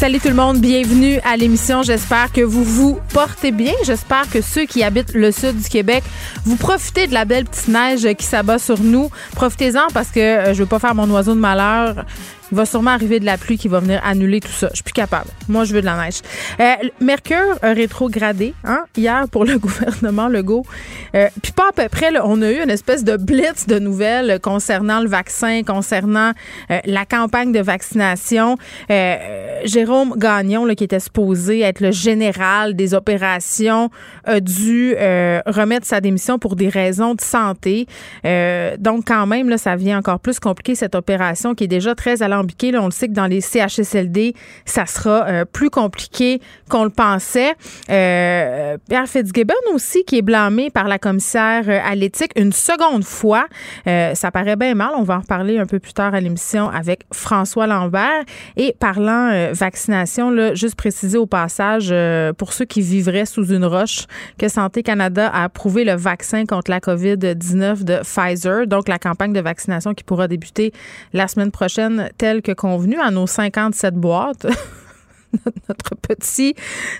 Salut tout le monde, bienvenue à l'émission. J'espère que vous vous portez bien. J'espère que ceux qui habitent le sud du Québec, vous profitez de la belle petite neige qui s'abat sur nous. Profitez-en parce que euh, je veux pas faire mon oiseau de malheur. Il va sûrement arriver de la pluie qui va venir annuler tout ça. Je suis plus capable. Moi, je veux de la neige. Euh, Mercure a rétrogradé hein, hier pour le gouvernement Legault. Euh, puis pas à peu près, là, on a eu une espèce de blitz de nouvelles concernant le vaccin, concernant euh, la campagne de vaccination. Euh, Jérôme Gagnon, là, qui était supposé être le général des opérations, a dû euh, remettre sa démission pour des raisons de santé. Euh, donc, quand même, là, ça vient encore plus compliquer cette opération qui est déjà très on le sait que dans les CHSLD, ça sera euh, plus compliqué qu'on le pensait. Euh, Pierre Fitzgibbon aussi, qui est blâmé par la commissaire euh, à l'éthique une seconde fois. Ça paraît bien mal. On va en reparler un peu plus tard à l'émission avec François Lambert. Et parlant vaccination, juste préciser au passage, pour ceux qui vivraient sous une roche, que Santé Canada a approuvé le vaccin contre la COVID-19 de Pfizer, donc la campagne de vaccination qui pourra débuter la semaine prochaine, que convenue, à nos 57 boîtes. notre petit,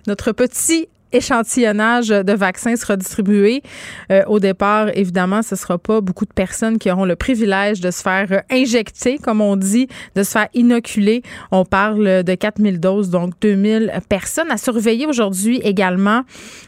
notre petit échantillonnage de vaccins sera distribué. Euh, au départ, évidemment, ce sera pas beaucoup de personnes qui auront le privilège de se faire injecter, comme on dit, de se faire inoculer. On parle de 4000 doses, donc 2000 personnes. À surveiller aujourd'hui également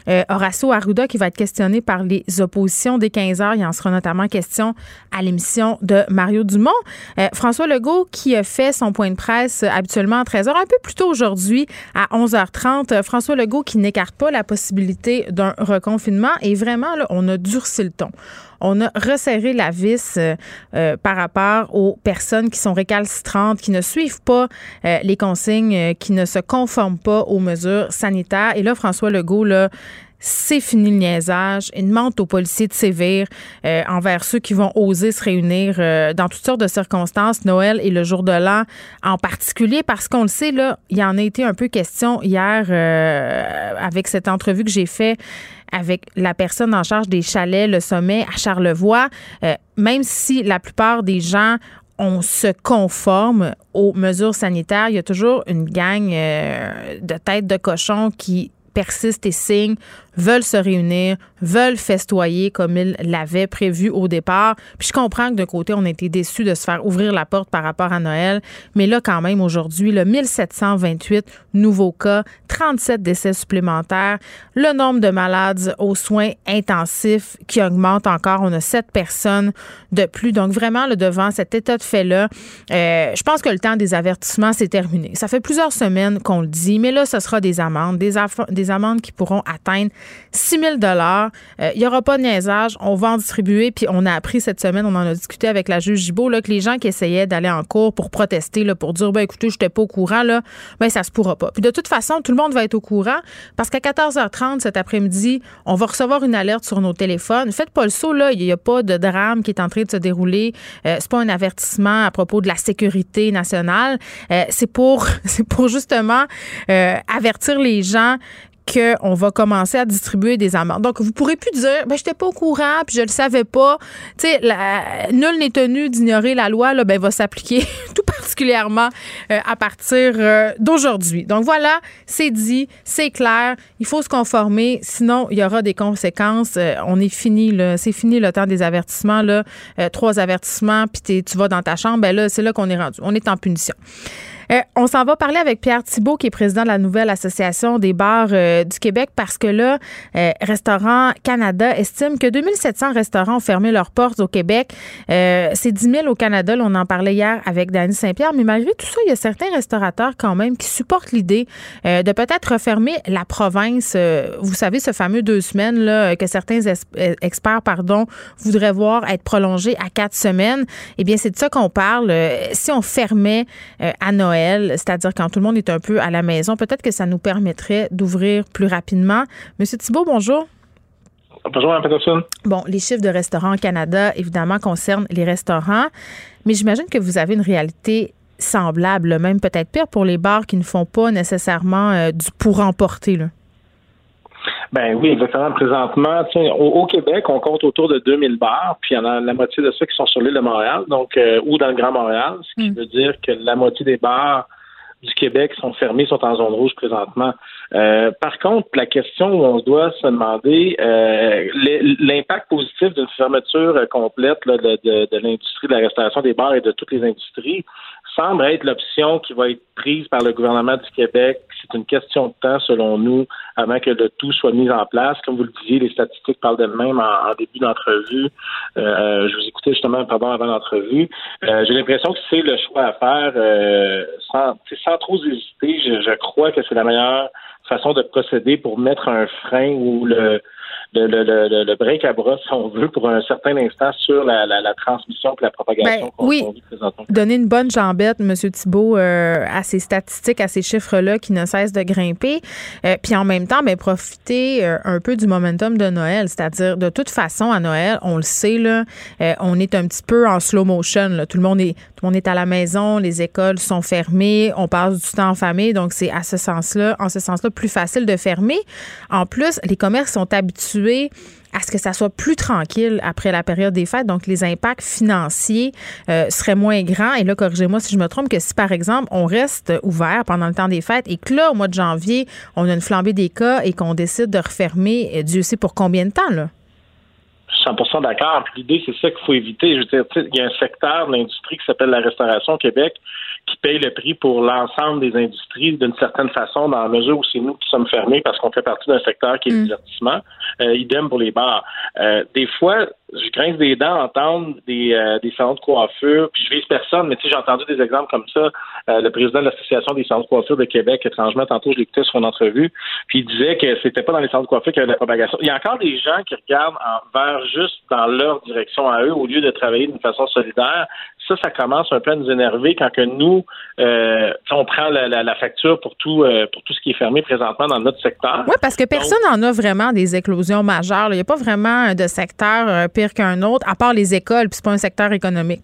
euh, Horacio Arruda qui va être questionné par les oppositions dès 15 heures. Il en sera notamment question à l'émission de Mario Dumont. Euh, François Legault qui fait son point de presse habituellement à 13 heures, un peu plus tôt aujourd'hui à 11h30. Euh, François Legault qui n'écarte pas la possibilité d'un reconfinement et vraiment, là, on a durci le ton. On a resserré la vis euh, euh, par rapport aux personnes qui sont récalcitrantes, qui ne suivent pas euh, les consignes, qui ne se conforment pas aux mesures sanitaires. Et là, François Legault, là, c'est fini le niaisage. Il demande aux policiers de sévir euh, envers ceux qui vont oser se réunir euh, dans toutes sortes de circonstances, Noël et le jour de l'an en particulier, parce qu'on le sait, là, il y en a été un peu question hier euh, avec cette entrevue que j'ai faite avec la personne en charge des chalets, le sommet à Charlevoix. Même si la plupart des gens on se conforme aux mesures sanitaires, il y a toujours une gang de têtes de cochon qui persistent et signent, veulent se réunir, veulent festoyer comme ils l'avaient prévu au départ. Puis je comprends que d'un côté, on a été déçus de se faire ouvrir la porte par rapport à Noël, mais là, quand même, aujourd'hui, le 1728 nouveaux cas, 37 décès supplémentaires, le nombre de malades aux soins intensifs qui augmente encore. On a 7 personnes de plus. Donc, vraiment, là, devant cet état de fait-là, euh, je pense que le temps des avertissements, c'est terminé. Ça fait plusieurs semaines qu'on le dit, mais là, ce sera des amendes, des, des amendes qui pourront atteindre 6 000 Euh, Il n'y aura pas de niaisage. On va en distribuer. Puis on a appris cette semaine, on en a discuté avec la juge Gibault, que les gens qui essayaient d'aller en cours pour protester, pour dire, ben écoutez, je n'étais pas au courant, là, ben ça se pourra pas. Puis de toute façon, tout le monde va être au courant parce qu'à 14h30 cet après-midi, on va recevoir une alerte sur nos téléphones. Faites pas le saut, là. Il n'y a pas de drame qui est en train de se dérouler. Euh, c'est pas un avertissement à propos de la sécurité nationale. Euh, c'est pour, c'est pour justement euh, avertir les gens qu'on va commencer à distribuer des amendes. Donc, vous pourrez plus dire, ben, j'étais pas au courant, puis je le savais pas. Tu sais, nul n'est tenu d'ignorer la loi, là, ben, va s'appliquer tout particulièrement euh, à partir euh, d'aujourd'hui. Donc, voilà, c'est dit, c'est clair, il faut se conformer, sinon, il y aura des conséquences. Euh, on est fini, là, c'est fini le temps des avertissements, là. Trois avertissements, puis tu vas dans ta chambre, ben là, c'est là qu'on est rendu. On est en punition. Euh, on s'en va parler avec Pierre Thibault, qui est président de la nouvelle association des bars euh, du Québec, parce que là, euh, Restaurant Canada estime que 2700 restaurants ont fermé leurs portes au Québec. C'est 10 000 au Canada. On en parlait hier avec Dany Saint-Pierre. Mais malgré tout ça, il y a certains restaurateurs quand même qui supportent l'idée de peut-être refermer la province. Vous savez, ce fameux deux semaines là, que certains experts pardon, voudraient voir être prolongé à quatre semaines. Eh bien, c'est de ça qu'on parle. Si on fermait à Noël, c'est-à-dire quand tout le monde est un peu à la maison, peut-être que ça nous permettrait d'ouvrir plus rapidement. Monsieur Thibault, bonjour. Bonjour, Mme Peterson. Bon, les chiffres de restaurants au Canada, évidemment, concernent les restaurants, mais j'imagine que vous avez une réalité semblable, même peut-être pire pour les bars qui ne font pas nécessairement euh, du pour emporter. Là. Ben oui, exactement. Présentement, au, au, Québec, on compte autour de 2000 bars, puis il y en a la moitié de ceux qui sont sur l'île de Montréal, donc euh, ou dans le Grand Montréal, ce qui mm. veut dire que la moitié des bars du Québec sont fermés, sont en zone rouge présentement. Euh, par contre, la question où on doit se demander euh, l'impact positif d'une fermeture complète de, de, de l'industrie de la restauration des bars et de toutes les industries, semble être l'option qui va être prise par le gouvernement du Québec. C'est une question de temps, selon nous, avant que le tout soit mis en place. Comme vous le disiez, les statistiques parlent d'elles-mêmes en, début d'entrevue. Euh, je vous écoutais justement, pardon, avant l'entrevue. Euh, j'ai l'impression que c'est le choix à faire euh, sans, sans trop hésiter. Je, je crois que c'est la meilleure façon de procéder pour mettre un frein ou le le, le, le, break à bras, si on veut, pour un certain instant sur la, la, transmission et la propagation ben, qu'on oui. présentement. Donner une bonne jambette, M. Thibault, euh, à ces statistiques, à ces chiffres-là qui ne cessent de grimper. Euh, puis en même temps, ben, profiter euh, un peu du momentum de Noël. C'est-à-dire, de toute façon, à Noël, on le sait, là, on est un petit peu en slow motion. Là. Tout le monde est monde est à la maison, les écoles sont fermées, on passe du temps en famille, donc c'est à ce sens-là, en ce sens-là, plus facile de fermer. En plus, les commerces sont habitués à ce que ça soit plus tranquille après la période des fêtes. Donc, les impacts financiers euh, seraient moins grands. Et là, corrigez-moi si je me trompe, que si, par exemple, on reste ouvert pendant le temps des fêtes et que là, au mois de janvier, on a une flambée des cas et qu'on décide de refermer, euh, Dieu sait pour combien de temps, là? 100% d'accord. L'idée, c'est ça qu'il faut éviter. Je veux dire, il y a un secteur de l'industrie qui s'appelle la restauration au Québec qui paye le prix pour l'ensemble des industries d'une certaine façon, dans la mesure où c'est nous qui sommes fermés parce qu'on fait partie d'un secteur qui est le mm. divertissement. Euh, idem pour les bars. Euh, des fois, je grince des dents à entendre des, euh, des salons de coiffure, puis je vise personne, mais tu sais, j'ai entendu des exemples comme ça. Euh, le président de l'Association des salons de coiffure de Québec, étrangement, tantôt, je l'écoutais sur une entrevue, puis il disait que c'était pas dans les salons de coiffure qu'il y avait de la propagation. Il y a encore des gens qui regardent en, vers juste dans leur direction à eux, au lieu de travailler d'une façon solidaire. Ça, ça commence un peu à nous énerver quand que nous, euh, on prend la, la, facture pour tout, euh, pour tout ce qui est fermé présentement dans notre secteur. Oui, parce que personne n'en a vraiment des éclosions majeures. Il n'y a pas vraiment de secteur euh, pire qu'un autre, à part les écoles, puis c'est pas un secteur économique.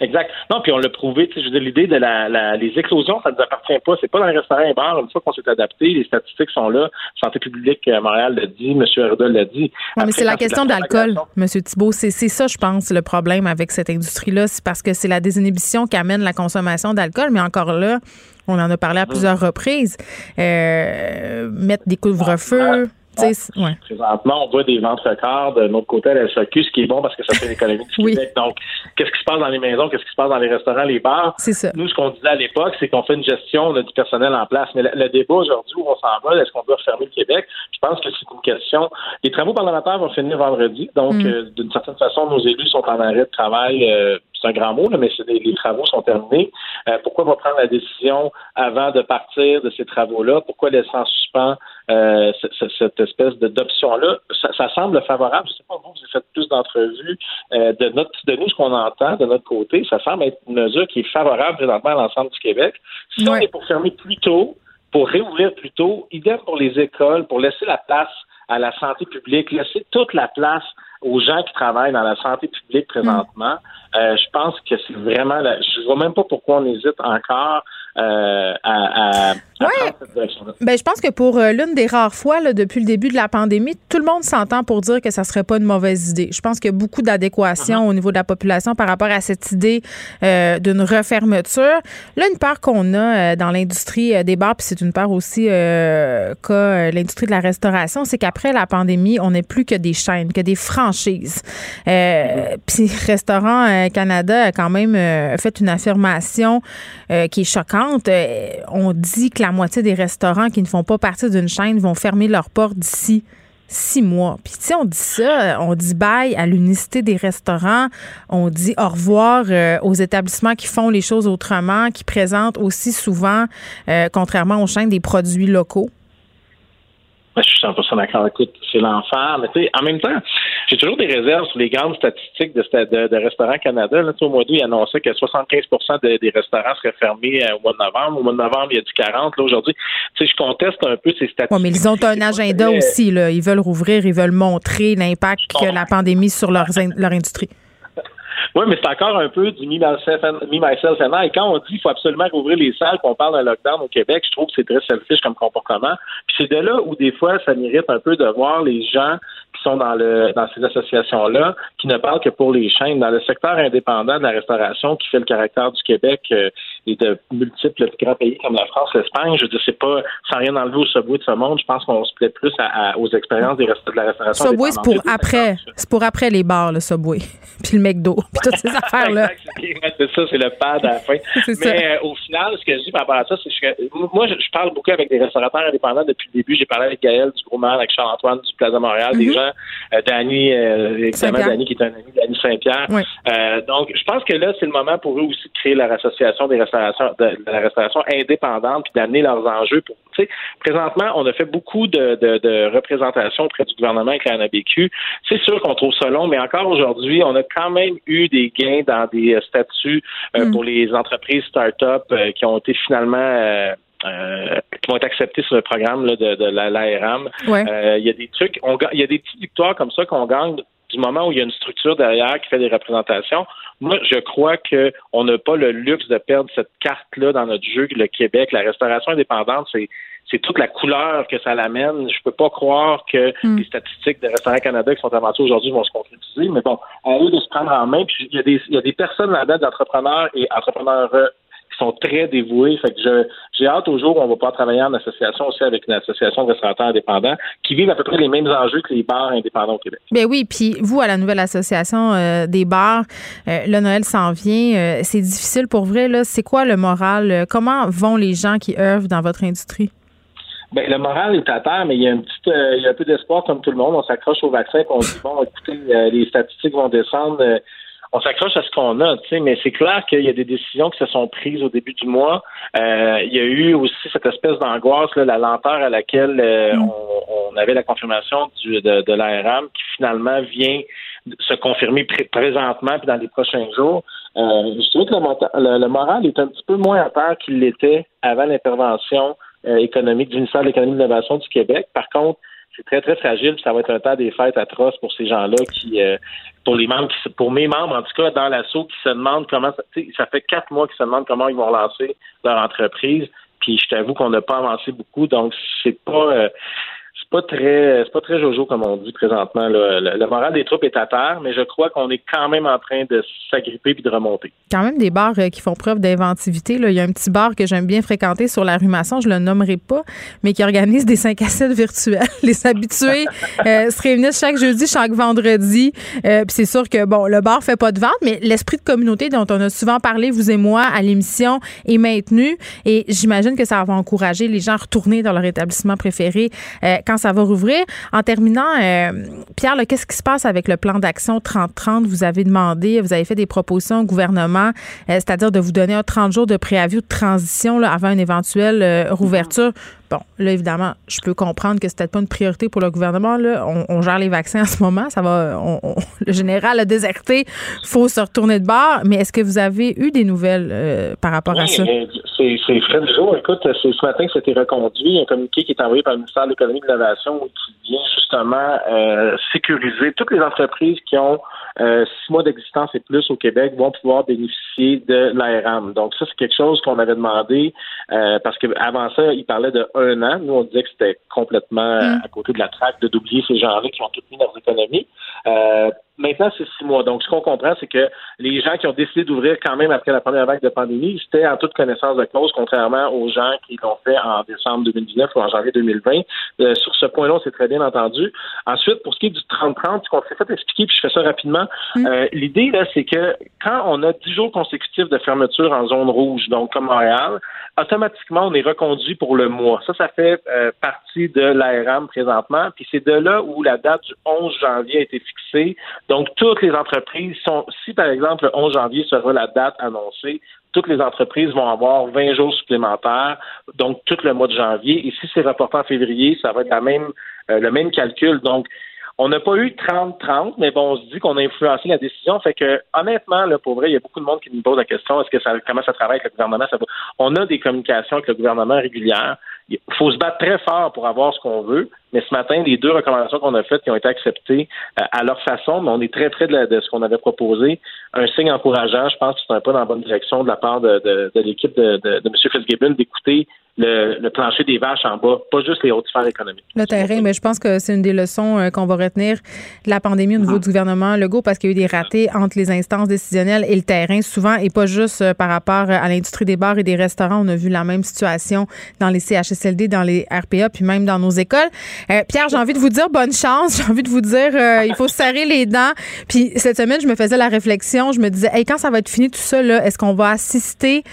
Exact. Non, puis on l'a prouvé. Je veux dire, l'idée de la, les éclosions, ça ne nous appartient pas. C'est pas dans les restaurants et bars. Une fois qu'on s'est adapté, les statistiques sont là. Santé publique euh, Montréal l'a dit, M. Herda l'a dit. Non, mais c'est la question de l'alcool, M. Thibault. C'est ça, je pense, le problème avec cette industrie-là. C'est parce que c'est la désinhibition qui amène la consommation d'alcool. Mais encore là, on en a parlé à mmh. plusieurs reprises. Euh, mettre des couvre-feux. Présentement, on voit des ventes records de notre côté à la SAQ, ce qui est bon parce que ça fait l'économie du Québec. Donc, qu'est-ce qui se passe dans les maisons, qu'est-ce qui se passe dans les restaurants, les bars? Ça. Nous, ce qu'on disait à l'époque, c'est qu'on fait une gestion du personnel en place. Mais le, débat aujourd'hui où on s'en va, est-ce qu'on doit fermer le Québec? Je pense que c'est une question. Les travaux parlementaires vont finir vendredi. Donc, mm. euh, d'une certaine façon, nos élus sont en arrêt de travail. Euh, c'est un grand mot, mais les travaux sont terminés. Euh, pourquoi on va prendre la décision avant de partir de ces travaux-là? Pourquoi laisser en suspens euh, cette, espèce d'option-là? Ça, semble favorable. Je ne sais pas, vous, vous avez fait plus d'entrevues. Euh, de, notre, de nous, ce qu'on entend de notre côté, ça semble être une mesure qui est favorable présentement à l'ensemble du Québec. Si on est pour fermer plus tôt, pour réouvrir plus tôt, idem pour les écoles, pour laisser la place à la santé publique, laisser toute la place aux gens qui travaillent dans la santé publique présentement. Euh, je pense que c'est vraiment, la, je vois même pas pourquoi on hésite encore euh, à, à, Ben, je pense que pour euh, l'une des rares fois là, depuis le début de la pandémie, tout le monde s'entend pour dire que ça serait pas une mauvaise idée. Je pense qu'il y a beaucoup d'adéquation uh-huh. au niveau de la population par rapport à cette idée euh, d'une refermeture. Là, une part qu'on a dans l'industrie des bars, puis c'est une part aussi qu'a l'industrie de la restauration, c'est qu'après la pandémie, on n'est plus que des chaînes, que des franchises. Uh-huh. Puis Restaurant Canada a quand même fait une affirmation qui est choquante euh, on dit que la moitié des restaurants qui ne font pas partie d'une chaîne vont fermer leurs portes d'ici six mois. Puis, tu sais, on dit ça, on dit bye à l'unicité des restaurants, on dit au revoir euh, aux établissements qui font les choses autrement, qui présentent aussi souvent, euh, contrairement aux chaînes, des produits locaux. Je suis 100% d'accord. Écoute, c'est l'enfer. Mais tu sais, en même temps, j'ai toujours des réserves sur les grandes statistiques de, de, de Restaurants Canada. Là, au mois d'août, il annonçait que 75% des restaurants seraient fermés euh, au mois de novembre. Au mois de novembre, il y a du 40. Là, aujourd'hui, tu sais, je conteste un peu ces statistiques. Mais ils ont un agenda aussi. Là. Ils veulent rouvrir, ils veulent montrer l'impact que la pandémie sur leur, leur industrie. Oui, mais c'est encore un peu du me, myself, me, and I. Et quand on dit qu'il faut absolument rouvrir les salles, qu'on parle d'un lockdown au Québec, je trouve que c'est très selfish comme comportement. Puis c'est de là où des fois, ça mérite un peu de voir les gens qui sont dans le dans ces associations-là, qui ne parlent que pour les chaînes. Dans le secteur indépendant de la restauration, qui fait le caractère du Québec euh, et de multiples grands pays comme la France, l'Espagne, je veux dire, c'est pas sans rien enlever au Subway de ce monde, je pense qu'on se plaît plus aux expériences des de la restauration. Subway, c'est pour après. C'est pour après les bars, le Subway. Puis le McDo. Puis toutes ces affaires-là. c'est ça, c'est le pad à la fin. Mais euh, au final, ce que je dis par rapport à ça, c'est que moi, je, parle beaucoup avec des restaurateurs indépendants depuis le début. J'ai parlé avec Gaël du Gourmand, avec Charles-Antoine du Plaza Montréal, des mm-hmm. gens, euh, Danny, euh, évidemment, Danny qui est un ami Danny Saint-Pierre. Euh, donc, je pense que là, c'est le moment pour eux aussi de créer la association des restaurations, de, la restauration indépendante puis d'amener leurs enjeux pour présentement, on a fait beaucoup de, de, représentations auprès du gouvernement avec la NABQ. C'est sûr qu'on trouve ça long, mais encore aujourd'hui, on a quand même eu des gains dans des euh, statuts euh, mm. pour les entreprises start-up euh, qui ont été finalement qui vont être acceptés sur le programme de, de l'ARAM. Il y a des trucs, il y a des petites victoires comme ça qu'on gagne du moment où il y a une structure derrière qui fait des représentations. Moi, je crois qu'on n'a pas le luxe de perdre cette carte-là dans notre jeu, le Québec. La restauration indépendante, c'est c'est toute la couleur que ça l'amène. Je peux pas croire que hmm. les statistiques de Restaurants Canada qui sont avancées aujourd'hui vont se concrétiser, mais bon, à eux de se prendre en main. Puis il y a des, il y a des personnes là-dedans, d'entrepreneurs et entrepreneurs sont très dévoués. Fait que j'ai hâte au jour où on va pouvoir travailler en association aussi avec une association de restaurateurs indépendants qui vivent à peu près les mêmes enjeux que les bars indépendants au Québec. Ben oui, puis vous, à la nouvelle association euh, des bars, euh, le Noël s'en vient. Euh, c'est difficile pour vrai. Là. C'est quoi le moral? Comment vont les gens qui œuvrent dans votre industrie? Ben, le moral est à terre, mais il y a une petite, euh, il y a un peu d'espoir comme tout le monde. On s'accroche au vaccin, et on dit bon, écoutez, euh, les statistiques vont descendre. Euh, on s'accroche à ce qu'on a, tu sais, mais c'est clair qu'il y a des décisions qui se sont prises au début du mois. il y a eu aussi cette espèce d'angoisse, la lenteur à laquelle mm. on, avait la confirmation du, de, de l'ARM qui finalement vient se confirmer présentement puis dans les prochains jours. je trouve que le, le, moral est un petit peu moins à terre qu'il l'était avant l'intervention euh, économique du ministère de l'économie et de l'innovation du Québec. Par contre, c'est très, très fragile. ça va être un temps des fêtes atroces pour ces gens-là qui, euh, pour les membres, qui, pour mes membres, en tout cas, dans l'assaut, qui se demandent comment, ça, fait quatre mois qu'ils se demandent comment ils vont lancer leur entreprise. Puis je t'avoue qu'on n'a pas avancé beaucoup, donc c'est pas, euh, pas très c'est pas très jojo comme on dit présentement. Le, moral des troupes est à terre, mais je crois qu'on est quand même en train de s'agripper puis de remonter. Quand même des bars euh, qui font preuve d'inventivité. Il y a un petit bar que j'aime bien fréquenter sur la rue Masson, je le nommerai pas, mais qui organise des 5 à 7 virtuels. Les habitués euh, se réunissent chaque jeudi, chaque vendredi. Euh, puis c'est sûr que bon, le bar fait pas de vente, mais l'esprit de communauté dont on a souvent parlé, vous et moi, à l'émission, est maintenu. Et j'imagine que ça va encourager les gens à retourner dans leur établissement préféré quand ça va rouvrir. En terminant, euh, Pierre, qu'est-ce qui se passe avec le plan d'action 30-30? Vous avez demandé, vous avez fait des propositions au gouvernement, euh, c'est-à-dire de vous donner un 30 jours de préavis ou de transition là, avant une éventuelle euh, rouverture. Bon, là, évidemment, je peux comprendre que c'est peut-être pas une priorité pour le gouvernement. Là. On, gère les vaccins en ce moment. Ça va. le général a déserté. faut se retourner de bord. Mais est-ce que vous avez eu des nouvelles euh, par rapport à ça? C'est Fred jour. Écoute, c'est ce matin que c'était reconduit. Un communiqué qui est envoyé par le ministère de l'Économie et de l'Innovation qui vient justement euh, sécuriser toutes les entreprises qui ont euh, six mois d'existence et plus au Québec vont pouvoir bénéficier de l'ARM. Donc ça, c'est quelque chose qu'on avait demandé euh, parce qu'avant ça, il parlait de un an. Nous, on disait que c'était complètement mm. à côté de la traque de d'oublier ces gens-là qui ont tout mis leurs économies. Euh, Maintenant, c'est six mois. Donc, ce qu'on comprend, c'est que les gens qui ont décidé d'ouvrir quand même après la première vague de pandémie, c'était en toute connaissance de cause, contrairement aux gens qui l'ont fait en décembre 2019 ou en janvier 2020. Euh, sur ce point-là, c'est très bien entendu. Ensuite, pour ce qui est du 30-30, ce qu'on s'est fait expliquer, puis je fais ça rapidement, mm. euh, l'idée, là, c'est que quand on a dix jours consécutifs de fermeture en zone rouge, donc comme Montréal, automatiquement, on est reconduit pour le mois. Ça, ça fait euh, partie de l'ARM présentement. Puis c'est de là où la date du 11 janvier a été fixée Donc, toutes les entreprises sont, si par exemple le 11 janvier sera la date annoncée, toutes les entreprises vont avoir 20 jours supplémentaires, donc tout le mois de janvier. Et si c'est reporté en février, ça va être la même, euh, le même calcul. Donc, on n'a pas eu 30-30, mais bon, on se dit qu'on a influencé la décision. Fait que, honnêtement, là, pour vrai, il y a beaucoup de monde qui nous pose la question est-ce que ça, comment ça travaille avec le gouvernement? on a des communications avec le gouvernement régulières. Il faut se battre très fort pour avoir ce qu'on veut. Mais ce matin, les deux recommandations qu'on a faites qui ont été acceptées euh, à leur façon, mais on est très près de, ce qu'on avait proposé. Un signe encourageant, je pense que c'est un pas dans la bonne direction de la part de, l'équipe de, de, M. Fitzgibbon d'écouter le, plancher des vaches en bas, pas juste les hautes sphères économiques. Le terrain, mais je pense que c'est une des leçons euh, qu'on va retenir de la pandémie au niveau du gouvernement Legault parce qu'il y a eu des ratés entre les instances décisionnelles et le terrain souvent et pas juste euh, par rapport à l'industrie des bars et des restaurants. On a vu la même situation dans les CHSLD, dans les RPA, puis même dans nos écoles. Euh, Pierre, j'ai envie de vous dire bonne chance. J'ai envie de vous dire, euh, il faut serrer les dents. Puis cette semaine, je me faisais la réflexion. Je me disais, hey, quand ça va être fini tout ça, est-ce qu'on va assister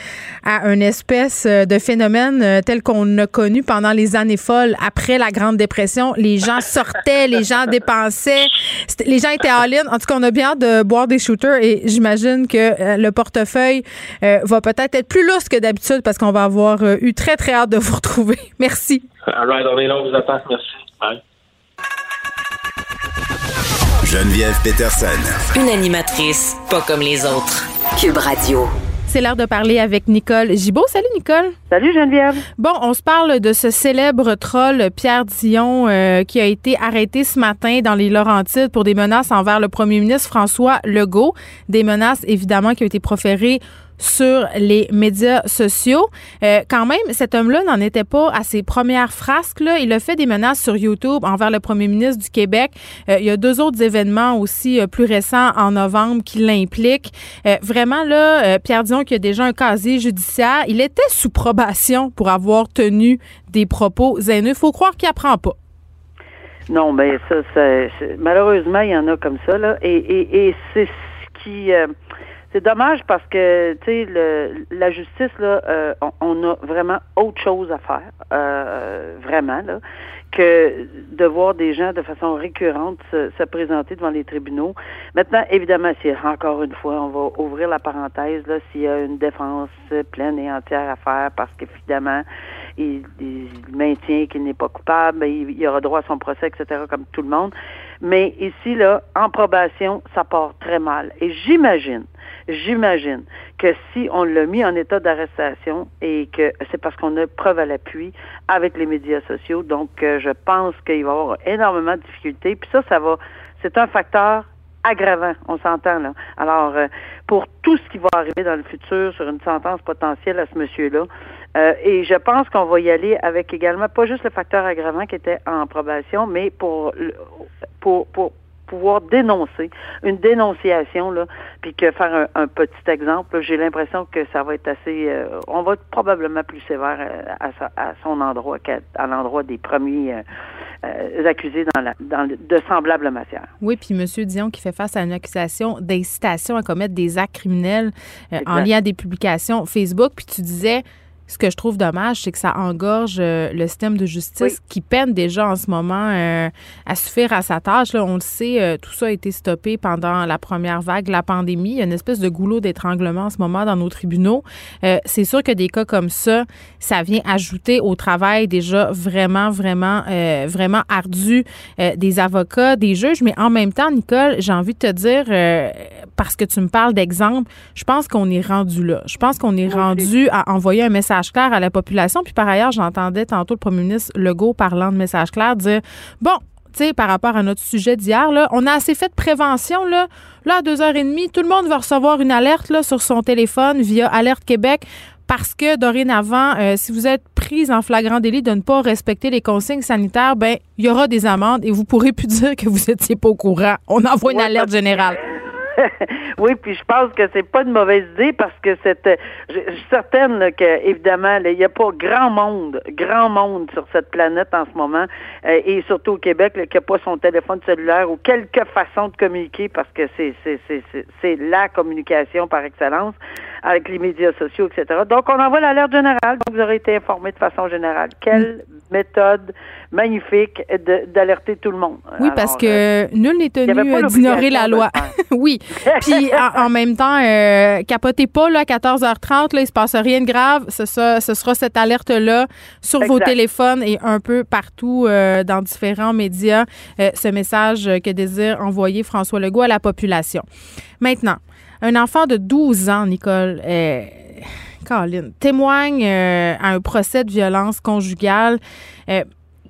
à une espèce euh, de phénomène tel qu'on a connu pendant les années folles après la Grande Dépression? Les gens sortaient, les gens dépensaient, les gens étaient all-in. En tout cas, on a bien hâte de boire des shooters et j'imagine que le portefeuille va peut-être être plus lousse que d'habitude parce qu'on va avoir eu très, très hâte de vous retrouver. Merci. All right, on est là, on vous attend. Merci. Geneviève Peterson. Une animatrice pas comme les autres. Cube Radio. C'est l'heure de parler avec Nicole Gibault. Salut Nicole. Salut Geneviève. Bon, on se parle de ce célèbre troll Pierre Dion euh, qui a été arrêté ce matin dans les Laurentides pour des menaces envers le premier ministre François Legault. Des menaces évidemment qui ont été proférées sur les médias sociaux. Euh, quand même, cet homme-là n'en était pas à ses premières frasques. Là. Il a fait des menaces sur YouTube envers le premier ministre du Québec. Euh, il y a deux autres événements aussi euh, plus récents en novembre qui l'impliquent. vraiment, là, Pierre Dion, qui a déjà un casier judiciaire, il était sous probation pour avoir tenu des propos haineux. faut croire qu'il apprend pas. Non, mais ça, malheureusement, il y en a comme ça, là. Et c'est ce qui c'est dommage parce que tu sais la justice là euh, on, a vraiment autre chose à faire euh, vraiment là que de voir des gens de façon récurrente se, présenter devant les tribunaux. Maintenant, évidemment, si encore une fois, on va ouvrir la parenthèse là s'il y a une défense pleine et entière à faire parce qu'évidemment il, il, maintient qu'il n'est pas coupable, il, il aura droit à son procès, etc. comme tout le monde. Mais ici là, en probation, ça part très mal. Et j'imagine J'imagine que si on l'a mis en état d'arrestation et que c'est parce qu'on a preuve à l'appui avec les médias sociaux, donc euh, je pense qu'il va y avoir énormément de difficultés. Puis ça, ça va, c'est un facteur aggravant, on s'entend là. Alors, euh, pour tout ce qui va arriver dans le futur sur une sentence potentielle à ce monsieur-là, euh, et je pense qu'on va y aller avec également pas juste le facteur aggravant qui était en probation, mais pour pour pour pouvoir dénoncer, une dénonciation, là, puis que faire un, petit exemple, j'ai l'impression que ça va être assez, euh, on va être probablement plus sévère euh, à, son endroit qu'à l'endroit des premiers euh, accusés dans, la, dans de semblables matières. Oui, puis M. Dion qui fait face à une accusation d'incitation à commettre des actes criminels en lien à des publications Facebook, puis tu disais ce que je trouve dommage, c'est que ça engorge euh, le système de justice qui peine déjà en ce moment euh, à suffire à sa tâche. Là, on le sait, euh, tout ça a été stoppé pendant la première vague de la pandémie. Il y a une espèce de goulot d'étranglement en ce moment dans nos tribunaux. c'est sûr que des cas comme ça, ça vient ajouter au travail déjà vraiment, vraiment, vraiment ardu des avocats, des juges. Mais en même temps, Nicole, j'ai envie de te dire, parce que tu me parles d'exemple, je pense qu'on est rendu là. Je pense qu'on est rendu à envoyer un message clair à la population. Puis par ailleurs, j'entendais tantôt le premier ministre Legault parlant de message clair dire bon, tu sais, par rapport à notre sujet d'hier, là, on a assez fait de prévention, là. Là, à deux heures et demie, tout le monde va recevoir une alerte, là, sur son téléphone via Alerte Québec parce que dorénavant, euh, si vous êtes prise en flagrant délit de ne pas respecter les consignes sanitaires, ben il y aura des amendes et vous pourrez plus dire que vous étiez pas au courant. On envoie une alerte générale. oui, puis je pense que c'est pas une mauvaise idée parce que c'est, je, suis certaine que évidemment, il n'y a pas grand monde, grand monde sur cette planète en ce moment, euh, et surtout au Québec, qui n'a pas son téléphone cellulaire ou quelque façon de communiquer parce que c'est la communication par excellence avec les médias sociaux, etc. Donc, on envoie l'alerte générale, donc vous aurez été informé de façon générale. Quelle méthode magnifique d'alerter tout le monde. Oui, parce que euh, nul n'est tenu d'ignorer la loi. oui. Puis en, même temps, euh, capotez pas là, à 14h30, là, il se passe rien de grave. Ce, ce sera cette alerte-là sur vos téléphones et un peu partout euh, dans différents médias, ce message que désire envoyer François Legault à la population. Maintenant, un enfant de 12 ans, Nicole, Caroline, témoigne à un procès de violence conjugale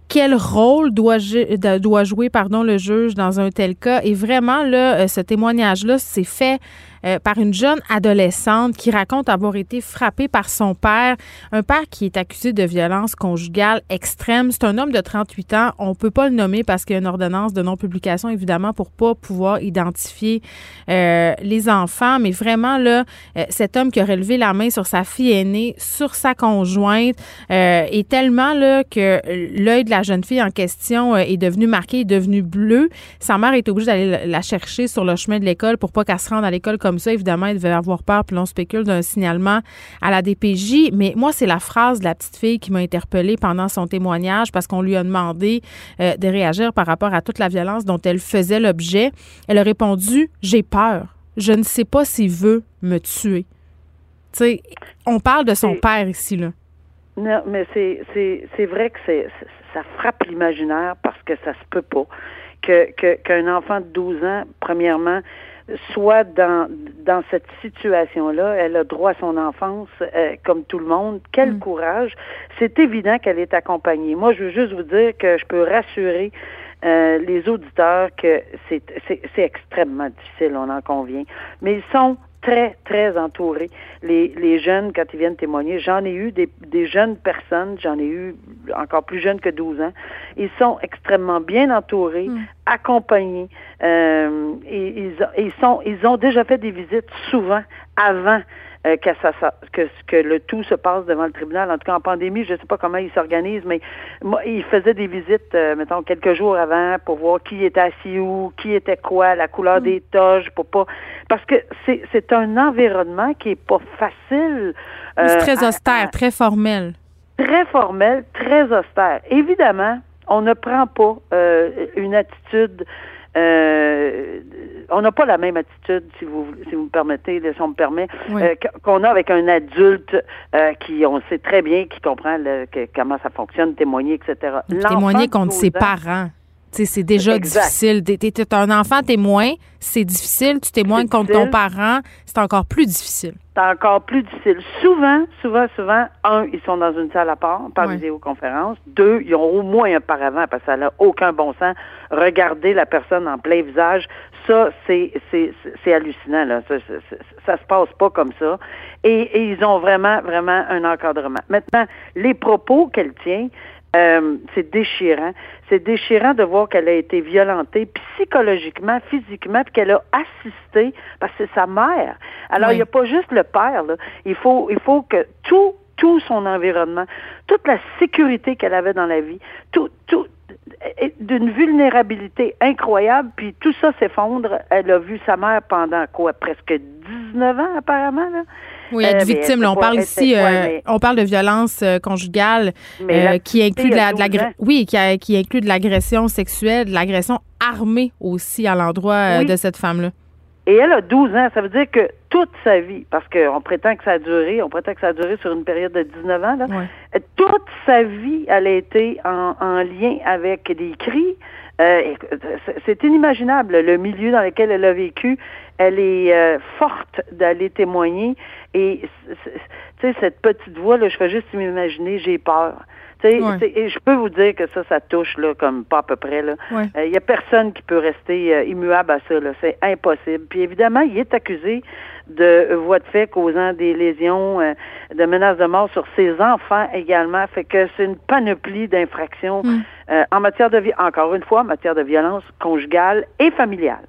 quel rôle doit, jouer pardon, le juge dans un tel cas? Et vraiment, là, euh, ce témoignage-là, c'est fait euh, par une jeune adolescente qui raconte avoir été frappée par son père, un père qui est accusé de violence conjugale extrême. C'est un homme de 38 ans. On peut pas le nommer parce qu'il y a une ordonnance de non-publication, évidemment, pour pas pouvoir identifier euh, les enfants. Mais vraiment, là, euh, cet homme qui aurait levé la main sur sa fille aînée, sur sa conjointe, est tellement là que l'œil de la jeune fille en question est devenu marqué, est devenu bleu. Sa mère est obligée d'aller la chercher sur le chemin de l'école pour pas qu'elle se rende à l'école comme ça, évidemment, il devait avoir peur, puis l'on spécule d'un signalement à la DPJ. Mais moi, c'est la phrase de la petite fille qui m'a interpellée pendant son témoignage parce qu'on lui a demandé euh, de réagir par rapport à toute la violence dont elle faisait l'objet. Elle a répondu J'ai peur. Je ne sais pas s'il veut me tuer. Tu sais, on parle de son père ici, là. Non, mais c'est vrai que c'est ça frappe l'imaginaire parce que ça se peut pas. Que qu'un enfant de 12 ans, premièrement, soit dans, dans cette situation-là, elle a droit à son enfance euh, comme tout le monde. Quel mm. courage. C'est évident qu'elle est accompagnée. Moi, je veux juste vous dire que je peux rassurer euh, les auditeurs que c'est extrêmement difficile, on en convient. Mais ils sont très, très entourés. Les, les jeunes, quand ils viennent témoigner, j'en ai eu des, des jeunes personnes, j'en ai eu encore plus jeunes que 12 ans. Ils sont extrêmement bien entourés, hmm. accompagnés. Euh, et, ils, ils, sont, ils ont déjà fait des visites souvent avant euh, que, ça, que, que le tout se passe devant le tribunal. En tout cas, en pandémie, je ne sais pas comment ils s'organisent, mais moi, ils faisaient des visites, euh, mettons, quelques jours avant pour voir qui était assis où, qui était quoi, la couleur des toges, pour pas... Parce que c'est, un environnement qui est pas facile. Euh, c'est très austère, très formel. Très formel, très austère. Évidemment, on ne prend pas une attitude euh, on n'a pas la même attitude, si vous si vous me permettez, si on me permet, euh, qu'on a avec un adulte euh, qui, on sait très bien, qui comprend comment ça fonctionne, témoigner, etc. Témoigner contre ses parents. C'est déjà difficile. T'es un enfant témoin, c'est difficile. Tu témoignes contre ton parent, c'est encore plus difficile. C'est encore plus difficile. Souvent, souvent, souvent, un, ils sont dans une salle à part, par vidéoconférence. Deux, ils ont au moins un paravent parce que ça n'a aucun bon sens. Regarder la personne en plein visage, ça, c'est hallucinant. Là. Ça, ça, se passe pas comme ça. Et, et ils ont vraiment, vraiment un encadrement. Maintenant, les propos qu'elle tient, euh, c'est déchirant. C'est déchirant de voir qu'elle a été violentée psychologiquement, physiquement, puis qu'elle a assisté, parce que c'est sa mère. Alors, il n'y a pas juste le père, là. Il faut, il faut que tout, tout son environnement, toute la sécurité qu'elle avait dans la vie, tout, tout, d'une vulnérabilité incroyable, puis tout ça s'effondre. Elle a vu sa mère pendant quoi, presque 19 ans apparemment, là. Oui, être euh, victime. on parle ici, euh, on parle de violence euh, conjugale qui inclut de la, oui, qui, qui, inclut de l'agression sexuelle, de l'agression armée aussi à l'endroit de cette femme-là. Et elle a 12 ans. Ça veut dire que toute sa vie, parce qu'on prétend que ça a duré, on prétend que ça a duré sur une période de 19 ans, là, toute sa vie, elle a été en, en lien avec des cris, euh, c'est inimaginable le milieu dans lequel elle a vécu. Elle est euh, forte d'aller témoigner et tu sais cette petite voix là, je fais juste m'imaginer, j'ai peur. Et je peux vous dire que ça, ça touche là, comme pas à peu près. Il n'y euh, a personne qui peut rester immuable à ça. C'est impossible. Puis évidemment, il est accusé de voies de fait causant des lésions, de menaces de mort sur ses enfants également. Fait que c'est une panoplie d'infractions. Hmm. Euh, en matière de encore une fois, en matière de violence conjugale et familiale.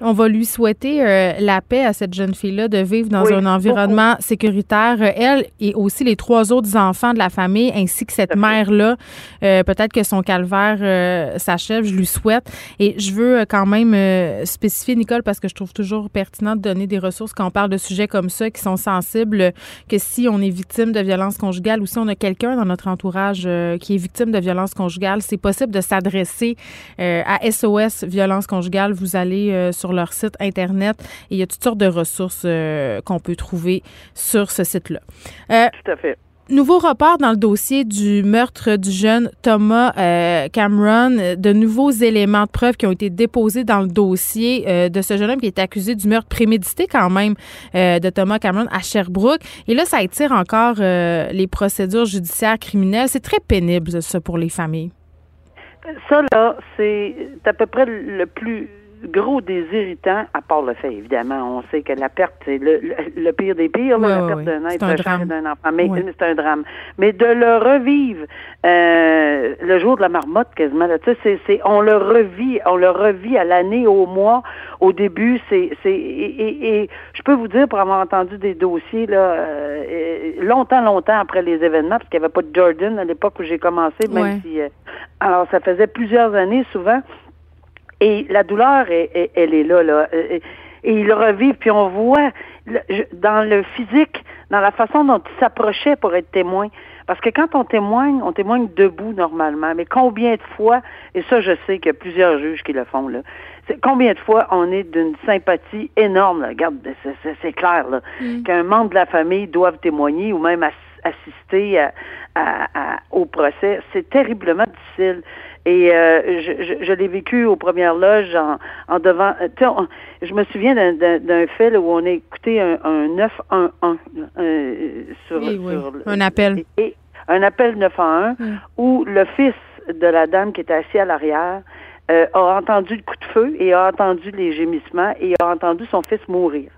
On va lui souhaiter euh, la paix à cette jeune fille-là de vivre dans un environnement sécuritaire. Elle et aussi les trois autres enfants de la famille, ainsi que cette mère-là. Euh, peut-être que son calvaire euh, s'achève, je lui souhaite. Et je veux quand même spécifier, Nicole, parce que je trouve toujours pertinent de donner des ressources quand on parle de sujets comme ça qui sont sensibles, que si on est victime de violence conjugale ou si on a quelqu'un dans notre entourage qui est victime de violence conjugale, c'est possible de s'adresser à SOS Violence conjugale. Vous allez sur leur site Internet et il y a toutes sortes de ressources euh, qu'on peut trouver sur ce site-là. Euh, Tout à fait. Nouveau report dans le dossier du meurtre du jeune Thomas euh, Cameron. De nouveaux éléments de preuve qui ont été déposés dans le dossier de ce jeune homme qui est accusé du meurtre prémédité quand même de Thomas Cameron à Sherbrooke. Et là, ça étire encore les procédures judiciaires criminelles. C'est très pénible, ça, pour les familles. Ça, là, c'est à peu près le plus gros des irritants, à part le fait, évidemment, on sait que la perte, c'est le, pire des pires, la perte d'un être, d'un enfant, mais c'est un drame. Mais de le revivre euh, le jour de la marmotte, quasiment, tu sais, c'est, on le revit, on le revit à l'année, au mois, au début, c'est, c'est, et, et, je peux vous dire, pour avoir entendu des dossiers, là, euh, longtemps, longtemps après les événements, parce qu'il n'y avait pas de Jordan à l'époque où j'ai commencé, même si, euh, alors ça faisait plusieurs années souvent, et la douleur, elle est là, là. Et il revivent, puis on voit dans le physique, dans la façon dont il s'approchait pour être témoin. Parce que quand on témoigne, on témoigne debout normalement. Mais combien de fois, et ça je sais qu'il y a plusieurs juges qui le font, là, combien de fois on est d'une sympathie énorme, là. regarde, c'est clair, là, mm. qu'un membre de la famille doit témoigner ou même assister au procès. C'est terriblement difficile. Et euh, je, je, l'ai vécu aux premières loges en, en devant. je me souviens d'un fait où on a écouté un, un 911 euh, sur, un appel. Et, un appel 911 mm. où le fils de la dame qui était assis à l'arrière euh, a entendu le coup de feu et a entendu les gémissements et a entendu son fils mourir.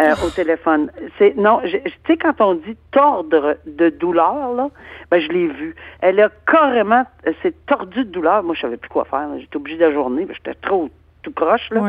Euh, au téléphone. C'est non, tu sais quand on dit tordre de douleur là, ben je l'ai vu. Elle a carrément, c'est tordu de douleur. Moi, je savais plus quoi faire. J'étais obligée de la journée, j'étais trop tout croche. Là.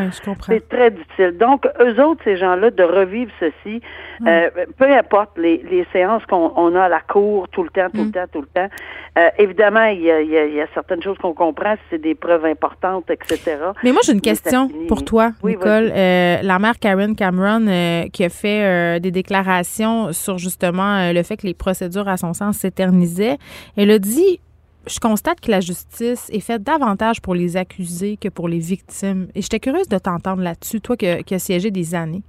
C'est très difficile. Donc, eux autres, ces gens-là, de revivre ceci, mm. euh, peu importe les, les séances qu'on a à la cour tout le temps, tout le mm. temps, tout le temps. Euh, évidemment, il y, a, il, y a, certaines choses qu'on comprend, c'est des preuves importantes, etc. Mais moi, j'ai une question pour toi, Nicole. Euh, la mère Karen Cameron, qui a fait des déclarations sur justement le fait que les procédures, à son sens, s'éternisaient, elle a dit je constate que la justice est faite davantage pour les accusés que pour les victimes. Et j'étais curieuse de t'entendre là-dessus, toi qui, as siégé des années.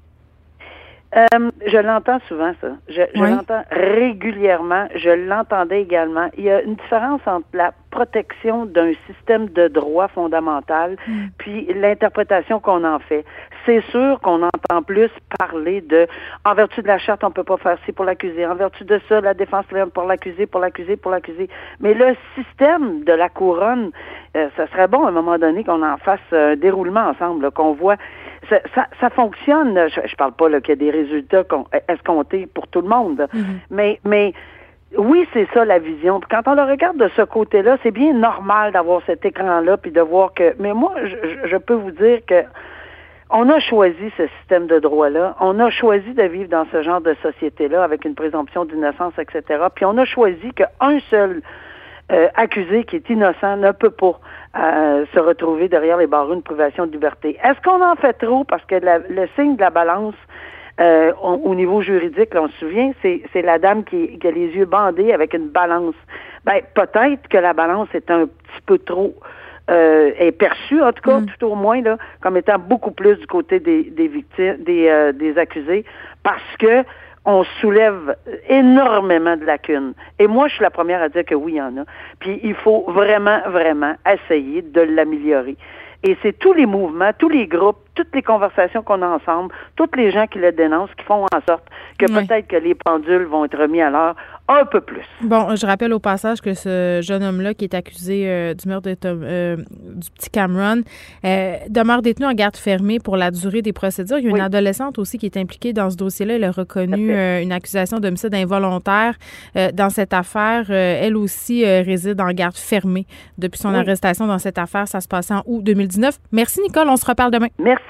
Euh, je l'entends souvent, ça. Je, l'entends régulièrement. Je l'entendais également. Il y a une différence entre la protection d'un système de droit fondamental mm. puis l'interprétation qu'on en fait. C'est sûr qu'on entend plus parler de en vertu de la charte, on peut pas faire ci pour l'accuser. En vertu de ça, la défense pour l'accuser, pour l'accuser, pour l'accuser. Mais le système de la couronne, euh, ça serait bon à un moment donné qu'on en fasse un déroulement ensemble, qu'on voit ça, ça, fonctionne. Je, je parle pas qu'il y a des résultats escomptés pour tout le monde, mm-hmm. mais mais oui, c'est ça la vision. quand on le regarde de ce côté-là, c'est bien normal d'avoir cet écran-là puis de voir que. Mais moi, je, je peux vous dire que on a choisi ce système de droit-là. On a choisi de vivre dans ce genre de société-là avec une présomption d'innocence, etc. Puis on a choisi qu'un seul euh, accusé qui est innocent ne peut pas euh, se retrouver derrière les barreaux de privation de liberté. Est-ce qu'on en fait trop? Parce que le signe de la balance euh, au niveau juridique, on se souvient, c'est, la dame qui, a les yeux bandés avec une balance. Ben peut-être que la balance est un petit peu trop euh, est perçue, en tout cas, mm. tout au moins, là, comme étant beaucoup plus du côté des, des victimes, des, des accusés, parce que on soulève énormément de lacunes. Et moi, je suis la première à dire que oui, il y en a. Puis il faut vraiment, vraiment essayer de l'améliorer. Et c'est tous les mouvements, tous les groupes, toutes les conversations qu'on a ensemble, tous les gens qui le dénoncent, qui font en sorte que peut-être que les pendules vont être remis à l'heure un peu plus. Bon, je rappelle au passage que ce jeune homme-là qui est accusé euh, du meurtre de euh, du petit Cameron euh, demeure détenu en garde fermée pour la durée des procédures. Il y a une adolescente aussi qui est impliquée dans ce dossier-là. Elle a reconnu une accusation d'homicide involontaire dans cette affaire. elle aussi réside en garde fermée depuis son arrestation dans cette affaire. Ça se passait en août 2019. Merci, Nicole. On se reparle demain. Merci.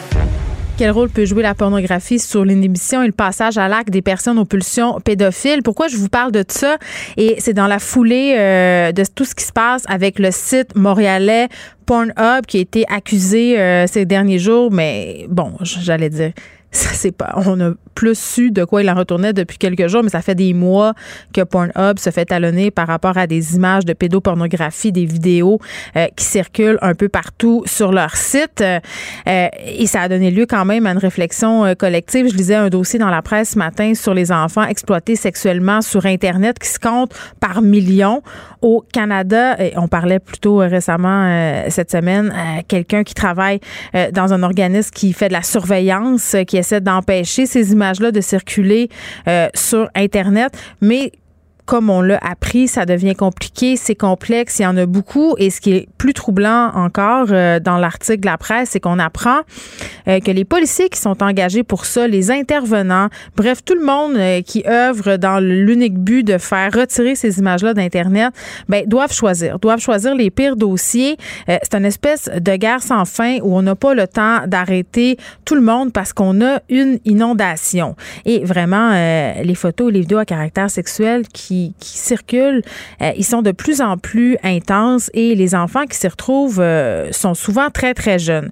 Quel rôle peut jouer la pornographie sur l'inhibition et le passage à l'acte des personnes aux pulsions pédophiles? Pourquoi je vous parle de ça? Et c'est dans la foulée euh, de tout ce qui se passe avec le site montréalais Pornhub qui a été accusé euh, ces derniers jours, mais bon, j'allais dire ça c'est pas on a plus su de quoi il en retournait depuis quelques jours mais ça fait des mois que Pornhub se fait talonner par rapport à des images de pédopornographie des vidéos euh, qui circulent un peu partout sur leur site. Euh, et ça a donné lieu quand même à une réflexion euh, collective. Je lisais un dossier dans la presse ce matin sur les enfants exploités sexuellement sur internet qui se comptent par millions au Canada et on parlait plutôt récemment cette semaine quelqu'un qui travaille dans un organisme qui fait de la surveillance qui essaie d'empêcher ces images-là de circuler euh, sur Internet. Mais comme on l'a appris, ça devient compliqué, c'est complexe, il y en a beaucoup. Et ce qui est plus troublant encore euh, dans l'article de la presse, c'est qu'on apprend euh, que les policiers qui sont engagés pour ça, les intervenants, bref, tout le monde euh, qui œuvre dans l'unique but de faire retirer ces images-là d'Internet, ben, doivent choisir, doivent choisir les pires dossiers. c'est une espèce de guerre sans fin où on n'a pas le temps d'arrêter tout le monde parce qu'on a une inondation. Et vraiment, les photos et les vidéos à caractère sexuel qui qui, circulent, euh, ils sont de plus en plus intenses et les enfants qui s'y retrouvent euh, sont souvent très, très jeunes.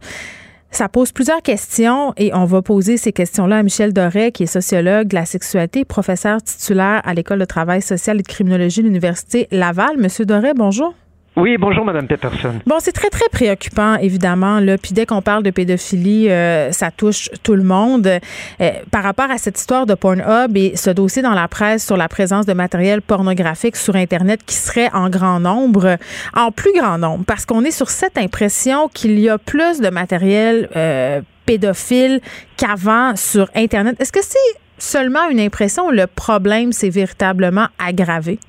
Ça pose plusieurs questions et on va poser ces questions-là à Michel Doré, qui est sociologue de la sexualité, professeur titulaire à l'École de travail social et de criminologie de l'Université Laval. Monsieur Doré, bonjour. Oui, bonjour, Madame Peterson. Bon, c'est très, très préoccupant, évidemment. Là. Puis dès qu'on parle de pédophilie, euh, ça touche tout le monde. Euh, par rapport à cette histoire de Pornhub et ce dossier dans la presse sur la présence de matériel pornographique sur Internet qui serait en grand nombre, en plus grand nombre, parce qu'on est sur cette impression qu'il y a plus de matériel euh, pédophile qu'avant sur Internet. Est-ce que c'est seulement une impression ou le problème s'est véritablement aggravé?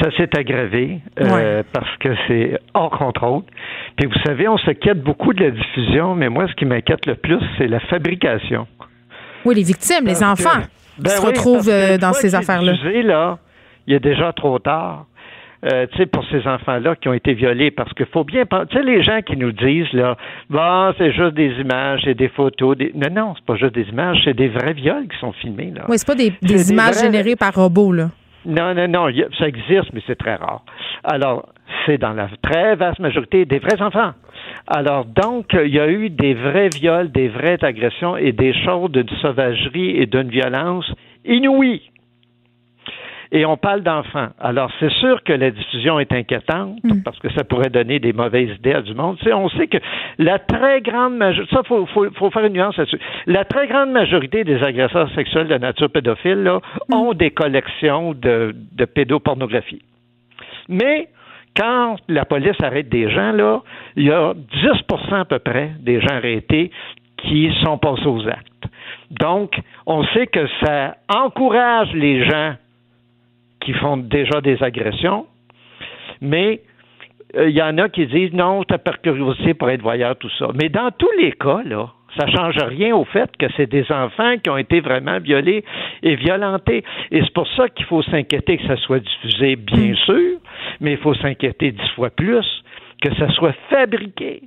Ça s'est aggravé euh, parce que c'est hors contrôle. Puis vous savez, on s'inquiète beaucoup de la diffusion, mais moi, ce qui m'inquiète le plus, c'est la fabrication. Oui, les victimes, les enfants qui ben se retrouvent euh, dans ces affaires-là. là, il est déjà trop tard. Euh, tu sais, pour ces enfants-là qui ont été violés, parce qu'il faut bien tu sais, les gens qui nous disent, là, bon, c'est juste des images, c'est des photos, des... non, non, c'est pas juste des images, c'est des vrais viols qui sont filmés, là. Oui, c'est pas des, images générées par robot, là. Non, non, non, ça existe, mais c'est très rare. Alors, c'est dans la très vaste majorité des vrais enfants. Alors, donc, il y a eu des vrais viols, des vraies agressions et des choses d'une sauvagerie et d'une violence inouïe et on parle d'enfants. Alors, c'est sûr que la diffusion est inquiétante mm. parce que ça pourrait donner des mauvaises idées à du monde. on sait que la très grande majorité, ça, faut, faut, faire une nuance là-dessus. La très grande majorité des agresseurs sexuels de nature pédophile là, mm. ont des collections de, de pédopornographie. Mais quand la police arrête des gens, là, il y a 10% à peu près des gens arrêtés qui sont passés aux actes. Donc, on sait que ça encourage les gens qui font déjà des agressions, mais euh, il y en a qui disent non, t'as par curiosité pour être voyeur, tout ça. Mais dans tous les cas, là, ça change rien au fait que c'est des enfants qui ont été vraiment violés et violentés. Et c'est pour ça qu'il faut s'inquiéter que ça soit diffusé, bien mm. sûr, mais il faut s'inquiéter dix fois plus que ça soit fabriqué.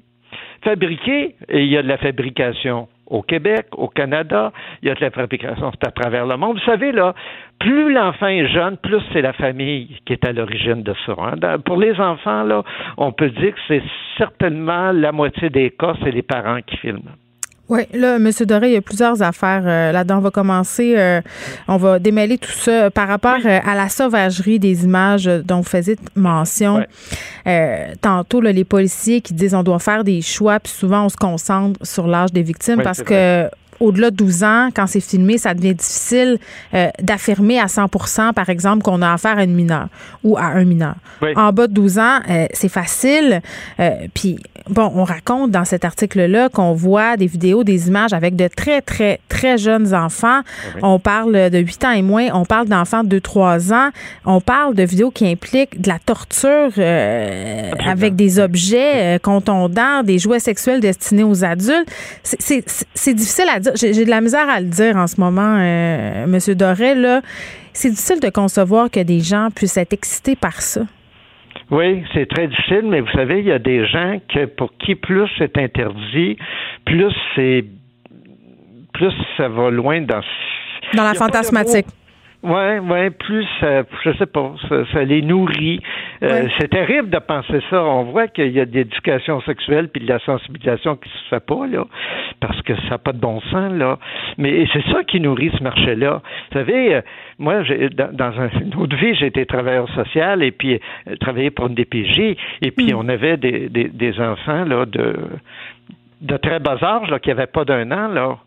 Fabriqué, et il y a de la fabrication au Québec, au Canada, il y a de la fabrication à travers le monde. Vous savez, là, plus l'enfant est jeune, plus c'est la famille qui est à l'origine de ça. Hein. Pour les enfants, là, on peut dire que c'est certainement la moitié des cas, c'est les parents qui filment. Oui, là, M. Doré, il y a plusieurs affaires euh, là-dedans. On va commencer, euh, on va démêler tout ça par rapport euh, à la sauvagerie des images dont vous faisiez mention. tantôt, les policiers qui disent on doit faire des choix, puis souvent on se concentre sur l'âge des victimes parce que au-delà de 12 ans, quand c'est filmé, ça devient difficile euh, d'affirmer à 100% par exemple, qu'on a affaire à une mineure ou à un mineur. En bas de 12 ans, euh, c'est facile. Euh, puis, bon, on raconte dans cet article-là qu'on voit des vidéos, des images avec de très, très, très jeunes enfants. On parle de 8 ans et moins. On parle d'enfants de 2-3 ans. On parle de vidéos qui impliquent de la torture avec des objets contondants, des jouets sexuels destinés aux adultes. C'est difficile à dire. J'ai de la misère à le dire en ce moment, euh, Monsieur Doré. Là, c'est difficile de concevoir que des gens puissent être excités par ça. Oui, c'est très difficile, mais vous savez, il y a des gens que pour qui plus c'est interdit, plus c'est plus ça va loin dans dans la fantasmatique. Ouais, ouais, plus euh, je sais pas, ça, les nourrit. Euh, c'est terrible de penser ça. On voit qu'il y a de l'éducation sexuelle puis de la sensibilisation qui se fait pas là, parce que ça n'a pas de bon sens là. Mais c'est ça qui nourrit ce marché-là. Vous savez, euh, moi, j'ai, dans, dans une autre vie, j'ai été travailleur social et puis euh, travaillé pour une DPJ et puis mm. on avait des, des, des enfants là de de très bas âge là qui n'avaient pas d'un an là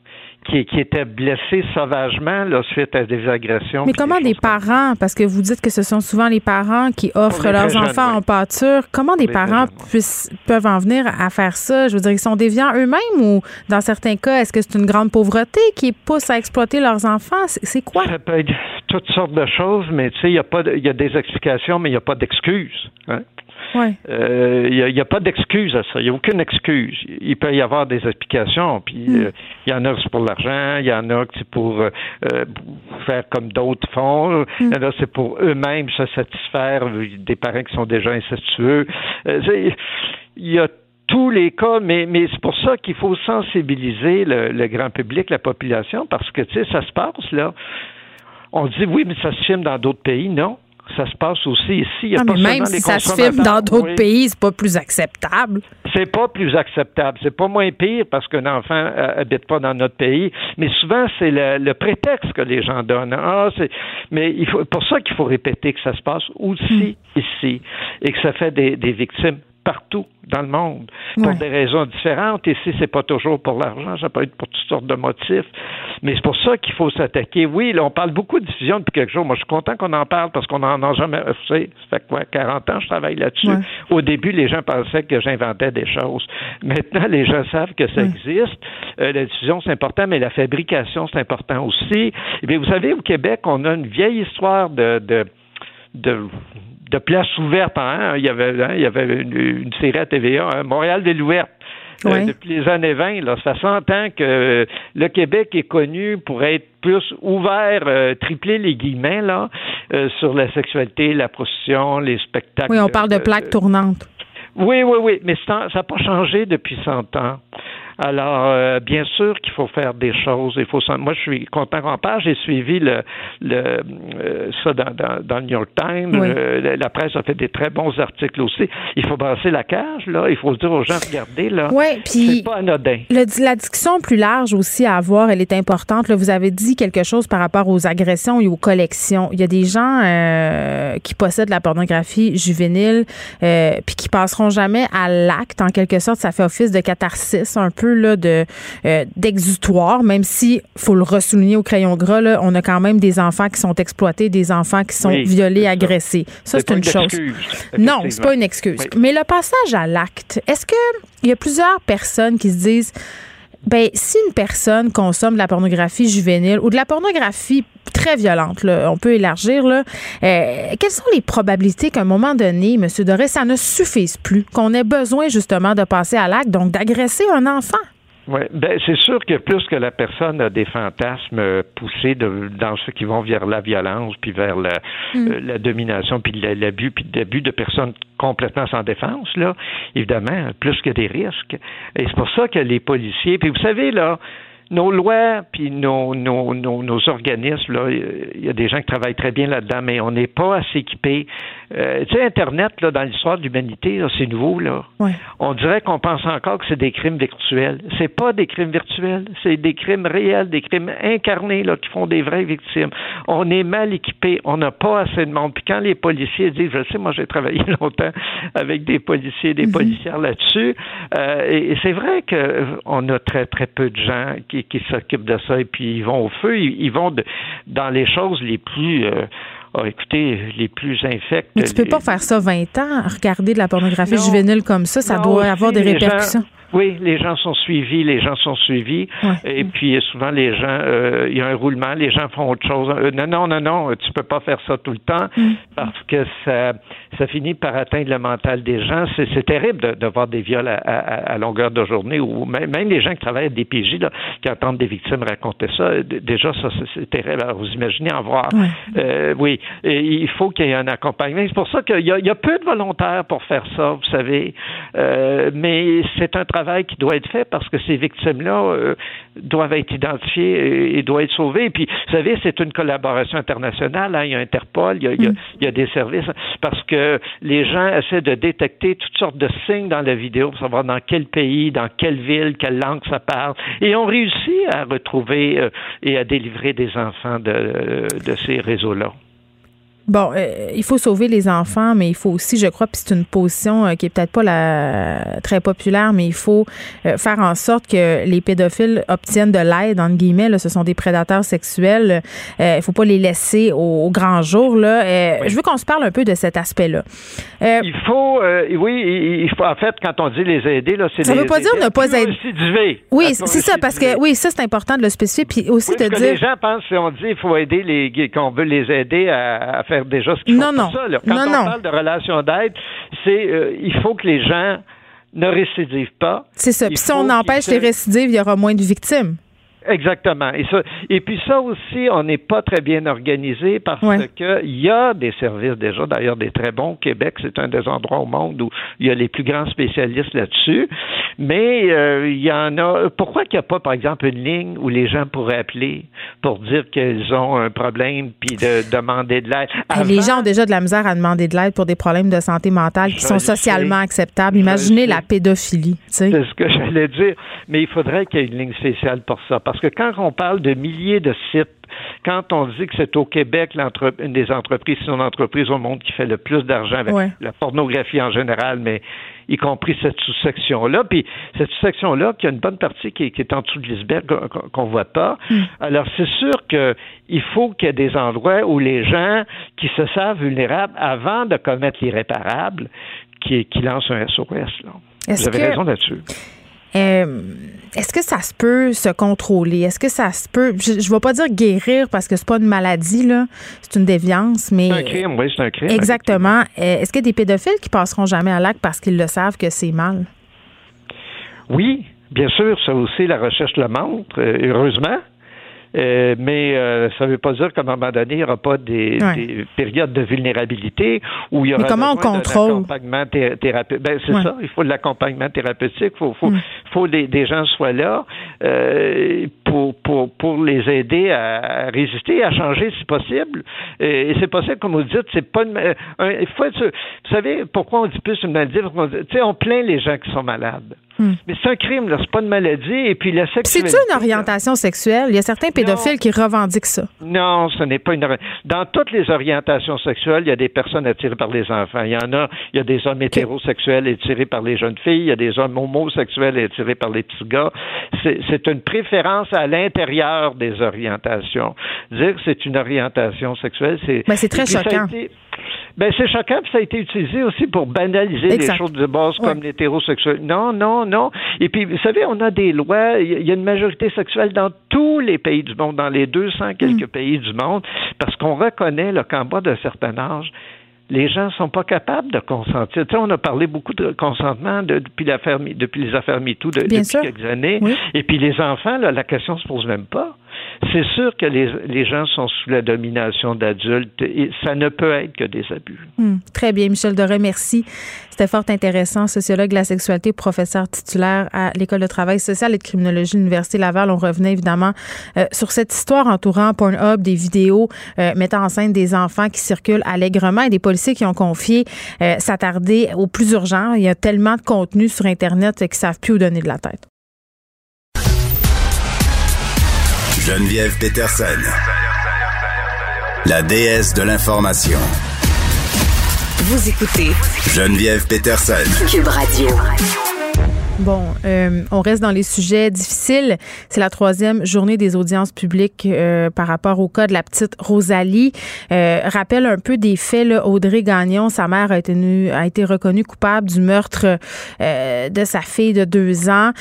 qui, qui étaient blessés sauvagement là, suite à des agressions. Mais comment des, parents, parce que vous dites que ce sont souvent les parents qui offrent leurs enfants en pâture, comment des parents puissent, peuvent en venir à faire ça? Je veux dire, ils sont déviants eux-mêmes ou dans certains cas, est-ce que c'est une grande pauvreté qui pousse à exploiter leurs enfants? C'est quoi? Ça peut être toutes sortes de choses, mais tu sais, il y, a pas y a des explications, mais il n'y a pas d'excuses. Hein? Il n'y euh, a, pas d'excuse à ça. Il n'y a aucune excuse. Il peut y avoir des explications. Puis il hmm. euh, y en a c'est pour l'argent, il y en a c'est pour euh, faire comme d'autres font. Il y en a c'est pour eux-mêmes se satisfaire des parents qui sont déjà incestueux. il y a tous les cas, mais, mais c'est pour ça qu'il faut sensibiliser le, grand public, la population, parce que, tu sais, ça se passe, là. On dit, oui, mais ça se filme dans d'autres pays. Non ça se passe aussi ici. Il y a pas mais même si ça se filme dans d'autres pays, c'est pas plus acceptable. C'est pas plus acceptable. C'est pas moins pire parce qu'un enfant euh, habite pas dans notre pays. Mais souvent, c'est le, prétexte que les gens donnent. Ah, c'est, mais il faut, pour ça qu'il faut répéter que ça se passe aussi hmm. ici et que ça fait des, des victimes partout dans le monde pour des raisons différentes. Ici, c'est pas toujours pour l'argent, ça peut être pour toutes sortes de motifs. Mais c'est pour ça qu'il faut s'attaquer. Oui, là, on parle beaucoup de diffusion depuis quelque chose. Moi, je suis content qu'on en parle parce qu'on n'en a jamais fait. Ça fait quoi, 40 ans, je travaille là-dessus? Au début, les gens pensaient que j'inventais des choses. Maintenant, les gens savent que ça existe. Euh, la diffusion, c'est important, mais la fabrication, c'est important aussi. Et bien, vous savez, au Québec, on a une vieille histoire de, de de de places ouvertes. Hein? Il y avait, hein, il y avait une, série à TVA, hein? Montréal ville ouverte. Euh, depuis les années 20, là, ça fait 100 ans que le Québec est connu pour être plus ouvert, euh, tripler les guillemets, là, euh, sur la sexualité, la prostitution, les spectacles. Oui, on parle de plaques tournantes. Oui, oui, oui, mais ça n'a pas changé depuis 100 ans. Alors, euh, bien sûr qu'il faut faire des choses. Il faut moi, je suis content qu'on parle. J'ai suivi le, le euh, ça dans, dans, le New York Times. Euh, la presse a fait des très bons articles aussi. Il faut brasser la cage, là. Il faut dire aux gens, regardez, là. Oui, puis. C'est pas anodin. la discussion plus large aussi à avoir, elle est importante. Là, vous avez dit quelque chose par rapport aux agressions et aux collections. Il y a des gens qui possèdent la pornographie juvénile puis qui passeront jamais à l'acte. En quelque sorte, ça fait office de catharsis un peu là, de euh, d'exutoire, même si faut le ressouligner au crayon gras, là, on a quand même des enfants qui sont exploités, des enfants qui sont violés, agressés. Ça, c'est une chose. Non, c'est pas une excuse. Mais le passage à l'acte, est-ce que il y a plusieurs personnes qui se disent ben si une personne consomme de la pornographie juvénile ou de la pornographie très violente, là, on peut élargir, là, euh, quelles sont les probabilités qu'à un moment donné, M. Doré, ça ne suffise plus, qu'on ait besoin justement de passer à l'acte, donc d'agresser un enfant? Oui, ben c'est sûr que plus que la personne a des fantasmes poussés de, dans ceux qui vont vers la violence, puis vers la, mm. euh, la domination, puis l'abus, puis l'abus de personnes complètement sans défense, là, évidemment, plus que des risques. Et c'est pour ça que les policiers, puis vous savez, là, nos lois puis nos, nos, nos, organismes, là, il y a des gens qui travaillent très bien là-dedans, mais on n'est pas assez équipés euh, tu sais, Internet, là, dans l'histoire de l'humanité, c'est nouveau, là. On dirait qu'on pense encore que c'est des crimes virtuels. C'est pas des crimes virtuels, c'est des crimes réels, des crimes incarnés, là, qui font des vraies victimes. On est mal équipé, on n'a pas assez de monde. Puis quand les policiers disent, je sais, moi, j'ai travaillé longtemps avec des policiers, des mhm. policières là-dessus, euh, et, c'est vrai qu'on a très, très peu de gens qui, s'occupent de ça, et puis ils vont au feu, ils, vont dans les choses les plus... Euh, oh, écoutez, les plus infects. Mais tu peux pas faire ça 20 ans, regarder de la pornographie juvénile comme ça, ça doit avoir des répercussions. Oui, les gens sont suivis, les gens sont suivis. Et puis souvent les gens, euh, il y a un roulement, les gens font autre chose. Euh, non, non, non, non, tu peux pas faire ça tout le temps mm. parce que ça, ça finit par atteindre le mental des gens. C'est terrible de, de, voir des viols à, à, longueur de journée ou même, même, les gens qui travaillent à des PJ là, qui entendent des victimes raconter ça. Déjà, ça c'est terrible. Alors vous imaginez en voir. Euh, oui, et il faut qu'il y ait un accompagnement. C'est pour ça qu'il y, y, a peu de volontaires pour faire ça, vous savez. Euh, mais c'est un travail qui doit être fait parce que ces victimes-là euh, doivent être identifiées et, doivent être sauvées. Et puis, vous savez, c'est une collaboration internationale. Hein. Il y a Interpol, il y a, il, y a, des services parce que les gens essaient de détecter toutes sortes de signes dans la vidéo pour savoir dans quel pays, dans quelle ville, quelle langue ça parle. Et on réussit à retrouver euh, et à délivrer des enfants de, de ces réseaux-là. Bon, euh, il faut sauver les enfants, mais il faut aussi, je crois, puis c'est une position euh, qui est peut-être pas la très populaire, mais il faut euh, faire en sorte que les pédophiles obtiennent de l'aide entre guillemets. Là, ce sont des prédateurs sexuels. il faut pas les laisser au, grand jour. Là, je veux qu'on se parle un peu de cet aspect-là. il faut, oui, il faut. En fait, quand on dit les aider, là, c'est ça veut pas dire ne pas aider. Oui, c'est ça, parce que oui, ça c'est important de le spécifier, puis aussi de dire. Les gens pensent, on dit, il faut aider les, qu'on veut les aider à, à faire déjà ce qu'ils non, non. Ça, Quand on parle de relation d'aide, c'est euh, il faut que les gens ne récidivent pas. C'est ça. Puis si on empêche les récidives, il y aura moins de victimes. Exactement. Et, ça, et puis ça aussi, on n'est pas très bien organisé parce qu'il y a des services déjà, d'ailleurs des très bons. Québec, c'est un des endroits au monde où il y a les plus grands spécialistes là-dessus. Mais euh, il y en a. Pourquoi qu'il n'y a pas, par exemple, une ligne où les gens pourraient appeler pour dire qu'ils ont un problème puis de demander de l'aide? Les gens ont déjà de la misère à demander de l'aide pour des problèmes de santé mentale qui sont socialement acceptables. Imaginez la pédophilie. C'est ce que j'allais dire. Mais il faudrait qu'il y ait une ligne spéciale pour ça. Parce que quand on parle de milliers de sites, quand on dit que c'est au Québec une des entreprises, c'est une entreprise au monde qui fait le plus d'argent avec la pornographie en général, mais y compris cette sous-section-là. Puis cette sous-section-là, qui a une bonne partie qui est, en dessous de l'iceberg, qu'on ne voit pas. Hmm. Alors, c'est sûr qu'il faut qu'il y ait des endroits où les gens qui se savent vulnérables avant de commettre l'irréparable, qui, qui lancent un SOS. Vous avez raison là-dessus. Euh, est-ce que ça se peut se contrôler? Est-ce que ça se peut, je ne vais pas dire guérir parce que c'est pas une maladie, là, c'est une déviance, mais. C'est un crime, oui, c'est un crime. Exactement. Euh, est-ce qu'il y a des pédophiles qui passeront jamais à l'acte parce qu'ils le savent que c'est mal? Oui, bien sûr, ça aussi, la recherche le montre, euh, heureusement. Euh, mais euh, ça ne veut pas dire qu'à un moment donné, il n'y aura pas des, périodes de vulnérabilité où il y aura mais comment on contrôle? thérapeutique? Ben, c'est ça, il faut de l'accompagnement thérapeutique, il faut, faut, mm. faut des, des, gens soient là euh, pour, pour, pour les aider à résister, à changer si possible. Et, c'est possible, comme vous dites, c'est pas une, il faut être, vous savez pourquoi on dit plus une maladie? On, on plaint les gens qui sont malades. Hmm. Mais c'est un crime, là. C'est pas une maladie. Et puis la sexualité. C'est-tu une orientation sexuelle? Il y a certains pédophiles qui revendiquent ça. Non, ce n'est pas une. Dans toutes les orientations sexuelles, il y a des personnes attirées par les enfants. Il y en a, il y a des hommes hétérosexuels attirés par les jeunes filles. Il y a des hommes homosexuels attirés par les petits gars. C'est une préférence à l'intérieur des orientations. Dire que c'est une orientation sexuelle, c'est. Mais c'est très choquant. Ben, c'est choquant, puis ça a été utilisé aussi pour banaliser les choses de base comme l'hétérosexuel. Non, non, non. Et puis, vous savez, on a des lois, il y a une majorité sexuelle dans tous les pays du monde, dans les 200 quelques mm. pays du monde, parce qu'on reconnaît qu'en bas d'un certain âge, les gens sont pas capables de consentir. Tu sais, on a parlé beaucoup de consentement depuis, les affaires MeToo de, depuis quelques années. Et puis les enfants, là, la question se pose même pas. C'est sûr que les, les, gens sont sous la domination d'adultes et ça ne peut être que des abus. Hmm. très bien, Michel Doré, merci. C'était fort intéressant. Sociologue de la sexualité, professeur titulaire à l'École de travail social et de criminologie de l'Université Laval. On revenait évidemment euh, sur cette histoire entourant Pornhub, des vidéos euh, mettant en scène des enfants qui circulent allègrement et des policiers qui ont confié euh, s'attarder au plus urgent. Il y a tellement de contenu sur Internet qu'ils ne savent plus où donner de la tête. Geneviève Peterson, la déesse de l'information. Vous écoutez Geneviève Peterson, Cube Radio. Bon, euh, on reste dans les sujets difficiles. C'est la troisième journée des audiences publiques euh, par rapport au cas de la petite Rosalie. Euh, rappelle un peu des faits. Là, Audrey Gagnon, sa mère a été, a été reconnue coupable du meurtre de sa fille de deux ans.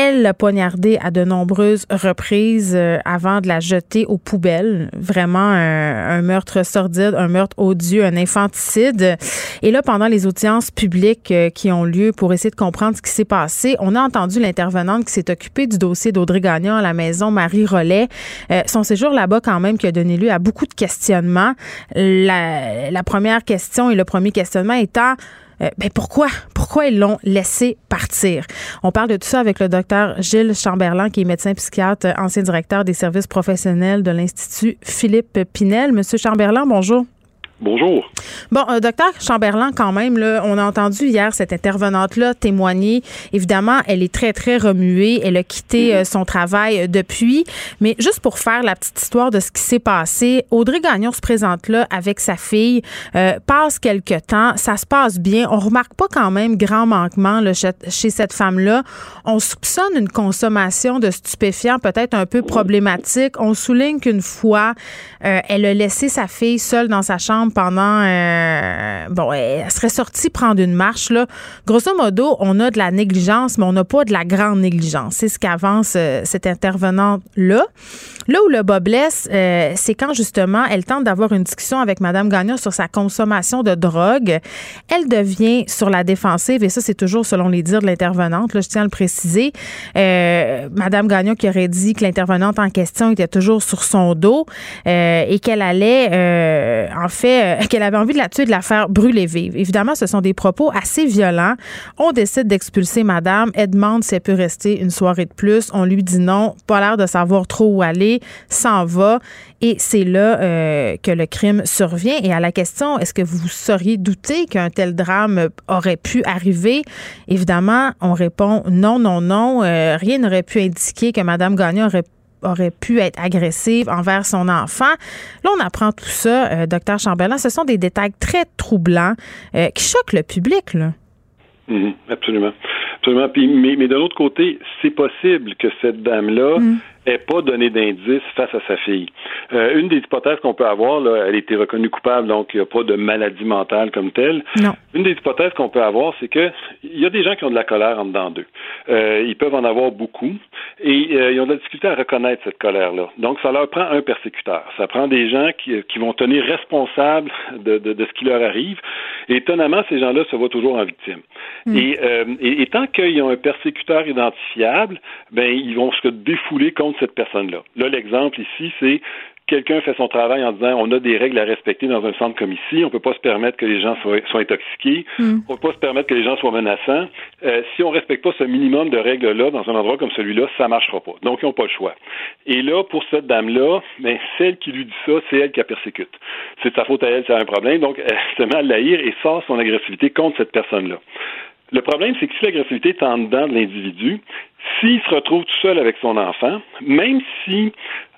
Elle l'a poignardée à de nombreuses reprises avant de la jeter aux poubelles. Vraiment un, meurtre sordide, un meurtre odieux, un infanticide. Et là, pendant les audiences publiques qui ont lieu pour essayer de comprendre ce qui s'est passé, on a entendu l'intervenante qui s'est occupée du dossier d'Audrey Gagnon à la maison, Marie Rollet. Euh, son séjour là-bas, quand même, qui a donné lieu à beaucoup de questionnements. La, première question et le premier questionnement étant euh, ben pourquoi? Pourquoi ils l'ont laissé partir? On parle de tout ça avec le docteur Gilles Chamberlain, qui est médecin psychiatre, ancien directeur des services professionnels de l'Institut Philippe Pinel. Monsieur Chamberlain, bonjour. Bonjour. Bon, euh, docteur Chamberlain, quand même, là, on a entendu hier cette intervenante-là témoigner. Évidemment, elle est très, très remuée. Elle a quitté euh, son travail euh, depuis. Mais juste pour faire la petite histoire de ce qui s'est passé, Audrey Gagnon se présente là avec sa fille, passe quelques temps, ça se passe bien. On remarque pas quand même grand manquement là, chez cette femme-là. On soupçonne une consommation de stupéfiants peut-être un peu problématique. On souligne qu'une fois, elle a laissé sa fille seule dans sa chambre pendant. Euh, bon, elle serait sortie prendre une marche. Là. Grosso modo, on a de la négligence, mais on n'a pas de la grande négligence. C'est ce qu'avance euh, cette intervenante-là. Là où le bas blesse, euh, c'est quand justement elle tente d'avoir une discussion avec Mme Gagnon sur sa consommation de drogue. Elle devient sur la défensive, et ça, c'est toujours selon les dires de l'intervenante. Là, je tiens à le préciser. Mme Gagnon qui aurait dit que l'intervenante en question était toujours sur son dos et qu'elle allait, en fait, euh, qu'elle avait envie de la tuer, de la faire brûler vive. Évidemment, ce sont des propos assez violents. On décide d'expulser madame. Elle demande si elle peut rester une soirée de plus. On lui dit non, pas l'air de savoir trop où aller, s'en va. Et c'est là euh, que le crime survient. Et à la question, est-ce que vous seriez douté qu'un tel drame aurait pu arriver? Évidemment, on répond non, non, non. Euh, rien n'aurait pu indiquer que Madame Gagnon aurait aurait pu être agressive envers son enfant. Là, on apprend tout ça, euh, docteur Chambellan. Ce sont des détails très troublants euh, qui choquent le public. Là. Mhm, absolument. Absolument. Puis, mais, mais de l'autre côté, c'est possible que cette dame-là mm n'ait pas donné d'indice face à sa fille. Euh, une des hypothèses qu'on peut avoir, là, elle a été reconnue coupable, donc il n'y a pas de maladie mentale comme telle. Non. Une des hypothèses qu'on peut avoir, c'est que il y a des gens qui ont de la colère en dedans d'eux. Euh, ils peuvent en avoir beaucoup et euh, ils ont de la difficulté à reconnaître cette colère-là. Donc, ça leur prend un persécuteur. Ça prend des gens qui, qui vont tenir responsables de, de, de, ce qui leur arrive. Et étonnamment, ces gens-là se voient toujours en victime. Mm. Et, euh, et, et, tant qu'ils ont un persécuteur identifiable, ben ils vont se défouler contre cette personne-là. Là, l'exemple ici, c'est quelqu'un fait son travail en disant on a des règles à respecter dans un centre comme ici, on peut pas se permettre que les gens soient, soient intoxiqués, mm. on peut pas se permettre que les gens soient menaçants. Euh, si on respecte pas ce minimum de règles-là dans un endroit comme celui-là, ça marchera pas. Donc ils n'ont pas le choix. Et là, pour cette dame-là, ben, celle qui lui dit ça, c'est elle qui la persécute. C'est de sa faute à elle, c'est un problème. Donc elle se met à l'haïr et sort son agressivité contre cette personne-là. Le problème, c'est que si l'agressivité est en dedans de l'individu, s'il se retrouve tout seul avec son enfant, même si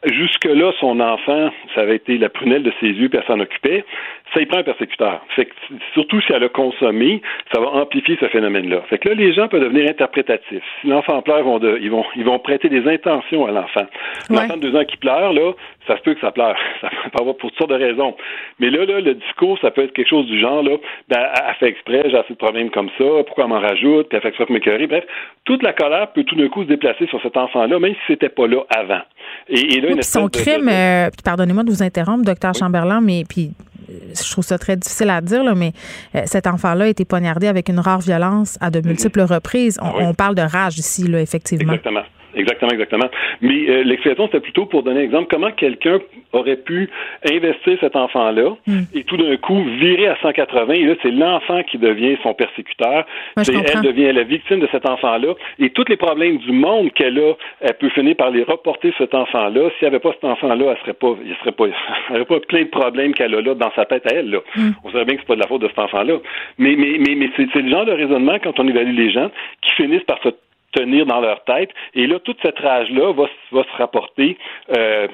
jusque-là, son enfant, ça avait été la prunelle de ses yeux, puis elle s'en occupait, ça y prend un persécuteur. Fait que, surtout si elle a consommé, ça va amplifier ce phénomène-là. Fait que là, les gens peuvent devenir interprétatifs. Si l'enfant pleure, ils vont, ils, vont, ils vont prêter des intentions à l'enfant. L'enfant de deux ans qui pleure, là, ça se peut que ça pleure. Ça peut avoir pour toutes sortes de raisons. Mais là, là, le discours, ça peut être quelque chose du genre, là, ben, elle fait exprès, j'ai assez de problèmes comme ça, pourquoi elle m'en rajoute, puis elle fait exprès pour m'écœurer. Bref, toute la colère peut tout d'un coup se déplacer sur cet enfant-là, même si c'était pas là avant. Et, là, son crime, euh, pardonnez-moi de vous interrompre, docteur Chamberlain, mais puis euh, je trouve ça très difficile à dire, là, mais euh, cet enfant-là a été poignardé avec une rare violence à de multiples reprises. On, parle de rage ici, là, effectivement. Exactement. Exactement, exactement. Mais euh, l'explication, c'était plutôt pour donner un exemple comment quelqu'un aurait pu investir cet enfant-là hmm. et tout d'un coup virer à 180 et là, c'est l'enfant qui devient son persécuteur. c'est elle devient la victime de cet enfant-là et tous les problèmes du monde qu'elle a, elle peut finir par les reporter cet enfant-là. S'il n'y avait pas cet enfant-là, elle serait pas, il serait pas, elle aurait pas plein de problèmes qu'elle a là dans sa tête à elle. Là. Hmm. On savait bien que c'est pas de la faute de cet enfant-là. Mais, mais, mais, mais c'est, c'est le genre de raisonnement quand on évalue les gens qui finissent par se tenir dans leur tête. Et là, toute cette rage-là va, va se rapporter euh,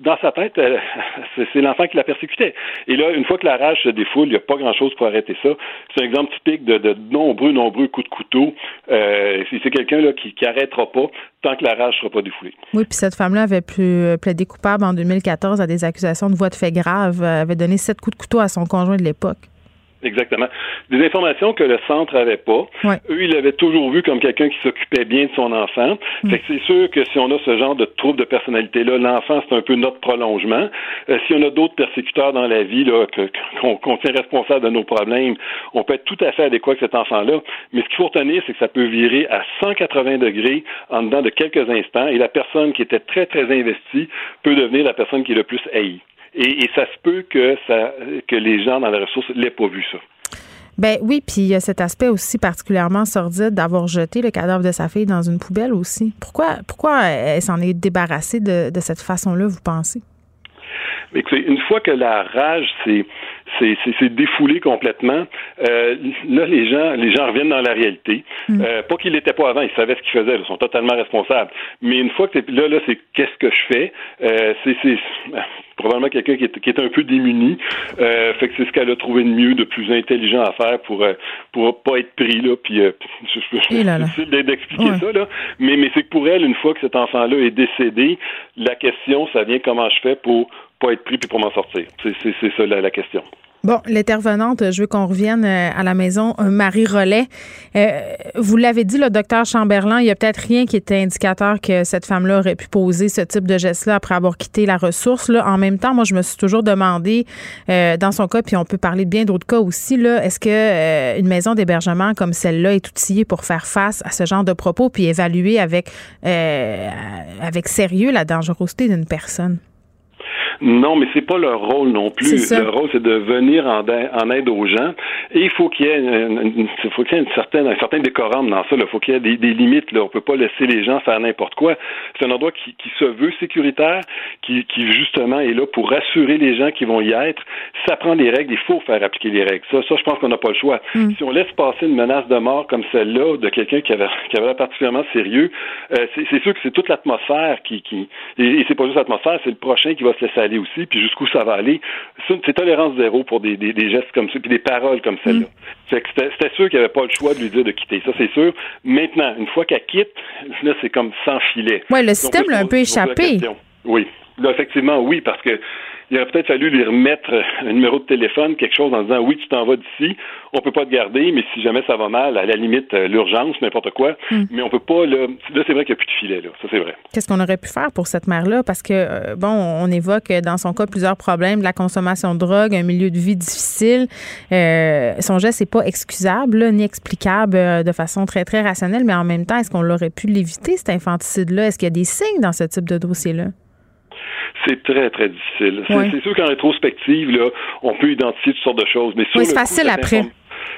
dans sa tête. c'est l'enfant qui la persécutait. Et là, une fois que la rage se défoule, il n'y a pas grand-chose pour arrêter ça. C'est un exemple typique de, de nombreux, nombreux coups de couteau. Euh, c'est quelqu'un là qui n'arrêtera pas tant que la rage ne sera pas défoulée. Oui, puis cette femme-là avait euh, plaider coupable en 2014 à des accusations de voie de fait grave, avait donné sept coups de couteau à son conjoint de l'époque. Exactement. Des informations que le centre avait pas. Eux, ils l'avaient toujours vu comme quelqu'un qui s'occupait bien de son enfant. Mm. Fait que c'est sûr que si on a ce genre de trouble de personnalité-là, l'enfant, c'est un peu notre prolongement. Euh, si on a d'autres persécuteurs dans la vie, là, qu'on tient responsable de nos problèmes, on peut être tout à fait adéquat avec cet enfant-là. Mais ce qu'il faut retenir, c'est que ça peut virer à 180 degrés en dedans de quelques instants et la personne qui était très, très investie peut devenir la personne qui est le plus haïe. Et, ça se peut que, ça, que les gens dans les ressources l'aient pas vu, ça. Ben oui, puis il y a cet aspect aussi particulièrement sordide d'avoir jeté le cadavre de sa fille dans une poubelle aussi. Pourquoi, pourquoi elle s'en est débarrassée de, de cette façon-là, vous pensez? Mais une fois que la rage s'est c'est défoulé complètement. Euh, là, les gens, les gens reviennent dans la réalité. Mm. Euh, pas qu'ils l'étaient pas avant, ils savaient ce qu'ils faisaient, ils sont totalement responsables. Mais une fois que là, là, c'est qu'est-ce que je fais? Euh, C'est probablement quelqu'un qui est, qui est un peu démuni. Euh, fait que c'est ce qu'elle a trouvé de mieux, de plus intelligent à faire pour euh, pour pas être pris là. Puis euh, je d'expliquer ça là. Mais mais c'est que pour elle, une fois que cet enfant-là est décédé, la question, ça vient comment je fais pour pas être pris puis pour m'en sortir. C'est ça la question. Bon, l'intervenante, je veux qu'on revienne euh, à la maison euh, Marie Rollet. Euh, vous l'avez dit, le docteur Chamberlain, il y a peut-être rien qui était indicateur que cette femme-là aurait pu poser ce type de geste-là après avoir quitté la ressource. Là. En même temps, moi, je me suis toujours demandé, dans son cas, puis on peut parler de bien d'autres cas aussi, là, est-ce que une maison d'hébergement comme celle-là est outillée pour faire face à ce genre de propos puis évaluer avec, avec sérieux la dangerosité d'une personne? Non, mais c'est pas leur rôle non plus. Leur rôle, c'est de venir en, en, aide aux gens. Et il faut qu'il y ait, une, faut qu'il y ait une certaine, un certain décorum dans ça. Il faut qu'il y ait des, des, limites. Là. On peut pas laisser les gens faire n'importe quoi. C'est un endroit qui, qui, se veut sécuritaire, qui, qui justement est là pour rassurer les gens qui vont y être. ça prend des règles, il faut faire appliquer les règles. Ça, ça je pense qu'on n'a pas le choix. Mm. Si on laisse passer une menace de mort comme celle-là de quelqu'un qui avait, qui avait particulièrement sérieux, euh, c'est sûr que c'est toute l'atmosphère qui, qui et, et c'est pas juste l'atmosphère, c'est le prochain qui va se laisser aller aussi, puis jusqu'où ça va aller. C'est tolérance zéro pour des, des, gestes comme ça, puis des paroles comme celle-là. Mm. C'était sûr qu'il n'y avait pas le choix de lui dire de quitter, ça c'est sûr. Maintenant, une fois qu'elle quitte, là c'est comme sans filet. Oui, le système l'a un peu échappé. Oui, là, effectivement, oui, parce que il aurait peut-être fallu lui remettre un numéro de téléphone, quelque chose en disant oui, tu t'en vas d'ici, on peut pas te garder, mais si jamais ça va mal, à la limite, euh, l'urgence, n'importe quoi, hmm. mais on peut pas, là, là c'est vrai qu'il n'y a plus de filet, là, ça c'est vrai. Qu'est-ce qu'on aurait pu faire pour cette mère-là? Parce que, euh, bon, on évoque dans son cas plusieurs problèmes, la consommation de drogue, un milieu de vie difficile. Euh, son geste n'est pas excusable, ni explicable de façon très, très rationnelle, mais en même temps, est-ce qu'on l'aurait pu l'éviter, cet infanticide-là? Est-ce qu'il y a des signes dans ce type de dossier-là? C'est très, très difficile. C'est sûr qu'en rétrospective, là, on peut identifier toutes sortes de choses. Mais oui, c'est facile après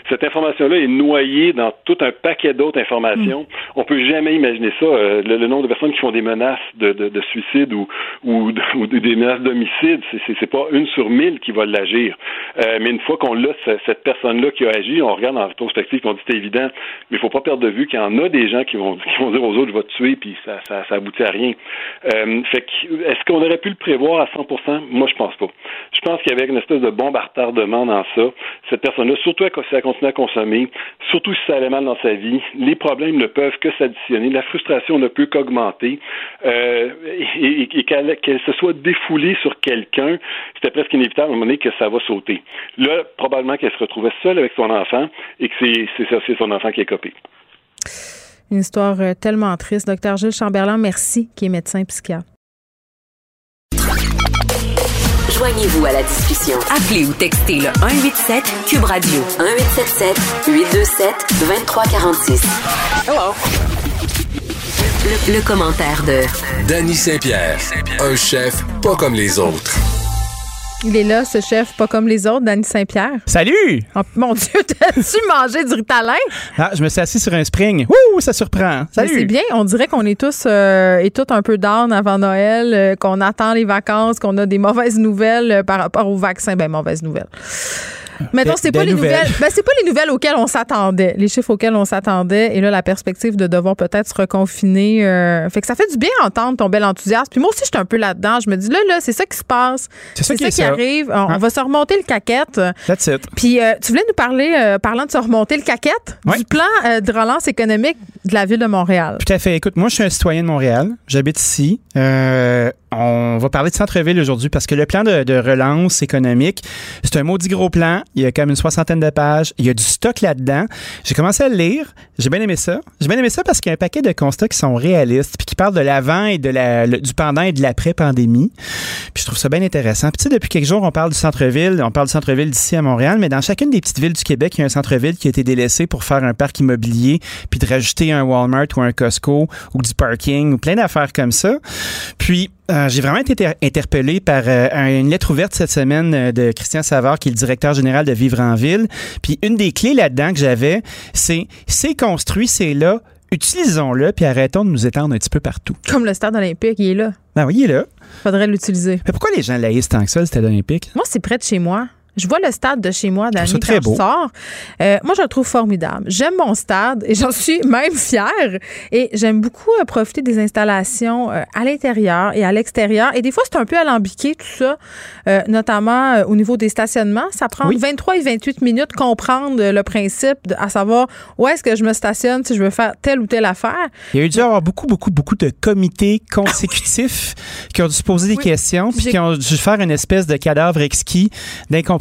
cette information-là est noyée dans tout un paquet d'autres informations. On mm. On peut jamais imaginer ça. Euh, le, nombre de personnes qui font des menaces de, de, suicide ou, ou, des menaces d'homicide, c'est pas une sur mille qui va l'agir. Euh, mais une fois qu'on l'a, cette personne-là qui a agi, on regarde en rétrospective, on dit c'est évident, mais il faut pas perdre de vue qu'il y en a des gens qui vont, qui vont dire aux autres je vais te tuer, puis ça, ça, ça aboutit à rien. Euh, fait est-ce qu'on aurait pu le prévoir à 100%? Moi, je pense pas. Je pense qu'il y avait une espèce de bombe à retardement dans ça. Cette personne-là, surtout à, à continuer à consommer, surtout si ça allait mal dans sa vie. Les problèmes ne peuvent que s'additionner. La frustration ne peut qu'augmenter. Euh, et, qu'elle se soit défoulée sur quelqu'un, c'était presque inévitable à un moment donné que ça va sauter. Là, probablement qu'elle se retrouvait seule avec son enfant et que c'est son enfant qui est copé. Une histoire euh, tellement triste. Docteur Gilles Chamberlain, merci, qui est médecin psychiatre. Joignez-vous à la discussion. Appelez ou textez le 187 Cube Radio 1877 827 2346. Hello. Le, le commentaire de Danny Saint-Pierre, un chef pas comme les autres. Il est là, ce chef, pas comme les autres, Danny Saint-Pierre. Salut! Oh, mon Dieu, t'as-tu mangé du ritalin? Ah, je me suis assis sur un spring. Ouh, ça surprend. Salut! C'est bien, on dirait qu'on est tous euh, et toutes un peu down avant Noël, euh, qu'on attend les vacances, qu'on a des mauvaises nouvelles euh, par rapport au vaccin. Ben, mauvaises nouvelles. Des- c'est pas les nouvelles. nouvelles. Ben, c'est pas les nouvelles auxquelles on s'attendait, les chiffres auxquels on s'attendait. Et là, la perspective de devoir peut-être se reconfiner. euh, fait que ça fait du bien entendre ton bel enthousiasme. Puis moi aussi, j'étais un peu là-dedans. Je me dis, là, là, c'est ça qui se passe. C'est ça qui ça. arrive. On, Hein? va se remonter le caquette. That's it. Puis euh, tu voulais nous parler, euh, parlant de se remonter le caquette, du plan euh, de relance économique de la ville de Montréal. Tout à fait. Écoute, moi, je suis un citoyen de Montréal. J'habite ici. On va parler de centre-ville aujourd'hui parce que le plan de, relance économique, c'est un maudit gros plan. Il y a comme une soixantaine de pages. Il y a du stock là-dedans. J'ai commencé à le lire. J'ai bien aimé ça. J'ai bien aimé ça parce qu'il y a un paquet de constats qui sont réalistes puis qui parlent de l'avant et de la, du pendant et de l'après-pandémie. Puis je trouve ça bien intéressant. Puis tu sais, depuis quelques jours, on parle du centre-ville. On parle du centre-ville d'ici à Montréal, mais dans chacune des petites villes du Québec, il y a un centre-ville qui a été délaissé pour faire un parc immobilier puis de rajouter un Walmart ou un Costco ou du parking ou plein d'affaires comme ça. Puis euh, j'ai vraiment été inter- interpellé par euh, un- une lettre ouverte cette semaine euh, de Christian Savard, qui est le directeur général de Vivre en Ville. Puis une des clés là-dedans que j'avais, c'est c'est construit, c'est là. Utilisons-le, puis arrêtons de nous étendre un petit peu partout. Comme le stade olympique, il est là. Ben oui, il est là. Faudrait l'utiliser. Mais pourquoi les gens laïssent tant que ça, le stade olympique? Moi, c'est près de chez moi. Je vois le stade de chez moi, très quand beau. je sors. Euh, moi, je le trouve formidable. J'aime mon stade et j'en suis même fière. Et j'aime beaucoup euh, profiter des installations euh, à l'intérieur et à l'extérieur. Et des fois, c'est un peu alambiqué, tout ça, notamment au niveau des stationnements. Ça prend Oui. 23 et 28 minutes comprendre le principe, de- à savoir où est-ce que je me stationne si je veux faire telle ou telle affaire. Il y a eu dû avoir beaucoup, beaucoup, beaucoup de comités consécutifs qui ont dû se poser des Oui. questions, puis qui ont dû faire une espèce de cadavre exquis d'incompréhension.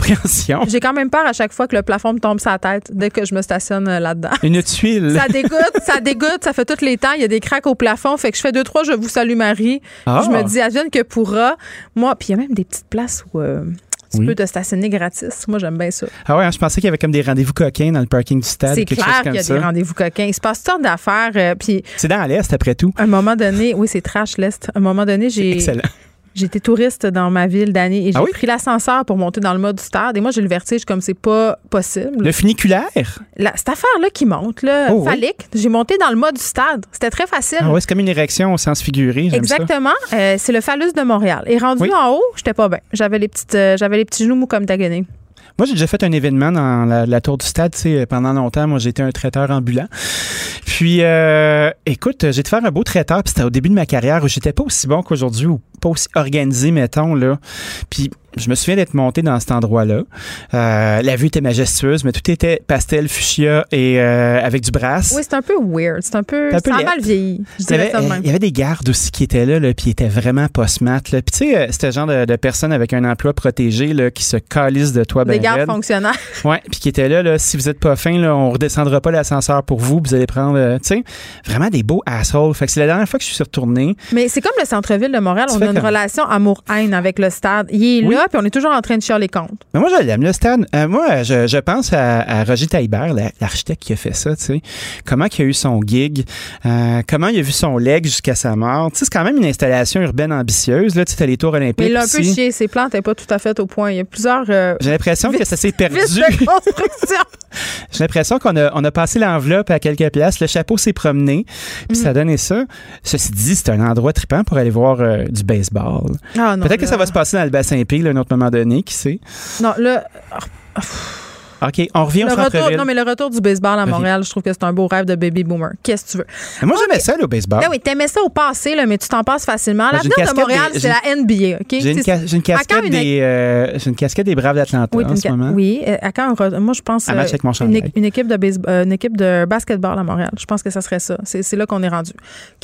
J'ai quand même peur à chaque fois que le plafond me tombe sur la tête dès que je me stationne euh, là-dedans. Une tuile. Ça dégoûte, ça dégoûte, ça fait tous les temps. Il y a des craques au plafond. Fait que je fais deux, trois, je vous salue Marie. Ah. Je me dis, advienne que pourra. Moi, puis il y a même des petites places où euh, tu Oui. peux te stationner gratis. Moi, j'aime bien ça. Ah ouais, hein, je pensais qu'il y avait comme des rendez-vous coquins dans le parking du stade. C'est clair qu'il y a ça. des rendez-vous coquins. Il se passe toutes sortes d'affaires. euh, puis, C'est dans l'Est, après tout. à un moment donné, oui, c'est trash, l'Est. À un moment donné, j'ai. J'étais touriste dans ma ville d'année et j'ai Ah oui? pris l'ascenseur pour monter dans le mode du stade. Et moi, j'ai le vertige comme c'est pas possible. Le funiculaire? La- cette affaire-là qui monte, là, Oh oui. phallique, j'ai monté dans le mode du stade. C'était très facile. Ah ouais, c'est comme une érection au sens figuré. Exactement. Euh, c'est le phallus de Montréal. Et rendu Oui. en haut, j'étais pas bien. J'avais les petites, euh, j'avais les petits genoux mous comme Dagoné. Moi, j'ai déjà fait un événement dans la, tour du stade. Sais, pendant longtemps, moi, j'étais un traiteur ambulant. Puis, euh, écoute, j'ai été faire un beau traiteur. Puis, c'était au début de ma carrière où j'étais pas aussi bon qu'aujourd'hui ou pas aussi organisé, mettons, là. Puis, je me souviens d'être monté dans cet endroit-là. Euh, la vue était majestueuse, mais tout était pastel, fuchsia et euh, avec du brass. Oui, c'est un peu weird. C'est un peu. Un peu ça mal vieilli. Je Il y, dirais avait, ça même. il y avait des gardes aussi qui étaient là, là puis ils étaient vraiment. Là. Puis tu sais, euh, c'était le genre de, de personnes avec un emploi protégé là, qui se calissent de toi. Des ben gardes raide. fonctionnaires. Ouais, puis qui étaient là, là, si vous êtes pas fin, là, on redescendra pas l'ascenseur pour vous, vous allez prendre, euh, tu sais, vraiment des beaux assholes. Fait que c'est la dernière fois que je suis retourné. Mais c'est comme le centre-ville de Montréal. Tu On a une comme- relation amour-haine avec le stade. Il est Oui. là, puis on est toujours en train de chier les comptes. Mais moi, je l'aime, le stade. Euh, moi, je, je pense à, à Roger Taillibert, la- l'architecte qui a fait ça, tu sais. Comment il a eu son gig, euh, comment il a vu son leg jusqu'à sa mort. Tu sais, c'est quand même une installation urbaine ambitieuse, là. Tu sais, les tours olympiques. Mais il a un peu chié. Ses plans n'étaient pas tout à fait au point. Il y a plusieurs. euh, J'ai l'impression que ça s'est perdu. J'ai l'impression qu'on a, on a passé l'enveloppe à quelques places. Le chapeau s'est promené, puis Mm. ça donnait ça. Ceci dit, c'est un endroit trippant pour aller voir du baseball. Ah, Peut-être que ça va se passer dans le bassin P, à un autre moment donné, qui sait? Non, là, OK, on revient le au retour, non, mais le retour du baseball à. Montréal, je trouve que c'est un beau rêve de baby boomer. Qu'est-ce que tu veux? Mais moi, j'aimais ça, le baseball. Ben oui, t'aimais ça au passé, là, mais tu t'en passes facilement. L'avenir de Montréal, des- c'est la NBA? J'ai une, ca- à casquette une- des, euh, une casquette des Braves d'Atlanta Oui, en ce ca- moment. oui, euh, à quand moi je pense match euh, avec mon une, une équipe de base- euh, une équipe de basketball à Montréal. Je pense que ça serait ça. C'est là qu'on est rendu.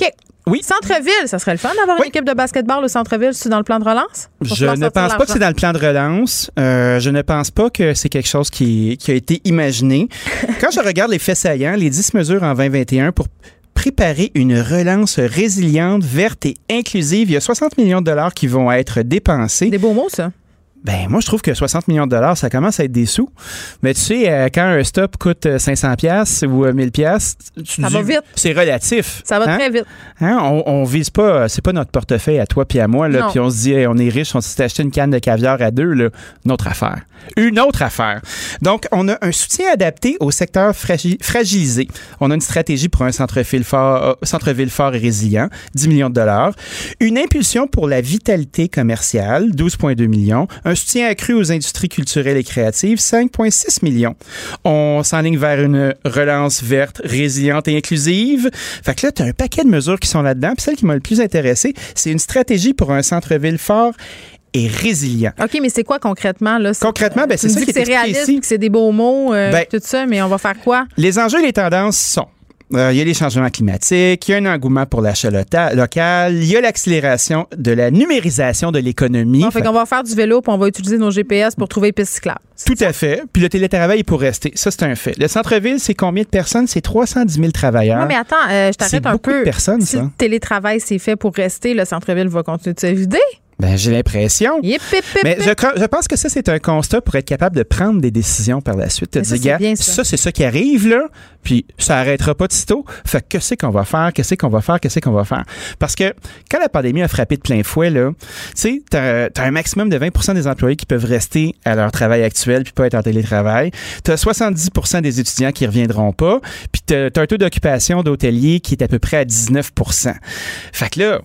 OK. Oui. Centre-ville, ça serait le fun d'avoir Oui. une équipe de basketball au centre-ville, c'est dans le plan de relance? Je ne pense pas que c'est dans le plan de relance. Euh, je ne pense pas que c'est quelque chose qui, qui a été imaginé. Quand je regarde les faits saillants, les 10 mesures en 2021 pour préparer une relance résiliente, verte et inclusive, il y a 60 millions de dollars qui vont être dépensés. des beaux mots ça. Ben, moi, je trouve que 60 millions de dollars, ça commence à être des sous. Mais tu sais, euh, quand un stop coûte 500 pièces ou 1000 pièces, Ça va vite. C'est relatif. Ça va Hein? très vite. Hein? On, on vise pas, c'est pas notre portefeuille à toi puis à moi, là, puis on se dit, hey, on est riche, on s'est acheté une canne de caviar à deux, là. Une autre affaire. Une autre affaire. Donc, on a un soutien adapté au secteur fragi- fragilisé. On a une stratégie pour un centre-ville fort, euh, et résilient, 10 millions de dollars. Une impulsion pour la vitalité commerciale, 12,2 millions. Un soutien accru aux industries culturelles et créatives, 5,6 millions. On s'enligne vers une relance verte, résiliente et inclusive. Fait que là, tu as un paquet de mesures qui sont là-dedans. Puis celle qui m'a le plus intéressé, c'est une stratégie pour un centre-ville fort et résilient. OK, mais c'est quoi concrètement? Là? Concrètement, ben, c'est ça qui est c'est expliqué réaliste, ici. c'est des beaux mots, euh, Ben- tout ça, mais on va faire quoi? Les enjeux et les tendances sont euh, il y a les changements climatiques, il y a un engouement pour l'achat local, il y a l'accélération de la numérisation de l'économie. On fait qu'on va faire du vélo puis on va utiliser nos GPS pour trouver les pistes cyclables. Tout à fait. Puis le télétravail est pour rester. Ça, c'est un fait. Le centre-ville, c'est combien de personnes? C'est 310 000 travailleurs. Non, mais attends, euh, je t'arrête un beaucoup de peu. personnes, si ça. le télétravail c'est fait pour rester, le centre-ville va continuer de se vider? Ben, j'ai l'impression. Yip, yip, yip, Mais je, je pense que ça, c'est un constat pour être capable de prendre des décisions par la suite. Te Mais ça, c'est gars, ça. c'est ça qui arrive, là, puis ça arrêtera pas de sitôt. Fait que qu'est-ce qu'on va faire? Qu'est-ce qu'on va faire? Qu'est-ce qu'on va faire? Parce que quand la pandémie a frappé de plein fouet, là, tu sais, t'as as un maximum de 20% des employés qui peuvent rester à leur travail actuel puis pas être en télétravail. T'as 70% des étudiants qui reviendront pas, puis t'as as un taux d'occupation d'hôteliers qui est à peu près à 19% Fait que là,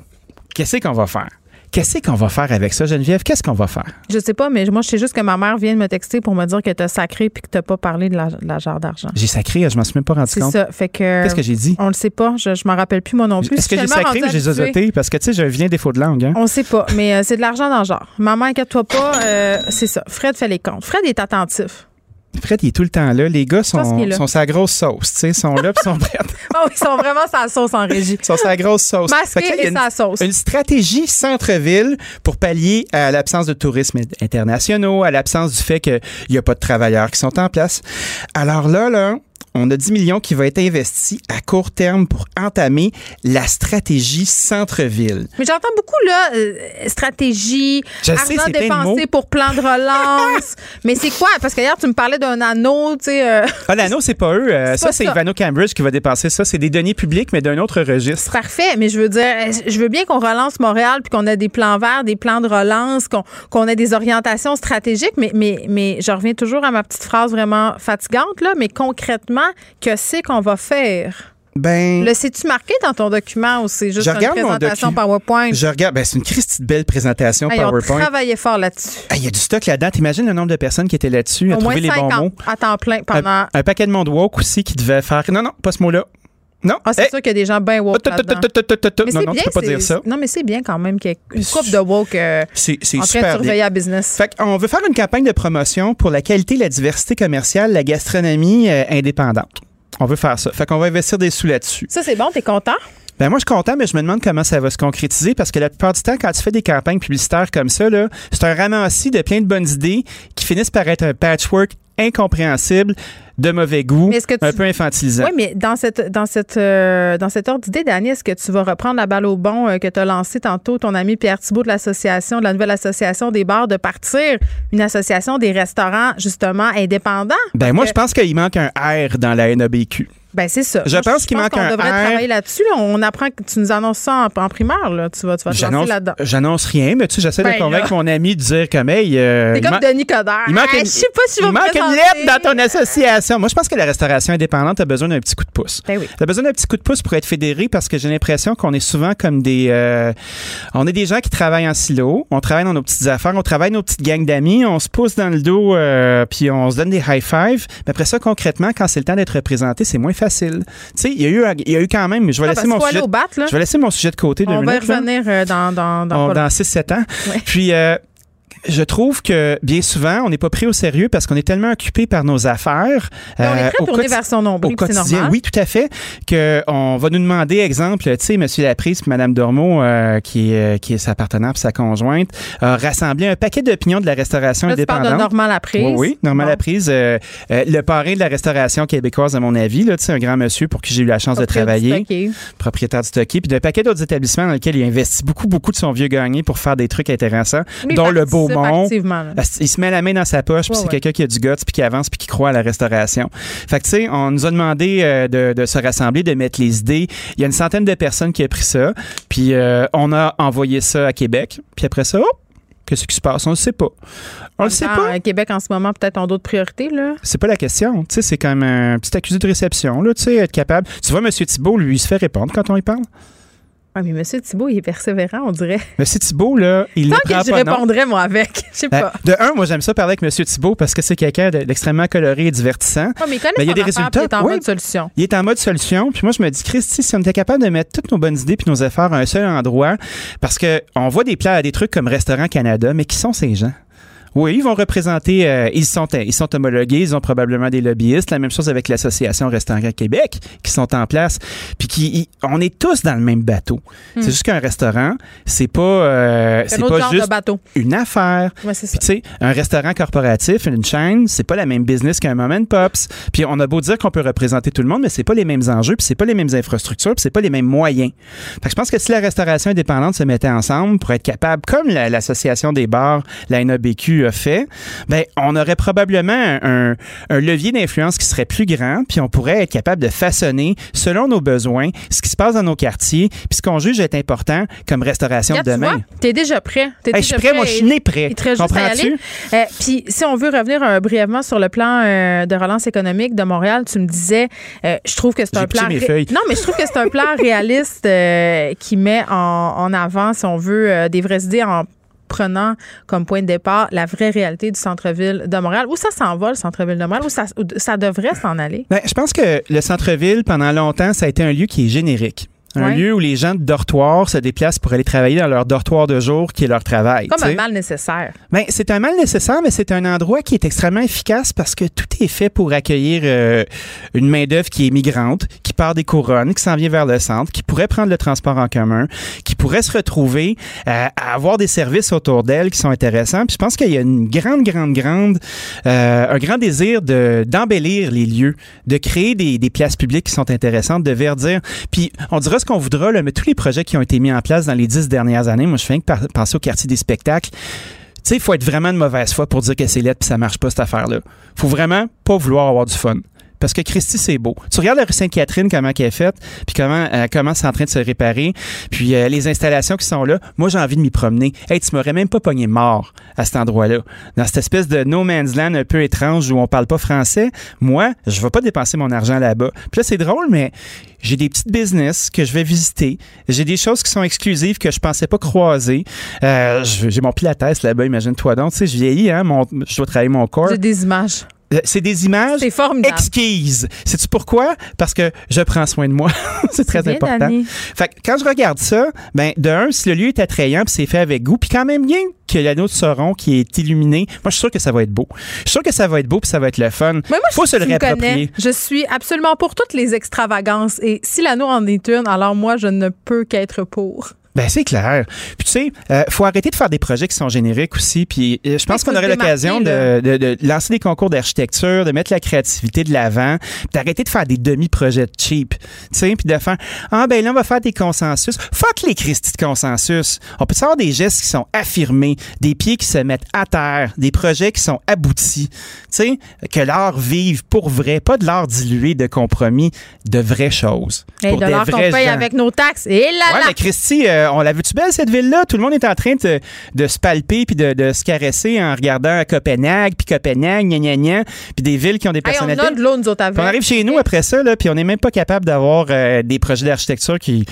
qu'est-ce qu'on va faire? Qu'est-ce qu'on va faire avec ça, Geneviève? Qu'est-ce qu'on va faire? Je sais pas, mais moi, je sais juste que ma mère vient de me texter pour me dire que t'as sacré puis que t'as pas parlé de la, jarre d'argent. J'ai sacré, je m'en suis même pas rendu C'est compte. ça. Fait que. Qu'est-ce que j'ai dit? On le sait pas. Je, je m'en rappelle plus, moi non plus. Est-ce que j'ai sacré ou j'ai zozoté? Parce que, tu sais, j'ai un vilain défaut de langue. Hein? On sait pas, mais euh, c'est de l'argent dans le genre. Maman, inquiète-toi pas, euh, c'est ça. Fred fait les comptes. Fred est attentif. Fred, il est tout le temps là. Les gars sont, sont sa grosse sauce. Tu sais, sont là puis sont prêts. Oh, ils sont vraiment sa sauce en régie. Ils sont sa grosse sauce. Fait que là, Masqué il y a et une- sa sauce. Une stratégie centre-ville pour pallier à l'absence de tourisme internationaux, à l'absence du fait qu'il n'y a pas de travailleurs qui sont en place. Alors là, là, on a 10 millions qui va être investis à court terme pour entamer la stratégie centre-ville. Mais j'entends beaucoup, là, euh, stratégie, Je argent dépensé pour plan de relance. mais c'est quoi? Parce qu'hier, tu me parlais d'un anneau, tu sais. euh, Ah, l'anneau, c'est pas eux. Euh, ça, c'est. Ivano Cambridge qui va dépenser ça. C'est des deniers publics, mais d'un autre registre. Parfait, mais je veux dire, je veux bien qu'on relance Montréal puis qu'on ait des plans verts, des plans de relance, qu'on ait des orientations stratégiques, mais, mais, mais je reviens toujours à ma petite phrase vraiment fatigante, là, mais concrètement, que c'est qu'on va faire? Ben, Le sais-tu marqué dans ton document ou c'est juste Je une présentation PowerPoint? je regarde. Ben, c'est une Christie belle présentation Hey, on PowerPoint. travaillait fort là-dessus. Il y a du stock là-dedans. T'imagines le nombre de personnes qui étaient là-dessus à Au moins trouver les bons 50 mots? à temps plein pendant... Un, un paquet de monde woke aussi qui devait faire. Non, non, pas ce mot-là. Non. Ah, c'est Hey! sûr qu'il y a des gens bien woke Non, c'est non, bien, tu peux pas dire ça. Non, mais c'est bien quand même qu'il y ait une coupe de woke euh, C'est c'est en train de surveiller la business. Fait qu'on veut faire une campagne de promotion pour la qualité, la diversité commerciale, la gastronomie euh, indépendante. On veut faire ça. Fait qu'on va investir des sous là-dessus. Ça, c'est bon, t'es content? Ben moi, je suis content, mais je me demande comment ça va se concrétiser parce que la plupart du temps, quand tu fais des campagnes publicitaires comme ça, là, c'est un ramassis de plein de bonnes idées qui finissent par être un patchwork incompréhensible, de mauvais goût, Mais est-ce que tu- un peu infantilisant. Oui, mais dans cette dans cette euh, dans cet ordre d'idée, Dani, est-ce que tu vas reprendre la balle au bon euh, que tu as lancé tantôt ton ami Pierre Thibault de l'association, de la nouvelle association des bars, de partir une association des restaurants justement indépendants? Ben moi, je pense qu'il manque un R dans la NABQ. Ben c'est ça. Je Moi, pense qu'il manque qu'on un devrait R. travailler là-dessus. là. On apprend que tu nous annonces ça en, en primaire. Là. Tu vas, tu vas te lancer J'annonce là-dedans. j'annonce rien, mais tu sais, j'essaie Ben de convaincre là. mon ami de dire comme, hey, euh, T'es il comme man- Denis Coderre. il manque une- je sais pas si je vais il me manque une présenter. lettre dans ton association. Moi, je pense que la restauration indépendante a besoin d'un petit coup de pouce. Ben oui. T'as besoin d'un petit coup de pouce pour être fédéré parce que j'ai l'impression qu'on est souvent comme des. euh, on est des gens qui travaillent en silo, on travaille dans nos petites affaires, on travaille nos petites gangs d'amis, on se pousse dans le dos, euh, puis on se donne des high five. Mais après ça, concrètement, quand c'est le temps d'être représenté, c'est moins facile. Tu sais, il y a eu, il y a eu quand même. Je vais Ah, laisser mon sujet. bat. Je vais laisser mon sujet de côté On va y minutes. revenir euh, dans, dans, dans, dans 6-7 ans. Ouais. Puis, euh, je trouve que bien souvent, on n'est pas pris au sérieux parce qu'on est tellement occupé par nos affaires. Mais on est euh, très au tourné vers son nombril, c'est normal. oui, tout à fait. Que on va nous demander, exemple, tu sais, Monsieur Laprise, puis Madame Dormeau, euh, qui est euh, qui est sa partenaire, puis sa conjointe, a rassemblé un paquet d'opinions de la restauration Là, tu parles de indépendante. Normand Laprise. Oui, oui, Normand Bon. Laprise, euh, euh, le parrain de la restauration québécoise, à mon avis, là, tu sais, un grand monsieur pour qui j'ai eu la chance de travailler du propriétaire du Stocké, puis d'un paquet d'autres établissements dans lesquels il investit beaucoup, beaucoup de son vieux gagné pour faire des trucs intéressants, dont le participe Il se met la main dans sa poche, puis Ouais, c'est ouais. quelqu'un qui a du guts, puis qui avance, puis qui croit à la restauration. Fait que, tu sais, on nous a demandé euh, de, de se rassembler, de mettre les idées. Il y a une centaine de personnes qui a pris ça, puis euh, on a envoyé ça à Québec. Puis après ça, oh, qu'est-ce qui se passe? On le sait pas. On le sait pas. euh, Québec, en ce moment, peut-être ont d'autres priorités, là. C'est pas la question. Tu sais, c'est comme un petit accusé de réception, là, tu sais, être capable. Tu vois, M. Thibault, lui, il se fait répondre quand on lui parle. Ah, mais M. Thibault, il est persévérant, on dirait. M. Thibault, là, il ne Tant prend que je répondrais, moi, avec. Je sais Ben, pas. de un, moi, j'aime ça parler avec M. Thibault parce que c'est quelqu'un de- d'extrêmement coloré et divertissant. Ouais, mais il connaît Mais il y a des affaire, résultats, Il est en mode solution. Il est en mode solution. Puis moi, je me dis, Christy, si on était capable de mettre toutes nos bonnes idées puis nos efforts à un seul endroit, parce que on voit des plats, des trucs comme Restaurant Canada, mais qui sont ces gens? Oui, ils vont représenter, euh, ils sont ils sont homologués, ils ont probablement des lobbyistes. La même chose avec l'association Restaurant Québec qui sont en place, puis qui, on est tous dans le même bateau. C'est juste qu'un restaurant, c'est pas, euh, Hmm. C'est pas genre juste de bateau. une affaire. Ouais, c'est ça. Puis tu sais, un restaurant corporatif, une chaîne, c'est pas la même business qu'un mom and pops. Puis on a beau dire qu'on peut représenter tout le monde, mais c'est pas les mêmes enjeux, puis c'est pas les mêmes infrastructures, puis c'est pas les mêmes moyens. Fait que je pense que si la restauration indépendante se mettait ensemble pour être capable, comme la- l'association des bars, la NABQ a fait, ben on aurait probablement un, un levier d'influence qui serait plus grand, puis on pourrait être capable de façonner selon nos besoins ce qui se passe dans nos quartiers, puis ce qu'on juge être important comme restauration Regarde, de tu demain. vois, t'es déjà prêt. Hey, je suis prêt, moi, je suis né prêt. Comprends-tu? Euh, Puis, si on veut revenir euh, brièvement sur le plan euh, de relance économique de Montréal, tu me disais, euh, je trouve que c'est un plan. ré- feuilles. Non, mais je trouve que c'est un plan réaliste qui met en, en avant, si on veut, des vraies idées en prenant comme point de départ la vraie réalité du centre-ville de Montréal. Où ça s'en va, le centre-ville de Montréal? Où ça, devrait s'en aller? Ben, je pense que le centre-ville, pendant longtemps, ça a été un lieu qui est générique. Un Ouais. lieu où les gens de dortoir se déplacent pour aller travailler dans leur dortoir de jour, qui est leur travail. Comme un mal nécessaire. Ben, c'est un mal nécessaire, mais c'est un endroit qui est extrêmement efficace parce que tout est fait pour accueillir euh, une main-d'œuvre qui est migrante, qui part des couronnes, qui s'en vient vers le centre, qui pourrait prendre le transport en commun, qui pourrait se retrouver euh, à avoir des services autour d'elle qui sont intéressants. Puis je pense qu'il y a une grande, grande, grande, euh, un grand désir de d'embellir les lieux, de créer des, des places publiques qui sont intéressantes, de verdir. Puis on dira ce qu'on voudra, mais tous les projets qui ont été mis en place dans les dix dernières années, moi je fais que penser au quartier des spectacles. Tu sais, il faut être vraiment de mauvaise foi pour dire que c'est lettre puis ça marche pas cette affaire-là. faut vraiment pas vouloir avoir du fun. Parce que Christy, c'est beau. Tu regardes la rue Sainte-Catherine, comment elle est faite, puis comment, euh, comment c'est en train de se réparer, puis euh, les installations qui sont là. Moi, j'ai envie de m'y promener. Hey, tu m'aurais même pas pogné mort à cet endroit-là. Dans cette espèce de no man's land un peu étrange où on parle pas français. Moi, je vais pas dépenser mon argent là-bas. Puis là, c'est drôle, mais j'ai des petites business que je vais visiter. J'ai des choses qui sont exclusives que je pensais pas croiser. Euh, j'ai mon pilates là-bas, imagine-toi donc. Tu sais, je vieillis, hein, je dois travailler mon corps. J'ai des images. Euh, C'est des images C'est exquises. Sais-tu pourquoi? Parce que je prends soin de moi. c'est très bien, important. Fait que quand je regarde ça, ben de un, si le lieu est attrayant puis c'est fait avec goût, puis quand même bien que l'anneau de Sauron qui est illuminé, moi je suis sûr que ça va être beau. Je suis sûr que ça va être beau puis ça va être le fun. Mais moi, Faut je, se le réapproprier. Je suis absolument pour toutes les extravagances. Et si l'anneau en est une, alors moi, je ne peux qu'être pour. Ben c'est clair. Puis tu sais, euh, faut arrêter de faire des projets qui sont génériques aussi. Puis euh, je pense il qu'on aurait l'occasion de, de- de lancer des concours d'architecture, de mettre la créativité de l'avant, puis d'arrêter de faire des demi-projets cheap. Tu sais, puis de faire ah ben là on va faire des consensus. Fuck les Christy de consensus. On peut avoir des gestes qui sont affirmés, des pieds qui se mettent à terre, des projets qui sont aboutis. Tu sais, que l'art vive pour vrai, pas de l'art dilué de compromis, de vraies choses. Et pour de l'heure qu'on paye gens. avec nos taxes. Et là, Ouais, là. mais Christy, euh, on l'a vu-tu belle, cette ville-là? Tout le monde est en train de, de se palper puis de, de se caresser en regardant Copenhague, puis Copenhague, gna gna gna, puis des villes qui ont des Hey, on personnalités. a de l'eau, nous autres, on arrive chez nous après ça, là, puis on n'est même pas capable d'avoir euh, des projets d'architecture qui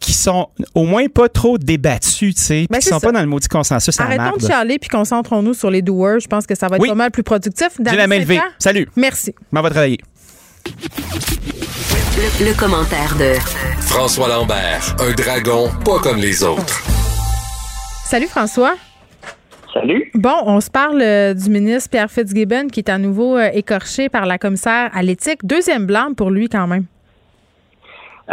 qui sont au moins pas trop débattus, tu sais, Ben, qui sont ça. pas dans le maudit consensus Arrêtons de chialer puis concentrons-nous sur les doers. Je pense que ça va être Oui. pas mal plus productif. J'ai la main levée. Salut, Merci. m'en va travailler. Le, le commentaire de François Lambert, un dragon pas comme les autres. Salut François. Salut. Bon, on se parle euh, du ministre Pierre Fitzgibbon qui est à nouveau euh, écorché par la commissaire à l'éthique. Deuxième blâme pour lui quand même.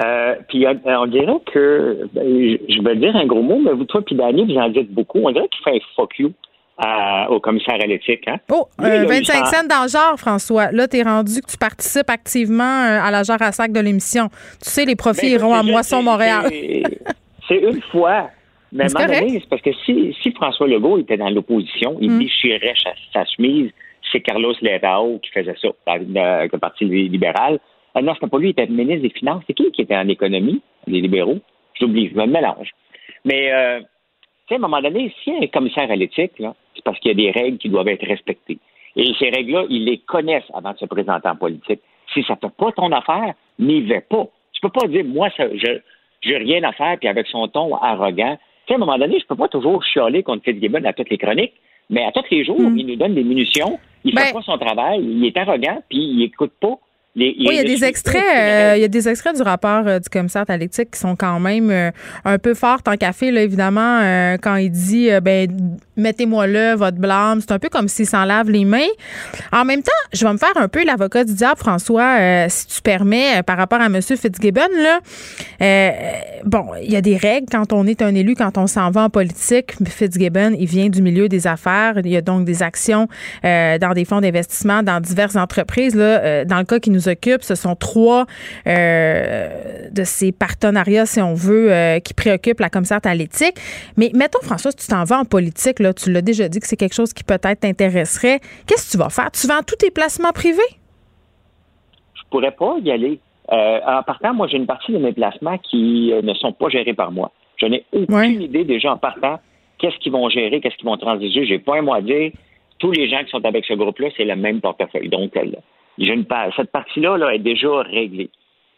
Euh, puis on dirait que, ben, je vais dire un gros mot, mais vous, toi puis Danny, vous en dites beaucoup. On dirait qu'il fait un fuck you à- au commissaire à l'éthique. Hein? Oh, Lui, euh, là, il 25 s'en- cents dans le genre, François. Là, t'es rendu que tu participes activement euh, à la à sac de l'émission. Tu sais, les profits Ben, iront à Moisson c'est- Montréal. c'est- une fois. Mais à un moment donné, c'est parce que si, si François Legault était dans l'opposition, il mm. déchirait sa, chemise, c'est Carlos Lerao qui faisait ça, avec le Parti libéral. Ah non, c'était pas lui, il était ministre des Finances. C'est qui qui était en économie, les libéraux? J'oublie, je me mélange. Mais, euh, tu sais, à un moment donné, s'il y a un commissaire à l'éthique, c'est parce qu'il y a des règles qui doivent être respectées. Et ces règles-là, ils les connaissent avant de se présenter en politique. Si ça ne fait pas ton affaire, n'y vais pas. Tu peux pas dire, moi, ça, je n'ai rien à faire, puis avec son ton arrogant. Tu sais, à un moment donné, je peux pas toujours chialer contre Fitzgibbon à toutes les chroniques, mais à tous les jours, hmm. il nous donne des munitions, il ne fait ben pas son travail, il est arrogant, puis il écoute pas oui, il y a des extraits, euh, il y a des extraits du rapport euh, du commissaire l'éthique qui sont quand même euh, un peu forts en café, là, évidemment, quand il dit ben mettez-moi là votre blâme. C'est un peu comme s'il s'en lave les mains. En même temps, je vais me faire un peu l'avocat du diable, François, si tu permets, par rapport à M. Fitzgibbon. Là. bon, il y a des règles quand on est un élu, quand on s'en va en politique. Fitzgibbon, il vient du milieu des affaires. Il y a donc des actions dans des fonds d'investissement, dans diverses entreprises. Là, dans le cas qui nous occupe. Ce sont trois euh, de ces partenariats, si on veut, euh, qui préoccupent la commissaire à l'éthique. Mais mettons, François, si tu t'en vas en politique, là, tu l'as déjà dit que c'est quelque chose qui peut-être t'intéresserait. Qu'est-ce que tu vas faire? Tu vends tous tes placements privés? Je pourrais pas y aller. Euh, en partant, moi, j'ai une partie de mes placements qui ne sont pas gérés par moi. Je n'ai aucune idée déjà en partant qu'est-ce qu'ils vont gérer, qu'est-ce qu'ils vont transiger. J'ai pas un mot à dire. Tous les gens qui sont avec ce groupe-là, c'est le même portefeuille. Donc, une, cette partie-là là, est déjà réglée.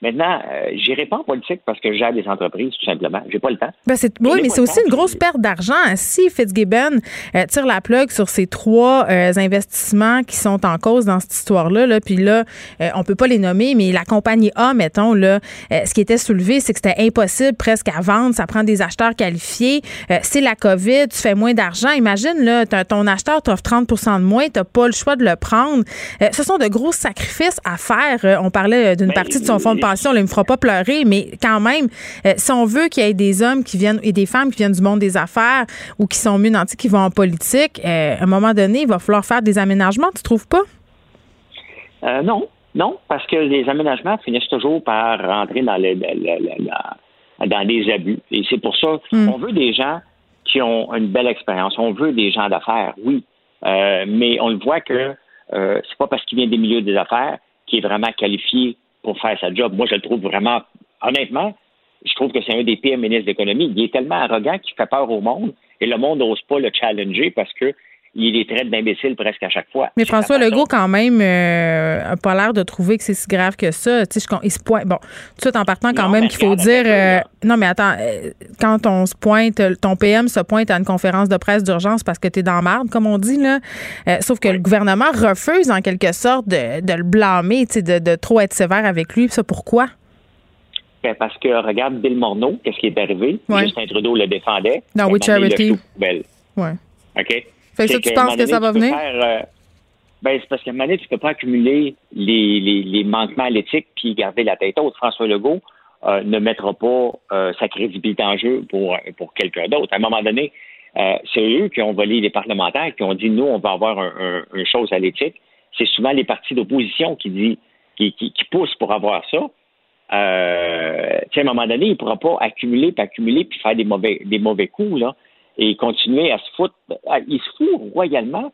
Maintenant, euh, j'irai pas en politique parce que j'ai des entreprises, tout simplement. J'ai pas le temps. Ben oui, mais c'est aussi une grosse perte d'argent. Si Fitzgibbon euh, tire la plug sur ces trois euh, investissements qui sont en cause dans cette histoire-là, là, puis là, euh, on peut pas les nommer, mais la compagnie A, mettons, là, ce qui était soulevé, c'est que c'était impossible presque à vendre. Ça prend des acheteurs qualifiés. c'est la COVID, tu fais moins d'argent. Imagine, là, ton acheteur t'offre 30% de moins, t'as pas le choix de le prendre. ce sont de gros sacrifices à faire. on parlait d'une ben, partie de son fonds de on ne me fera pas pleurer, mais quand même, euh, si on veut qu'il y ait des hommes qui viennent et des femmes qui viennent du monde des affaires ou qui sont mieux nantis, qui vont en politique, euh, à un moment donné, il va falloir faire des aménagements, tu trouves pas? Euh, non, non, parce que les aménagements finissent toujours par rentrer dans, dans des abus. Et c'est pour ça, qu'on hmm. veut des gens qui ont une belle expérience. On veut des gens d'affaires, oui. mais on le voit que c'est pas parce qu'il vient des milieux des affaires qu'il est vraiment qualifié pour faire sa job. Moi, je le trouve vraiment, honnêtement, je trouve que c'est un des pires ministres d'économie. Il est tellement arrogant qu'il fait peur au monde et le monde n'ose pas le challenger parce que il est traite d'imbécile presque à chaque fois. Mais François Legault, quand même, n'a euh, pas l'air de trouver que c'est si grave que ça. Tu sais, il se pointe. Bon, tout en partant, quand même, qu'il faut dire. Euh, non, mais attends, euh, quand on se pointe, ton PM se pointe à une conférence de presse d'urgence parce que tu es dans marde, comme on dit, là. sauf que le gouvernement refuse, en quelque sorte, de, le blâmer, tu sais, de, de, trop être sévère avec lui. Ça, pourquoi? Ben parce que, regarde Bill Morneau, qu'est-ce qui est arrivé? Justin Trudeau le défendait. Dans We Charity. Ouais. OK? Fait que, tu penses que ça va venir? Euh, ben, c'est parce qu'à un moment donné, tu ne peux pas accumuler les, les, les, manquements à l'éthique puis garder la tête haute. François Legault euh, ne mettra pas euh, sa crédibilité en jeu pour, pour quelqu'un d'autre. À un moment donné, c'est eux qui ont volé les parlementaires, qui ont dit nous, on va avoir un, un, chose à l'éthique. C'est souvent les partis d'opposition qui, dit, qui, qui, poussent pour avoir ça. Euh, à un moment donné, il ne pourra pas accumuler, puis accumuler, puis faire des mauvais, des mauvais coups. Là et continuer à se foutre. Il se fout royalement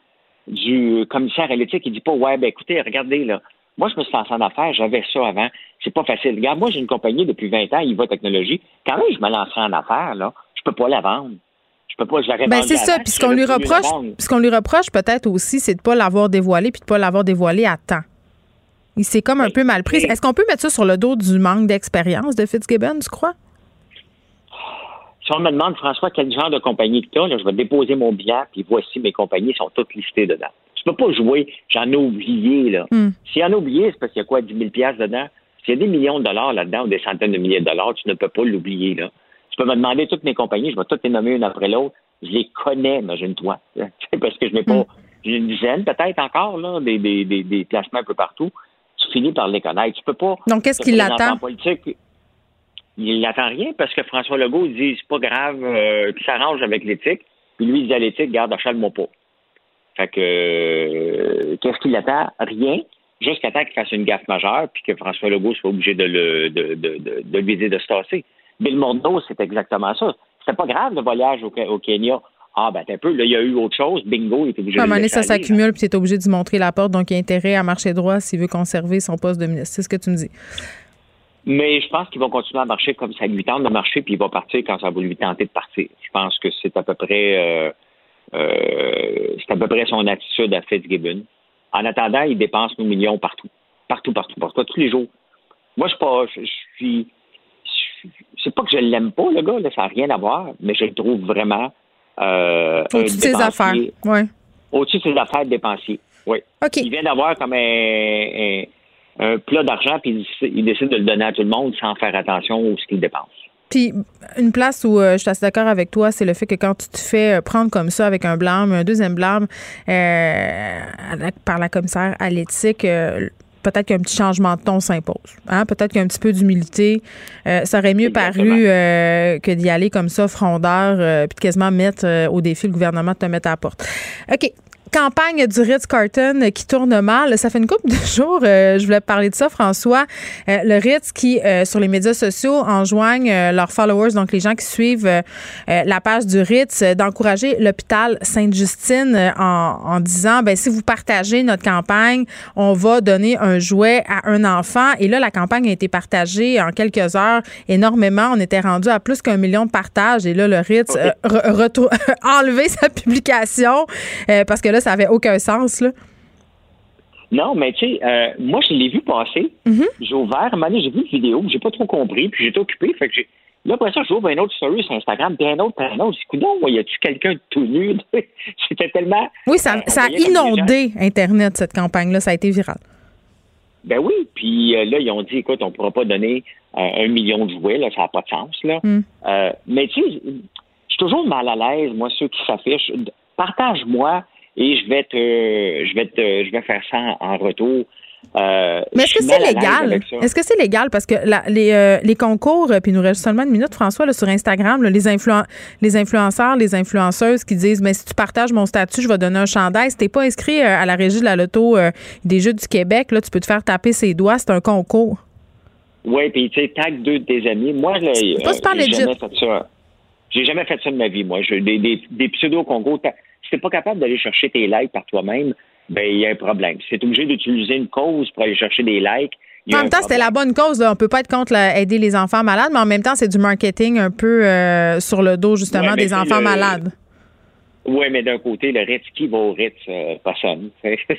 du commissaire à l'éthique. Il dit pas, ouais, ben écoutez, regardez, là, moi, je me suis lancé en affaires, j'avais ça avant. C'est pas facile. Regarde, moi, j'ai une compagnie depuis 20 ans, va Technologie. Quand même, je me lancerai en affaires, là, je peux pas la vendre. Je peux pas, je l'aurais ben, c'est ça. Puis ce qu'on lui reproche, ce qu'on lui reproche peut-être aussi, c'est de pas l'avoir dévoilé puis de pas l'avoir dévoilé à temps. Il s'est comme un ben, peu mal pris. Est-ce qu'on peut mettre ça sur le dos du manque d'expérience de Fitzgibbon, tu crois? Si on me demande, François, quel genre de compagnie que tu as, je vais déposer mon bilan, puis voici mes compagnies sont toutes listées dedans. Tu peux pas jouer, j'en ai oublié, là. Hmm. S'il y en a oublié, c'est parce qu'il y a quoi, 10 000 dedans? S'il y a des millions de dollars là-dedans ou des centaines de milliers de dollars, tu ne peux pas l'oublier, là. Tu peux me demander toutes mes compagnies, je vais toutes les nommer une après l'autre. Je les connais, imagine-toi. parce que je n'ai pas, hmm. j'ai une dizaine peut-être encore, là, des, des, des, placements un peu partout. Tu finis par les connaître. Tu peux pas. Donc, qu'est-ce qui l'attend? Il n'attend rien parce que François Legault dit c'est pas grave, euh, puis s'arrange avec l'éthique. Puis lui, il dit à l'éthique, garde, achale-moi pas. Fait que euh, qu'est-ce qu'il attend? Rien. Jusqu'à temps qu'il fasse une gaffe majeure, puis que François Legault soit obligé de le de, de, de, de, de se tasser. Bill Morneau, c'est exactement ça. c'était pas grave le voyage au, au Kenya. Ah, ben, un peu, là, il y a eu autre chose. Bingo, il était obligé À un de moment donné, ça s'accumule, puis tu es obligé d'y montrer la porte, donc il y a intérêt à marcher droit s'il veut conserver son poste de ministre. C'est ce que tu me dis. Mais je pense qu'il va continuer à marcher comme ça lui tente de marcher, puis il va partir quand ça va lui tenter de partir. Je pense que c'est à peu près euh, euh, c'est à peu près son attitude à Fitzgibbon. En attendant, il dépense nos millions partout. Partout, partout, partout, tous les jours. Moi, je suis pas. Je, suis. C'est pas que je l'aime pas, le gars, là, ça n'a rien à voir, mais je le trouve vraiment. Euh, Au-dessus de ses affaires. Ouais. Au-dessus de ses affaires de dépensier. Oui. OK. Il vient d'avoir comme un, un- un plat d'argent, puis il, décide- il décide de le donner à tout le monde sans faire attention à ce qu'il dépense. Puis une place où euh, je suis assez d'accord avec toi, c'est le fait que quand tu te fais euh, prendre comme ça avec un blâme, un deuxième blâme euh, par la commissaire à l'éthique, euh, peut-être qu'un petit changement de ton s'impose. Hein? Peut-être qu'un petit peu d'humilité, ça aurait mieux Exactement. paru que d'y aller comme ça, frondeur, puis de quasiment mettre au défi le gouvernement de te mettre à la porte. OK. Campagne du Ritz-Carton qui tourne mal. Ça fait une couple de jours, euh, je voulais parler de ça, François. Euh, le Ritz qui, euh, sur les médias sociaux, enjoignent euh, leurs followers, donc les gens qui suivent euh, euh, la page du Ritz, euh, d'encourager l'hôpital Sainte-Justine euh, en, en disant, ben si vous partagez notre campagne, on va donner un jouet à un enfant. Et là, la campagne a été partagée en quelques heures énormément. On était rendu à plus qu'un million de partages. Et là, le Ritz re- a enlevé sa publication euh, parce que là, ça avait aucun sens. Là. Non, mais tu sais, euh, moi, je l'ai vu passer. Mhm. J'ai ouvert, un j'ai vu une vidéo, j'ai pas trop compris, puis j'étais occupé. Fait que j'ai. Là, après ça, j'ouvre un autre story sur Instagram, puis un autre, puis un autre. Je dis, non, y a-tu quelqu'un de tout nu? C'était tellement. Oui, ça, Euh, ça a inondé Internet, cette campagne-là. Ça a été viral. Ben oui, puis euh, là, ils ont dit, écoute, on pourra pas donner un million de jouets, là, ça n'a pas de sens, là. Mm. Mais tu sais, je suis toujours mal à l'aise, moi, ceux qui s'affichent. Partage-moi et je vais te, je vais te, je vais faire ça en, retour. Euh, Mais est-ce que c'est légal? Est-ce que c'est légal? Parce que la- les, euh, les concours, euh, puis il nous reste seulement une minute, François, là, sur Instagram, là, les, influen- les influenceurs, les influenceuses qui disent Mais si tu partages mon statut, je vais donner un chandail. Si t'es pas inscrit à la régie de la loto euh, des Jeux du Québec, là, tu peux te faire taper ses doigts. C'est un concours. Oui, puis tu sais, tag deux de tes amis. Moi, là, j'ai jamais fait ça. J'ai jamais fait ça de ma vie, moi. Je, des, des, des pseudo-concours. Si t'es pas capable d'aller chercher tes likes par toi-même, ben il y a un problème. Si t'es obligé d'utiliser une cause pour aller chercher des likes, En même temps, c'était la bonne cause. Là. On peut pas être contre aider les enfants malades, mais en même temps, c'est du marketing un peu euh, sur le dos, justement, Ouais, des enfants le- malades. Oui, mais d'un côté, le Ritz, qui va au Ritz? Euh, personne?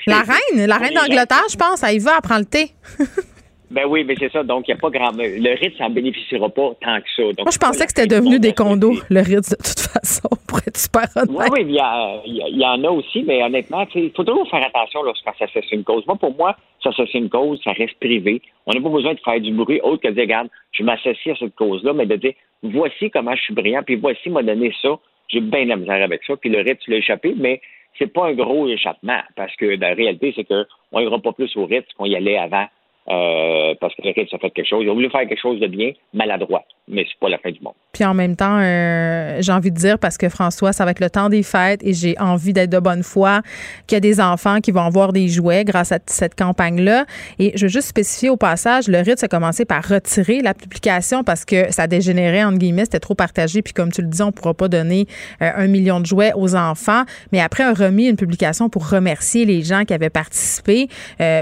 La reine, la reine d'Angleterre, je pense, elle y va, elle prend le thé. Ben oui, mais c'est ça. Donc, il n'y a pas grand. Le Ritz n'en bénéficiera pas tant que ça. Donc, Moi, je pensais que c'était devenu des condos, le Ritz, de toute façon, pour être super honnête. Oui, oui, il y, a- il y en a aussi, mais honnêtement, il faut toujours faire attention lorsqu'on s'associe une cause. Moi, pour moi, s'associer une cause, ça reste privé. On n'a pas besoin de faire du bruit autre que de dire, regarde, je m'associe à cette cause-là, mais de dire, voici comment je suis brillant, puis voici m'a donné ça. J'ai bien de la misère avec ça, puis le Ritz l'a échappé, mais c'est pas un gros échappement, parce que la réalité, c'est qu'on n'ira pas plus au Ritz qu'on y allait avant. Euh, parce que le Ritz a fait quelque chose. Ils ont voulu faire quelque chose de bien, maladroit, mais c'est pas la fin du monde. Puis en même temps, euh, j'ai envie de dire, parce que François, ça va être le temps des fêtes et j'ai envie d'être de bonne foi, qu'il y a des enfants qui vont avoir des jouets grâce à cette campagne-là. Et je veux juste spécifier au passage, le Ritz a commencé par retirer la publication parce que ça dégénérait, entre guillemets, c'était trop partagé. Puis comme tu le dis, on ne pourra pas donner euh, un million de jouets aux enfants. Mais après, a remis une publication pour remercier les gens qui avaient participé,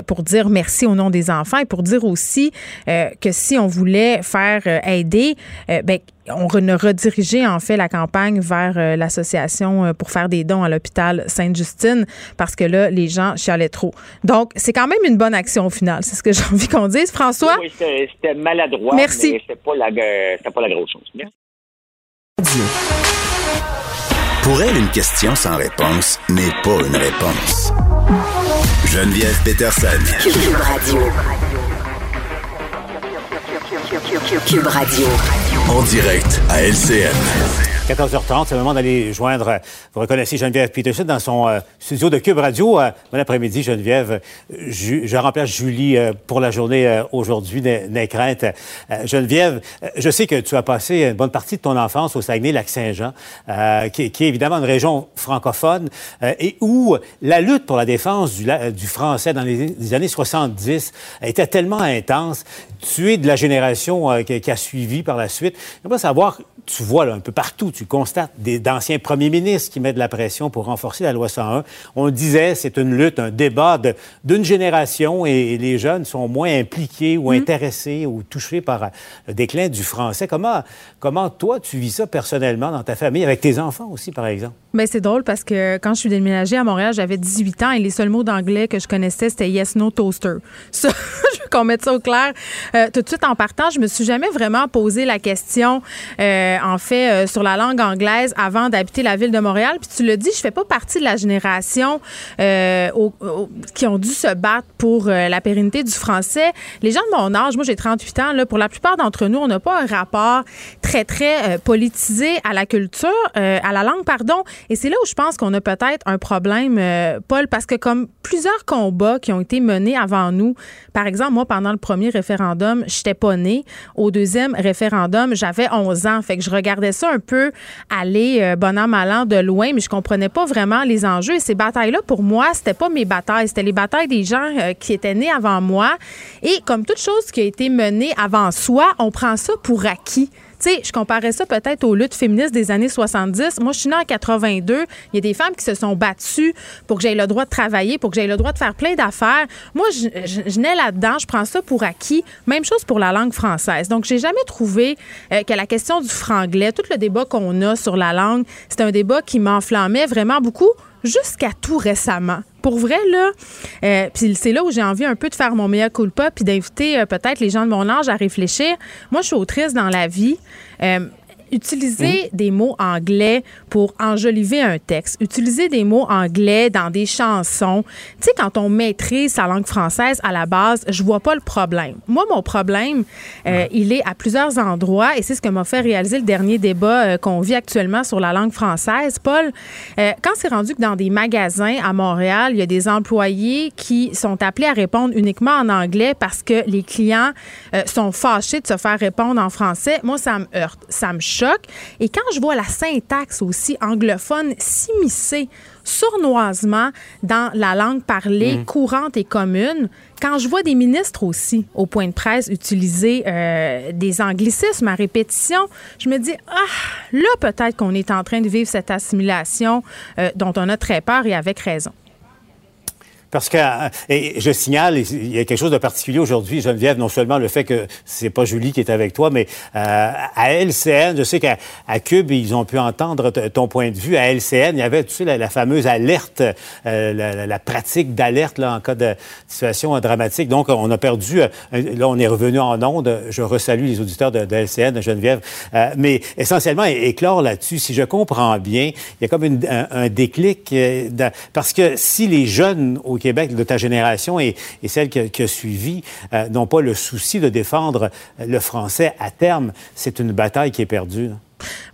pour dire merci au nom des enfants et pour dire aussi euh, que si on voulait faire euh, aider, euh, ben, on ne redirigeait en fait la campagne vers euh, l'association euh, pour faire des dons à l'hôpital Sainte-Justine parce que là, les gens chialaient trop. Donc, c'est quand même une bonne action au final. C'est ce que j'ai envie qu'on dise. François? Oui, c'était maladroit, Merci. mais c'était pas, la, euh, c'était pas la grosse chose. Merci. Pour elle, une question sans réponse n'est pas une réponse. Geneviève Peterson. Cube Radio. Cube Radio. En direct à LCN. 14h30, c'est le moment d'aller joindre, vous reconnaissez Geneviève Peterson dans son euh, studio de Cube Radio. Euh, bon après-midi, Geneviève. Je remplace Julie euh, pour la journée aujourd'hui, n'aie crainte. Geneviève, je sais que tu as passé une bonne partie de ton enfance au Saguenay-Lac-Saint-Jean, qui, est évidemment une région francophone, et où la lutte pour la défense du, français dans les, années 70 était tellement intense. Tu es de la génération qui a suivi par la suite. J'aimerais savoir, tu vois là, un peu partout, tu constates d'anciens premiers ministres qui mettent de la pression pour renforcer la loi 101. On disait, c'est une lutte, un débat d'une génération et, les jeunes sont moins impliqués ou mm. intéressés ou touchés par le déclin du français. Comment, comment toi, tu vis ça personnellement dans ta famille, avec tes enfants aussi, par exemple? Bien, c'est drôle parce que quand je suis déménagée à Montréal, j'avais 18 ans et les seuls mots d'anglais que je connaissais, c'était yes, no, toaster. Ça, je veux qu'on mette ça au clair. Euh, tout de suite en partant, je me suis jamais vraiment posé la question, euh, en fait, euh, sur la langue anglaise avant d'habiter la ville de Montréal. Puis tu le dis, je fais pas partie de la génération qui ont dû se battre pour la pérennité du français. Les gens de mon âge, moi j'ai 38 ans, pour la plupart d'entre nous, on n'a pas un rapport très, très politisé à la culture, à la langue, pardon. Et c'est là où je pense qu'on a peut-être un problème, euh, Paul, parce que comme plusieurs combats qui ont été menés avant nous, par exemple, moi, pendant le premier référendum, je n'étais pas née. Au deuxième référendum, j'avais 11 ans. Fait que je regardais ça un peu aller euh, bon an, mal an de loin, mais je comprenais pas vraiment les enjeux. Et ces batailles-là, pour moi, c'était pas mes batailles. C'était les batailles des gens euh, qui étaient nés avant moi. Et comme toute chose qui a été menée avant soi, on prend ça pour acquis. Tu sais, je comparais ça peut-être aux luttes féministes des années 70. Moi, je suis née en 82. Il y a des femmes qui se sont battues pour que j'aie le droit de travailler, pour que j'aie le droit de faire plein d'affaires. Moi, je, je, nais là-dedans. Je prends ça pour acquis. Même chose pour la langue française. Donc, j'ai jamais trouvé euh, que la question du franglais, tout le débat qu'on a sur la langue, c'est un débat qui m'enflammait vraiment beaucoup jusqu'à tout récemment. Pour vrai, là, euh, puis c'est là où j'ai envie un peu de faire mon meilleur culpa puis d'inviter euh, peut-être les gens de mon âge à réfléchir. Moi, je suis autrice dans la vie. Euh, Utiliser des mots anglais pour enjoliver un texte, utiliser des mots anglais dans des chansons. Tu sais, quand on maîtrise sa langue française à la base, je vois pas le problème. Moi, mon problème, euh, il est à plusieurs endroits et c'est ce que m'a fait réaliser le dernier débat euh, qu'on vit actuellement sur la langue française. Paul, euh, quand c'est rendu que dans des magasins à Montréal, il y a des employés qui sont appelés à répondre uniquement en anglais parce que les clients sont fâchés de se faire répondre en français, moi, ça me heurte, ça me choc. Et quand je vois la syntaxe aussi anglophone s'immiscer sournoisement dans la langue parlée mm. courante et commune, quand je vois des ministres aussi au point de presse utiliser euh, des anglicismes à répétition, je me dis, ah, là peut-être qu'on est en train de vivre cette assimilation euh, dont on a très peur et avec raison. Parce que, euh, et je signale, il y a quelque chose de particulier aujourd'hui, Geneviève, non seulement le fait que c'est pas Julie qui est avec toi, mais euh, à LCN, je sais qu'à Cube, ils ont pu entendre ton point de vue. À LCN, il y avait, tu sais, la, fameuse alerte, euh, la, pratique d'alerte là en cas de situation dramatique. Donc, on a perdu, là, on est revenu en onde. Je resalue les auditeurs de, LCN, Geneviève. mais essentiellement, éclore là-dessus, si je comprends bien, il y a comme un, déclic, parce que si les jeunes Québec de ta génération et, celle qui, a suivi euh, n'ont pas le souci de défendre le français à terme, c'est une bataille qui est perdue.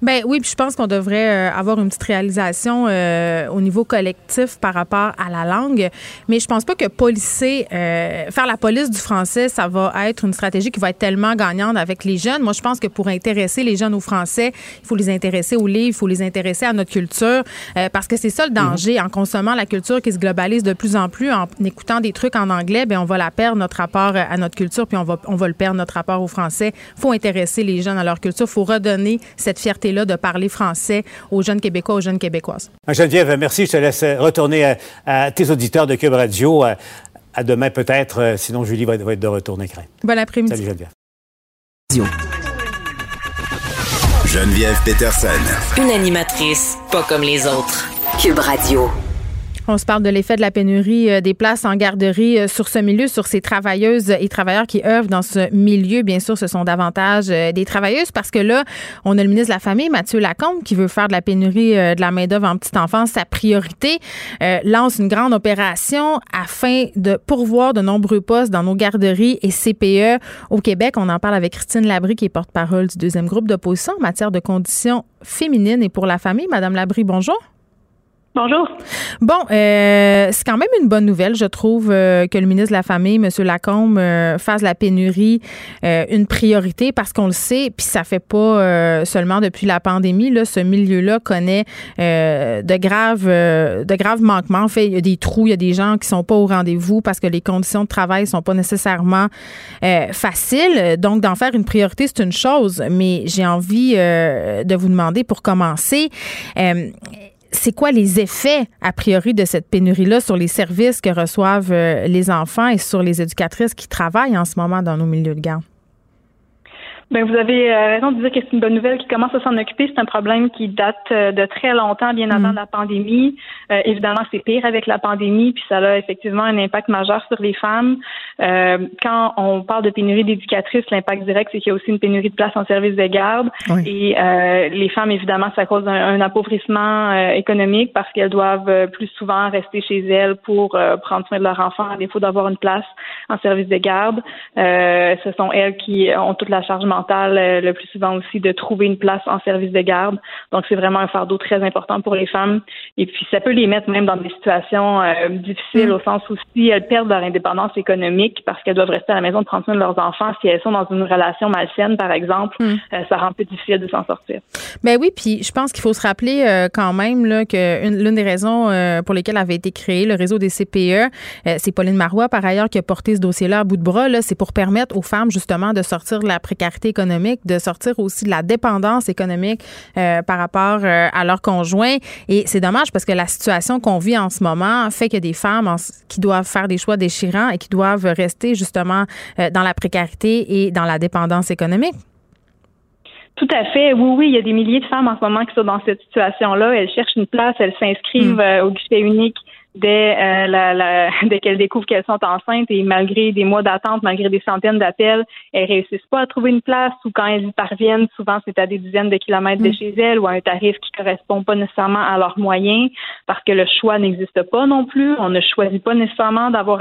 Ben oui, puis je pense qu'on devrait euh, avoir une petite réalisation euh, au niveau collectif par rapport à la langue. Mais je pense pas que policer, euh, faire la police du français, ça va être une stratégie qui va être tellement gagnante avec les jeunes. Moi, je pense que pour intéresser les jeunes au français, il faut les intéresser aux livres, il faut les intéresser à notre culture, parce que c'est ça le danger. En consommant la culture qui se globalise de plus en plus, en écoutant des trucs en anglais, ben on va la perdre notre rapport à notre culture, puis on va on va le perdre notre rapport au français. Faut intéresser les jeunes à leur culture, faut redonner cette fierté-là de parler français aux jeunes Québécois, aux jeunes Québécoises. Geneviève, merci. Je te laisse retourner à, tes auditeurs de Cube Radio. À, demain peut-être, euh, sinon Julie va, être de retour d'écran. Bon après-midi. Salut Geneviève. Geneviève Peterson. Une animatrice pas comme les autres. Cube Radio. On se parle de l'effet de la pénurie euh, des places en garderie euh, sur ce milieu, sur ces travailleuses et travailleurs qui œuvrent dans ce milieu. Bien sûr, ce sont davantage euh, des travailleuses parce que là, on a le ministre de la Famille, Mathieu Lacombe, qui veut faire de la pénurie de la main-d'œuvre en petite enfance sa priorité, lance une grande opération afin de pourvoir de nombreux postes dans nos garderies et CPE au Québec. On en parle avec Christine Labry, qui est porte-parole du deuxième groupe d'opposition en matière de conditions féminines et pour la famille. Madame Labry, bonjour. Bonjour. Bon, euh, c'est quand même une bonne nouvelle, je trouve, euh, que le ministre de la Famille, M. Lacombe, euh, fasse la pénurie une priorité parce qu'on le sait, puis ça fait pas seulement depuis la pandémie. Là, ce milieu-là connaît de graves, de graves manquements. En il y a des trous, il y a des gens qui sont pas au rendez-vous parce que les conditions de travail sont pas nécessairement faciles. Donc, d'en faire une priorité, c'est une chose, mais j'ai envie de vous demander pour commencer c'est quoi les effets, a priori, de cette pénurie-là sur les services que reçoivent euh, les enfants et sur les éducatrices qui travaillent en ce moment dans nos milieux de garde? Ben, vous avez euh, raison de dire que c'est une bonne nouvelle qui commence à s'en occuper. C'est un problème qui date euh, de très longtemps, bien avant mm. la pandémie. Euh, évidemment, c'est pire avec la pandémie, puis ça a effectivement un impact majeur sur les femmes. quand on parle de pénurie d'éducatrices, l'impact direct, c'est qu'il y a aussi une pénurie de place en service de garde. Et les femmes, évidemment, ça cause un, appauvrissement économique parce qu'elles doivent plus souvent rester chez elles pour prendre soin de leur enfant à défaut d'avoir une place en service de garde. ce sont elles qui ont toute la charge mentale euh, le plus souvent aussi de trouver une place en service de garde. Donc, c'est vraiment un fardeau très important pour les femmes. Et puis, ça peut les mettre même dans des situations euh, difficiles mm. au sens où si elles perdent leur indépendance économique parce qu'elles doivent rester à la maison de prendre soin de leurs enfants, si elles sont dans une relation malsaine, par exemple, mm. euh, ça rend plus difficile de s'en sortir. Ben oui, puis je pense qu'il faut se rappeler quand même là, que l'une des raisons pour lesquelles avait été créé le réseau des CPE, c'est Pauline Marois, par ailleurs, qui a porté ce dossier-là à bout de bras. C'est pour permettre aux femmes, justement, de sortir de la précarité économique, de sortir aussi de la dépendance économique euh, par rapport euh, à leur conjoint. Et c'est dommage parce que la situation qu'on vit en ce moment fait a des femmes qui doivent faire des choix déchirants et qui doivent rester justement euh, dans la précarité et dans la dépendance économique. Tout à fait. Oui, oui, il y a des milliers de femmes en ce moment qui sont dans cette situation-là. Elles cherchent une place, elles s'inscrivent hmm. au guichet unique dès, euh, la, la, dès qu'elles découvrent qu'elles sont enceintes et malgré des mois d'attente, malgré des centaines d'appels, elles réussissent pas à trouver une place ou quand elles y parviennent, souvent c'est à des dizaines de kilomètres de mm. chez elles ou à un tarif qui correspond pas nécessairement à leurs moyens parce que le choix n'existe pas non plus. On ne choisit pas nécessairement d'avoir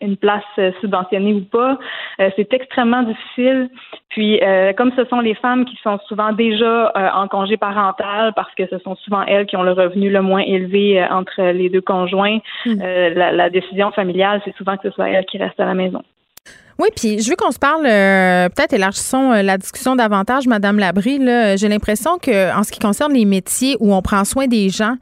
une place euh, subventionnée ou pas. Euh, c'est extrêmement difficile. Puis, comme ce sont les femmes qui sont souvent déjà en congé parental parce que ce sont souvent elles qui ont le revenu le moins élevé entre les deux conjoints, Hmm. Euh, la, décision familiale, c'est souvent que ce soit elle qui reste à la maison. Oui, puis je veux qu'on se parle, euh, peut-être élargissons euh, la discussion davantage, Madame Labrie. J'ai l'impression que en ce qui concerne les métiers où on prend soin des gens,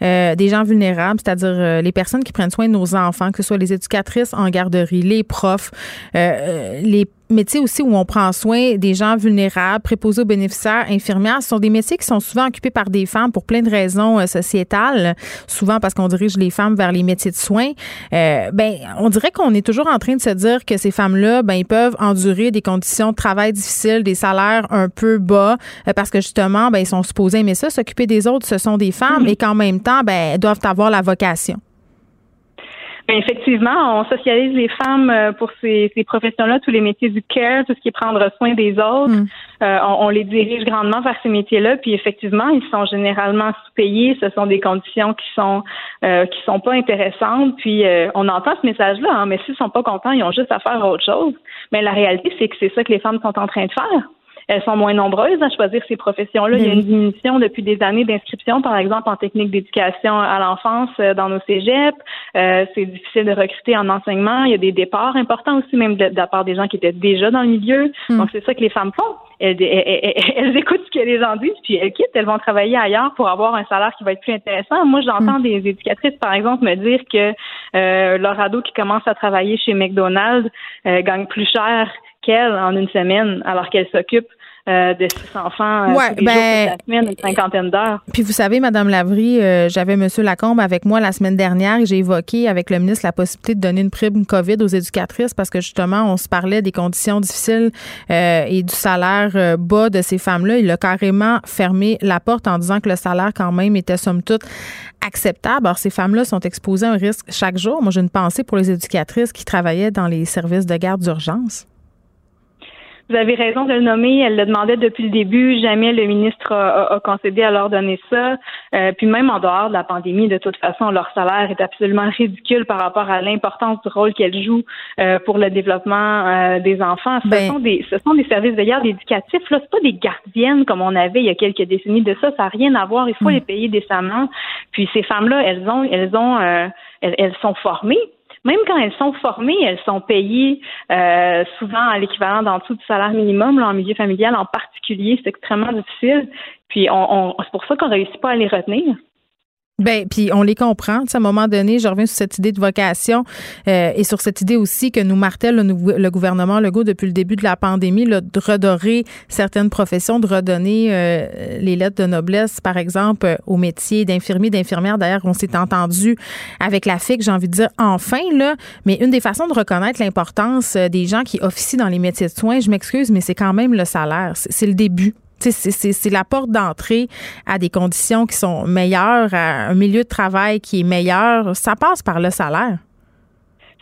des gens vulnérables, c'est-à-dire les personnes qui prennent soin de nos enfants, que ce soit les éducatrices en garderie, les profs, les métiers aussi où on prend soin des gens vulnérables, préposés aux bénéficiaires, infirmières, ce sont des métiers qui sont souvent occupés par des femmes pour plein de raisons euh, sociétales, souvent parce qu'on dirige les femmes vers les métiers de soins. Euh, ben, on dirait qu'on est toujours en train de se dire que ces femmes-là, ben, ils peuvent endurer des conditions de travail difficiles, des salaires un peu bas, euh, parce que justement, ben, ils sont supposés aimer ça, s'occuper des autres, ce sont des femmes, mm-hmm. et qu'en même temps, ben, elles doivent avoir la vocation. Ben, effectivement, on socialise les femmes euh, pour ces, ces professions-là, tous les métiers du care, tout ce qui est prendre soin des autres. Mm. Euh, on, les dirige grandement vers ces métiers-là, puis effectivement, ils sont généralement sous-payés. Ce sont des conditions qui sont euh, qui sont pas intéressantes. Puis on entend ce message-là, hein, mais s'ils sont pas contents, ils ont juste à faire autre chose. Mais la réalité, c'est que c'est ça que les femmes sont en train de faire elles sont moins nombreuses à choisir ces professions-là. Il y a une diminution depuis des années d'inscription, par exemple, en technique d'éducation à l'enfance euh, dans nos cégeps. Euh, c'est difficile de recruter en enseignement. Il y a des départs importants aussi, même de, la part des gens qui étaient déjà dans le milieu. Hmm. Donc, c'est ça que les femmes font. Elles, écoutent ce que les gens disent, puis elles quittent, elles vont travailler ailleurs pour avoir un salaire qui va être plus intéressant. Moi, j'entends hmm. des éducatrices, par exemple, me dire que euh, leur ado qui commence à travailler chez McDonald's euh, gagne plus cher qu'elle en une semaine, alors qu'elle s'occupe euh, de six enfants euh, ouais, ben, la semaine, une cinquantaine d'heures. Puis vous savez, Madame Lavry, euh, j'avais M. Lacombe avec moi la semaine dernière et j'ai évoqué avec le ministre la possibilité de donner une prime COVID aux éducatrices parce que justement, on se parlait des conditions difficiles et du salaire bas de ces femmes-là. Il a carrément fermé la porte en disant que le salaire quand même était somme toute acceptable. Alors, ces femmes-là sont exposées à un risque chaque jour. Moi, j'ai une pensée pour les éducatrices qui travaillaient dans les services de garde d'urgence. Vous avez raison de le nommer. Elle le demandait depuis le début. Jamais le ministre a, concédé à leur donner ça. Euh, puis même en dehors de la pandémie, de toute façon, leur salaire est absolument ridicule par rapport à l'importance du rôle qu'elles jouent euh, pour le développement euh, des enfants. Ce, ben sont des, ce sont des services de garde éducatifs. Là, c'est pas des gardiennes comme on avait il y a quelques décennies de ça. Ça n'a rien à voir. Il faut hmm. les payer décemment. Puis ces femmes-là, elles ont, elles ont, elles sont formées même quand elles sont formées, elles sont payées euh, souvent à l'équivalent d'en dessous du salaire minimum, là, en milieu familial en particulier. C'est extrêmement difficile. Puis on, c'est pour ça qu'on réussit pas à les retenir. Ben, puis on les comprend. à un moment donné, je reviens sur cette idée de vocation euh, et sur cette idée aussi que nous martèle le, gouvernement Legault depuis le début de la pandémie, de redorer certaines professions, de redonner euh, les lettres de noblesse, par exemple, euh, au métier d'infirmier, d'infirmière. D'ailleurs, on s'est entendu avec la FIC, j'ai envie de dire enfin, là. Mais une des façons de reconnaître l'importance des gens qui officient dans les métiers de soins, je m'excuse, mais c'est quand même le salaire. C'est le début c'est la porte d'entrée à des conditions qui sont meilleures, à un milieu de travail qui est meilleur. Ça passe par le salaire.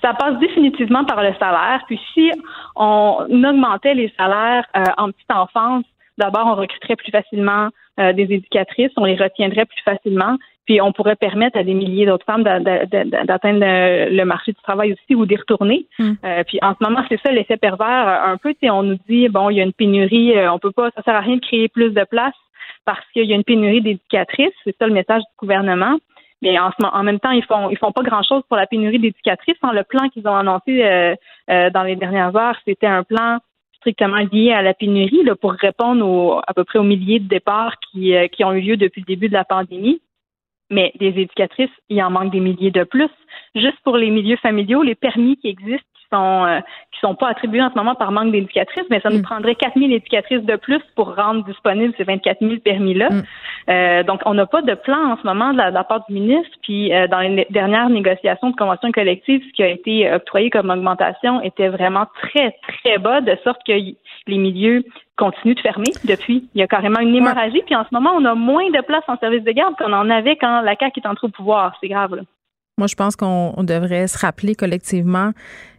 Ça passe définitivement par le salaire. Puis si on augmentait les salaires euh, en petite enfance, d'abord on recruterait plus facilement euh, des éducatrices, on les retiendrait plus facilement. Puis on pourrait permettre à des milliers d'autres femmes d'atteindre le marché du travail aussi ou d'y retourner. Hmm. Euh, puis en ce moment, c'est ça l'effet pervers. Euh, un peu, on nous dit bon, il y a une pénurie, euh, on peut pas, ça sert à rien de créer plus de places parce qu'il y a une pénurie d'éducatrices. C'est ça le message du gouvernement. Mais en, en même temps, ils font ils font pas grand chose pour la pénurie d'éducatrices. Hein. Le plan qu'ils ont annoncé dans les dernières heures, c'était un plan strictement lié à la pénurie là, pour répondre à peu près aux milliers de départs qui, qui ont eu lieu depuis le début de la pandémie mais des éducatrices, il en manque des milliers de plus. Juste pour les milieux familiaux, les permis qui existent, sont euh, qui sont pas attribués en ce moment par manque d'éducatrices, mais ça nous mm. prendrait 4000 éducatrices de plus pour rendre disponibles ces 24 000 permis-là. Mm. Euh, donc, on n'a pas de plan en ce moment de la, part du ministre. Puis, euh, dans les dernières négociations de convention collective, ce qui a été octroyé comme augmentation était vraiment très, très bas, de sorte que les milieux continue de fermer depuis. Il y a carrément une hémorragie. Puis en ce moment, on a moins de place en service de garde qu'on en avait quand la CAQ est entrée au pouvoir. C'est grave. Moi, je pense qu'on devrait se rappeler collectivement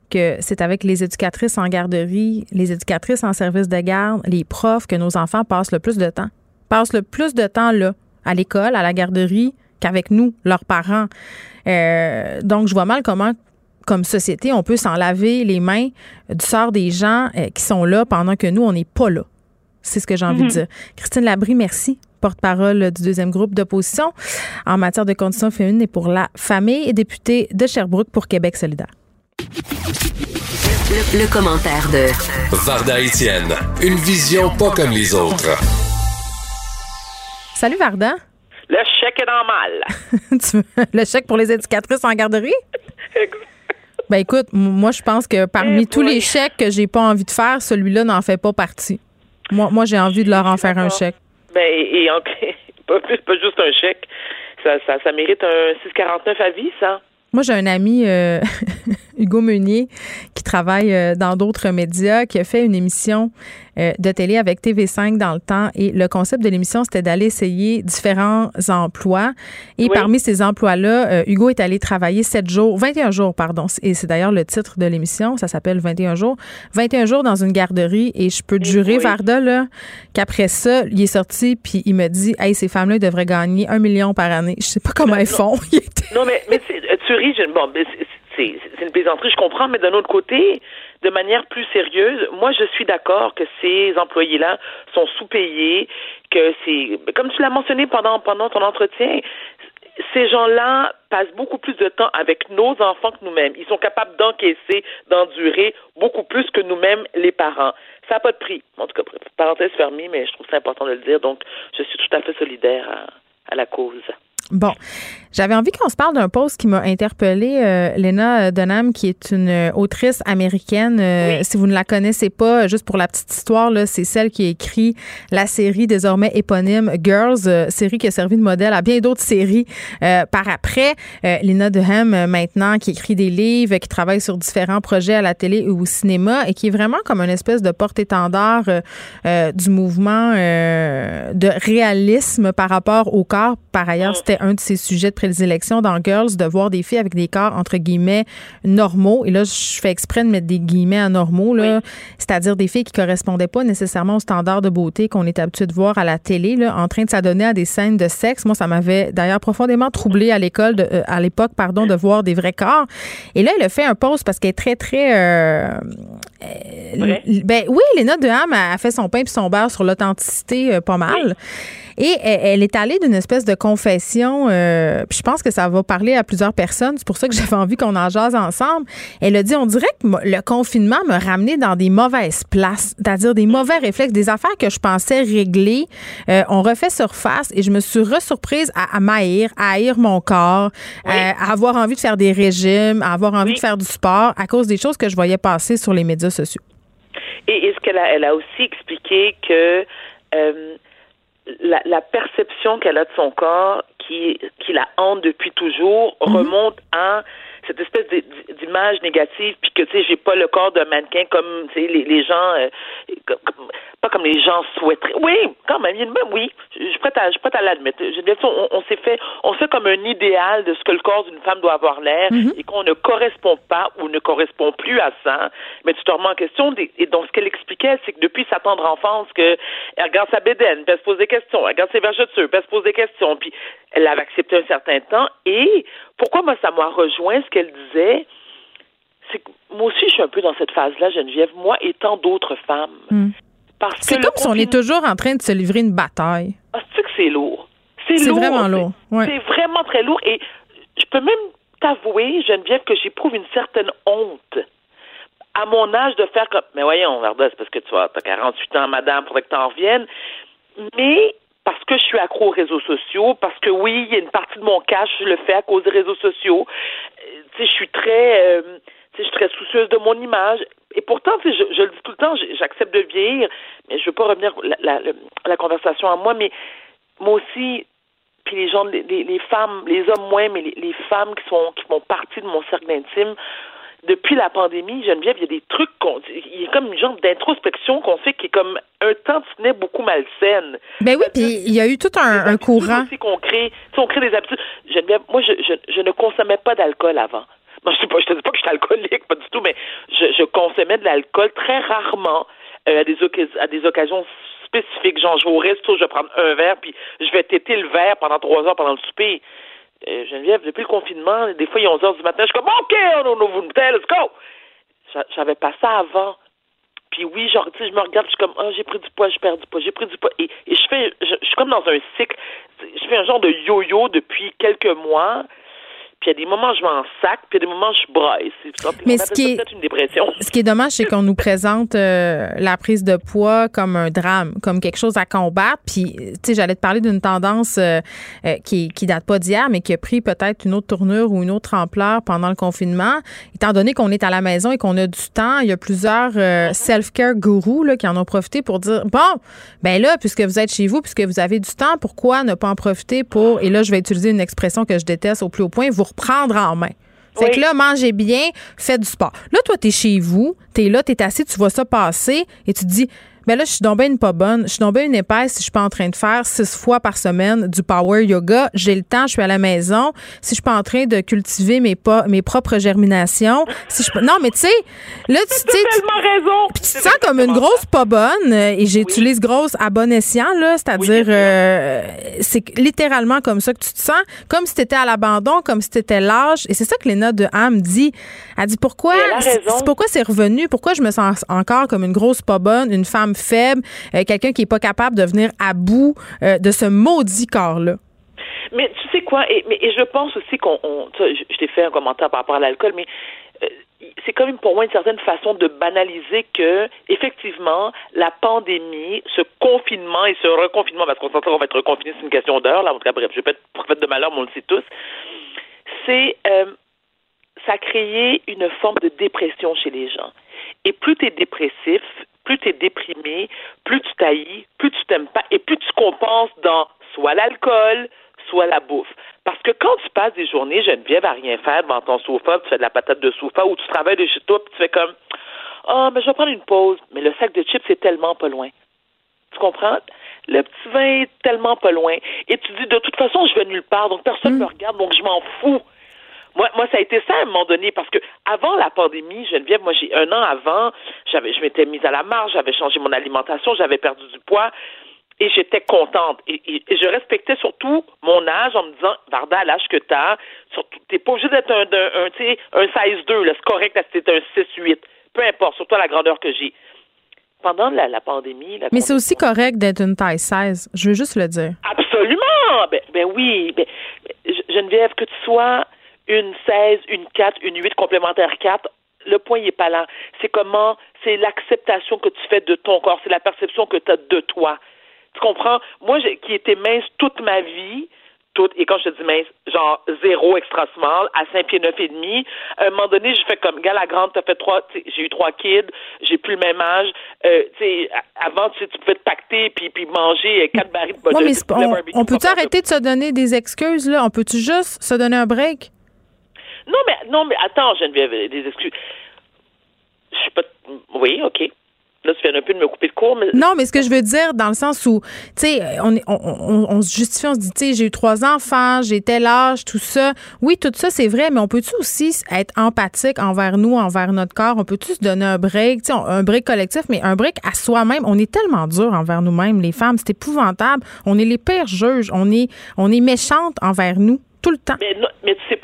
que c'est avec les éducatrices en garderie, les éducatrices en service de garde, les profs que nos enfants passent le plus de temps. Passent le plus de temps là, à l'école, à la garderie, qu'avec nous, leurs parents. Euh, donc, je vois mal comment comme société, on peut s'en laver les mains du sort des gens euh, qui sont là pendant que nous, on n'est pas là. C'est ce que j'ai envie de mhm. dire. Christine Labrie, merci porte-parole du deuxième groupe d'opposition en matière de conditions féminines et pour la famille et députée de Sherbrooke pour Québec solidaire. Le, commentaire de Varda Etienne, une vision pas comme les autres. Salut Varda. Le chèque est normal. le chèque pour les éducatrices en garderie? Ben écoute, moi je pense que parmi eh tous les chèques que j'ai pas envie de faire, celui-là n'en fait pas partie. Moi, moi j'ai envie de leur en faire un chèque. Ben et, pas, pas juste un chèque. Ça, ça, ça mérite un 649 à vie, ça. Moi, j'ai un ami, euh, Hugo Meunier, qui travaille euh, dans d'autres médias, qui a fait une émission euh, de télé avec TV5 dans le temps. Et le concept de l'émission, c'était d'aller essayer différents emplois. Et parmi ces emplois-là, Hugo est allé travailler 7 jours, 21 jours, pardon. Et c'est d'ailleurs le titre de l'émission. Ça s'appelle 21 jours. 21 jours dans une garderie. Et je peux te jurer, Varda, là, qu'après ça, il est sorti, puis il me dit, hey, ces femmes-là, devraient gagner un million par année. Je sais pas comment elles font. non, mais, mais tu ris, bon, c'est une plaisanterie, je comprends, mais d'un autre côté, de manière plus sérieuse, moi je suis d'accord que ces employés-là sont sous-payés, que c'est, comme tu l'as mentionné pendant pendant ton entretien, ces gens-là passent beaucoup plus de temps avec nos enfants que nous-mêmes. Ils sont capables d'encaisser, d'endurer beaucoup plus que nous-mêmes, les parents. Ça n'a pas de prix. En tout cas, parenthèse fermée, mais je trouve c'est important de le dire. Donc, je suis tout à fait solidaire à la cause. Bon, j'avais envie qu'on se parle d'un post qui m'a interpellée, euh, Lena Dunham, qui est une euh, autrice américaine. Euh, si vous ne la connaissez pas, juste pour la petite histoire, là, c'est celle qui a écrit la série désormais éponyme Girls, série qui a servi de modèle à bien d'autres séries par après. Lena Dunham, maintenant, qui écrit des livres, qui travaille sur différents projets à la télé ou au cinéma et qui est vraiment comme une espèce de porte-étendard du mouvement de réalisme par rapport au corps. Par ailleurs, c'était c'était un de ses sujets de prédilection dans Girls, de voir des filles avec des corps, entre guillemets, normaux. Et là, je fais exprès de mettre des guillemets à normaux, là. C'est-à-dire des filles qui correspondaient pas nécessairement aux standards de beauté qu'on est habitué de voir à la télé, là, en train de s'adonner à des scènes de sexe. Moi, ça m'avait d'ailleurs profondément troublé à l'école, euh, à l'époque, pardon, de voir des vrais corps. Et là, elle a fait un post parce qu'elle est très, très. Euh, euh, ben oui, Léna Deham a fait son pain puis son beurre sur l'authenticité pas mal. Et elle, est allée d'une espèce de confession, euh, puis je pense que ça va parler à plusieurs personnes. C'est pour ça que j'avais envie qu'on en jase ensemble. Elle a dit, on dirait que le confinement m'a ramené dans des mauvaises places, c'est-à-dire des mauvais réflexes, des affaires que je pensais régler. Euh, on refait surface et je me suis resurprise à, à m'haïr, à haïr mon corps, euh, à avoir envie de faire des régimes, à avoir envie de faire du sport à cause des choses que je voyais passer sur les médias sociaux. Et est-ce qu'elle a, elle a aussi expliqué que euh, la, la perception qu'elle a de son corps, qui, qui la hante depuis toujours, mhm. remonte à cette espèce d'image négative, puis que, tu sais, j'ai pas le corps d'un mannequin comme, tu sais, les, les gens, euh, pas comme les gens souhaiteraient. Oui, quand même, même oui, je suis prête à, je prête à l'admettre. On, on s'est fait, on fait comme un idéal de ce que le corps d'une femme doit avoir l'air mhm. et qu'on ne correspond pas ou ne correspond plus à ça. Mais tu te remets en question. Et donc, ce qu'elle expliquait, c'est que depuis sa tendre enfance, que elle regarde sa bédaine, puis elle se pose des questions, elle regarde ses vergetures, puis elle se pose des questions, puis elle l'avait accepté un certain temps. Et pourquoi moi ça m'a rejoint ce qu'elle disait? C'est que moi aussi, je suis un peu dans cette phase-là, Geneviève, moi et tant d'autres femmes. Mm. C'est comme si on est toujours en train de se livrer une bataille. Ah, c'est que c'est lourd? C'est vraiment lourd. C'est vraiment très lourd. Et je peux même t'avouer, Geneviève, que j'éprouve une certaine honte à mon âge de faire comme. Mais voyons, Varda, c'est parce que tu as 48 ans, madame, faudrait que tu en reviennes. Mais parce que je suis accro aux réseaux sociaux, parce que oui, il y a une partie de mon cash, je le fais à cause des réseaux sociaux. Euh, tu sais, je suis très. Euh, je suis très soucieuse de mon image. Et pourtant, je, je le dis tout le temps, j'accepte de vieillir, mais je veux pas revenir la, la, la, conversation à moi, mais moi aussi, puis les gens, les, les, femmes, les hommes moins, mais les, les, femmes qui sont qui font partie de mon cercle intime, depuis la pandémie, Geneviève, il y a des trucs qu'on, il y a comme une genre d'introspection qu'on fait qui est comme un tantinet beaucoup malsaine. Ben oui, puis il y a eu tout un, un courant. Aussi qu'on crée, on crée des habitudes. Geneviève, moi, je, je, je ne consommais pas d'alcool avant. Je ne te dis pas que je suis alcoolique, pas du tout, mais je, je consommais de l'alcool très rarement euh, à, des à des occasions spécifiques. Genre, je vais au resto, je vais prendre un verre, puis je vais têter le verre pendant trois heures pendant le souper. Euh, Geneviève, depuis le confinement, des fois, il est 11 heures du matin, je suis comme, OK, on ouvre une bouteille, let's go! J'avais pas ça avant. Puis oui, genre, tu sais, je me regarde, je suis comme, oh, j'ai pris du poids, je perds du poids, j'ai pris du poids. Et, je fais, je, je, suis comme dans un cycle. Je fais un genre de yo-yo depuis quelques mois. Puis il y a des moments je m'en sac, puis il y a des moments je braille. Mais ce qui, est, une dépression. ce qui est dommage, c'est qu'on nous présente euh, la prise de poids comme un drame, comme quelque chose à combattre. Puis, tu sais, j'allais te parler d'une tendance euh, euh, qui, qui date pas d'hier, mais qui a pris peut-être une autre tournure ou une autre ampleur pendant le confinement. Étant donné qu'on est à la maison et qu'on a du temps, il y a plusieurs self-care gourous là, qui en ont profité pour dire, bon, ben là, puisque vous êtes chez vous, puisque vous avez du temps, pourquoi ne pas en profiter pour, et là, je vais utiliser une expression que je déteste au plus haut point, vous reprendre en main. Fait que là, mangez bien, faites du sport. Là, toi, t'es chez vous, t'es là, t'es assis, tu vois ça passer et tu te dis, mais ben là, je suis donc une pas bonne. Je suis donc une épaisse si je suis pas en train de faire six fois par semaine du power yoga. J'ai le temps, je suis à la maison. Si je suis pas en train de cultiver mes pas, mes propres germinations. Si je non, mais tu sais, là, tu sais, raison. tu te sens comme une grosse pas bonne et j'utilise grosse à bon escient là, c'est-à-dire euh, c'est littéralement comme ça que tu te sens, comme si tu étais à l'abandon, comme si tu étais lâche. Et c'est ça que les notes de Ham dit. Elle dit pourquoi, pourquoi c'est revenu, pourquoi je me sens encore comme une grosse pas bonne, une femme faible, euh, quelqu'un qui est pas capable de venir à bout euh, de ce maudit corps-là. Mais tu sais quoi, et, je pense aussi qu'on, je, t'ai fait un commentaire par rapport à l'alcool, mais euh, c'est quand même pour moi une certaine façon de banaliser que, effectivement, la pandémie, ce confinement et ce reconfinement, parce qu'on s'entend qu'on va être reconfiné, c'est une question d'heure, là, en tout cas, bref, je vais pas être prophète de malheur, mais on le sait tous, c'est, ça a créé une forme de dépression chez les gens. Et plus tu es dépressif, plus tu es déprimé, plus tu taillis, plus tu t'aimes pas, et plus tu compenses dans soit l'alcool, soit la bouffe. Parce que quand tu passes des journées, Geneviève, à rien faire devant ton sofa, tu fais de la patate de sofa, ou tu travailles de chez toi, puis tu fais comme Ah, oh, mais je vais prendre une pause. Mais le sac de chips, c'est tellement pas loin. Tu comprends? le petit vin est tellement pas loin. Et tu dis, de toute façon, je vais nulle part, donc personne ne me regarde, donc je m'en fous. Moi, moi, ça a été ça à un moment donné, parce que avant la pandémie, Geneviève, moi, j'ai un an avant, j'avais, je m'étais mise à la marge, j'avais changé mon alimentation, j'avais perdu du poids, et j'étais contente. Et, je respectais surtout mon âge en me disant, Varda, à l'âge que t'as, surtout, t'es pas obligé d'être un, un, un, un 16-2, là, c'est correct, c'est un 6-8. Peu importe, surtout à la grandeur que j'ai pendant la, la pandémie. Mais c'est aussi correct d'être une taille 16. Je veux juste le dire. Absolument. Ben, ben oui. Ben, Geneviève, que tu sois une 16, une 4, une 8 complémentaire 4, le point n'est pas là. C'est comment, c'est l'acceptation que tu fais de ton corps, c'est la perception que tu as de toi. Tu comprends? Moi, qui étais mince toute ma vie, et quand je te dis mince, genre zéro extra small, à 5 pieds neuf et demi. À un moment donné, je fais comme, gars, la grande, t'as fait trois, j'ai eu trois kids, j'ai plus le même âge. Euh, tu sais, avant, tu pouvais te pacter puis, puis manger quatre barils de budget. on, peut-tu arrêter de se donner des excuses, là? On peut-tu juste se donner un break? Non, mais, non, mais attends, Geneviève, des excuses. Je suis pas. Oui, OK. Là, tu viens un peu de me couper de cours. Mais... Non, mais ce que je veux dire, dans le sens où, tu sais, on, on, on, se justifie, on se dit, tu sais, j'ai eu trois enfants, j'ai tel âge, tout ça. Oui, tout ça, c'est vrai, mais on peut-tu aussi être empathique envers nous, envers notre corps? On peut-tu se donner un break, tu sais, un break collectif, mais un break à soi-même? On est tellement dur envers nous-mêmes, les femmes. C'est épouvantable. On est les pires juges. On est, on est méchantes envers nous tout le temps. Mais, mais tu sais,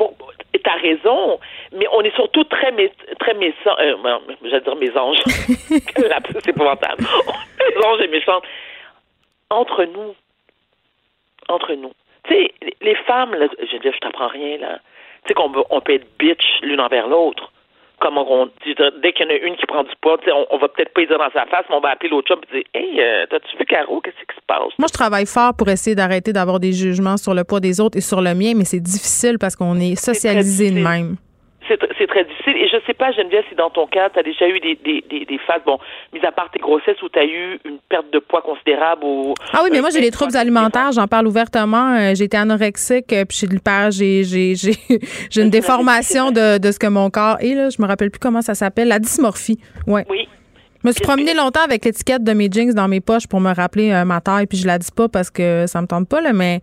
t'as raison, mais on est surtout très, très méchants. Euh, J'allais dire mésanges. c'est épouvantable. mésanges et méchantes. Entre nous. Entre nous. Tu sais, les femmes, là, je veux dire, je t'apprends rien, là. Tu sais qu'on on peut être bitch l'une envers l'autre. Comme on dit, dès qu'il y en a une qui prend du poids, on, on va peut-être pas y dire dans sa face, mais on va appeler l'autre chum et dire Hey, euh, t'as-tu vu Caro, qu'est-ce qui se passe? Moi, je travaille fort pour essayer d'arrêter d'avoir des jugements sur le poids des autres et sur le mien, mais c'est difficile parce qu'on est socialisé de même c'est très difficile. Et je sais pas, Geneviève, si dans ton cas, tu as déjà eu des, des, des, phases, bon, mis à part tes grossesses, où tu as eu une perte de poids considérable ou. Ah oui, mais moi, j'ai des troubles alimentaires, j'en parle ouvertement. Euh, j'ai été anorexique, euh, puis j'ai j'ai j'ai une déformation de, de ce que mon corps est, là. Je me rappelle plus comment ça s'appelle. La dysmorphie. Ouais. Oui. Je me suis promenée longtemps avec l'étiquette de mes jeans dans mes poches pour me rappeler euh, ma taille, puis je la dis pas parce que ça me tente pas, là, mais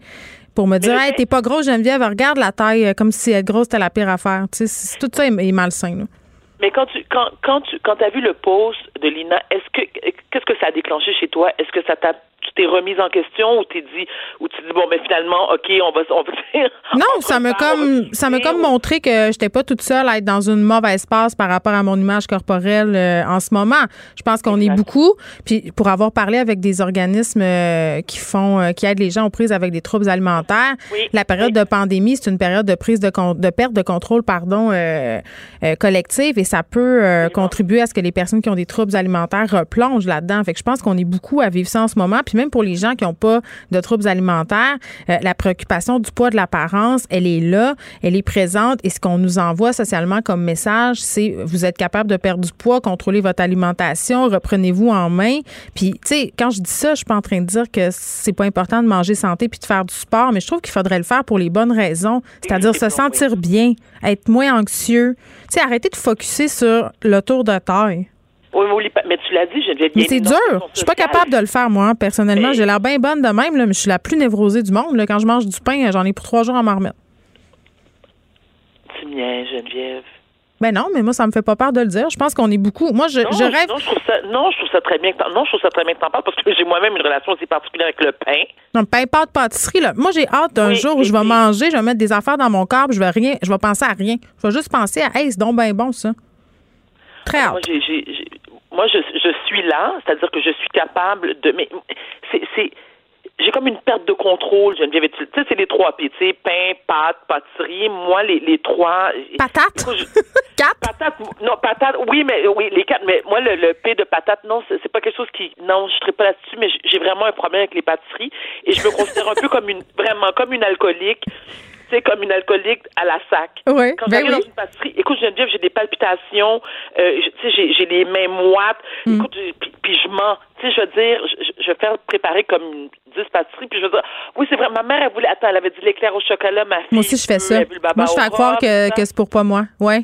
pour me dire, hey, t'es pas grosse, Geneviève, regarde la taille, euh, comme si être grosse, c'était la pire affaire. Tu sais, tout ça est, malsain. Là. Mais quand tu quand quand tu quand as vu le post de Lina, est-ce que qu'est-ce que ça a déclenché chez toi? Est-ce que ça t'a tu t'es remise en question ou t'es dit ou tu dis bon ben finalement ok on va on va non ça m'a comme ça m'a comme montré que j'étais pas toute seule à être dans une mauvaise passe par rapport à mon image corporelle euh, en ce moment. Je pense qu'on est beaucoup. Puis pour avoir parlé avec des organismes euh, qui font euh, qui aident les gens aux prises avec des troubles alimentaires la période de pandémie c'est une période de prise de de perte de contrôle pardon collective et ça peut contribuer à ce que les personnes qui ont des troubles alimentaires replongent là-dedans. Fait que je pense qu'on est beaucoup à vivre ça en ce moment. Puis même pour les gens qui n'ont pas de troubles alimentaires, euh, la préoccupation du poids de l'apparence, elle est là, elle est présente. Et ce qu'on nous envoie socialement comme message, c'est vous êtes capable de perdre du poids, contrôlez votre alimentation, reprenez-vous en main. Puis, tu sais, quand je dis ça, je suis pas en train de dire que c'est pas important de manger santé puis de faire du sport, mais je trouve qu'il faudrait le faire pour les bonnes raisons, c'est-à-dire se sentir bien, être moins anxieux. Tu sais, arrêter de focuser sur le tour de taille. Oui, mais tu l'as dit, je vais Mais c'est dur. Je suis pas capable de le faire, moi, personnellement. J'ai l'air bien bonne de même, là, mais je suis la plus névrosée du monde. Là. Quand je mange du pain, j'en ai pour trois jours à m'en remettre. Tu miens, Geneviève. Ben non, mais moi, ça me fait pas peur de le dire. Je pense qu'on est beaucoup. Moi, je, non, je rêve. Non, je trouve ça, non, je trouve ça très bien. Que non, je trouve ça très bien que t'en parles parce que j'ai moi-même une relation aussi particulière avec le pain. Non, pain, pâte, pâtisserie. Là. Moi, j'ai hâte d'un jour où je vais manger, je vais mettre des affaires dans mon corps, je vais rien, je vais penser à rien. Je vais juste penser à, hey, c'est donc bien bon ça. Très hâte. Moi, je, je suis là, c'est-à-dire que je suis capable de. Mais c'est. J'ai comme une perte de contrôle, Geneviève. Tu sais, c'est les trois P, tu sais, pain, pâte, pâtisserie. Moi, les, les trois. Patate? quatre? Patate, non, patate, oui, mais oui, les quatre. Mais moi, le, le P de patate, non, c'est pas quelque chose qui. Non, je serais pas là-dessus, mais j'ai vraiment un problème avec les pâtisseries. Et je me considère un peu comme une. Vraiment, comme une alcoolique sais, comme une alcoolique à la sac. Oui, Quand ben j'arrive dans une pâtisserie, écoute, Geneviève, j'ai des palpitations, euh, tu sais, j'ai les mains moites, mm. écoute, puis, je mens. Tu sais, je veux dire, je, vais faire préparer comme 10 pâtisseries, puis je veux dire, oui, c'est vrai, ma mère, elle voulait, attends, elle avait dit l'éclair au chocolat, ma fille. Moi aussi, je fais ça. Moi, je fais croire que, que c'est pour pas moi. Ouais.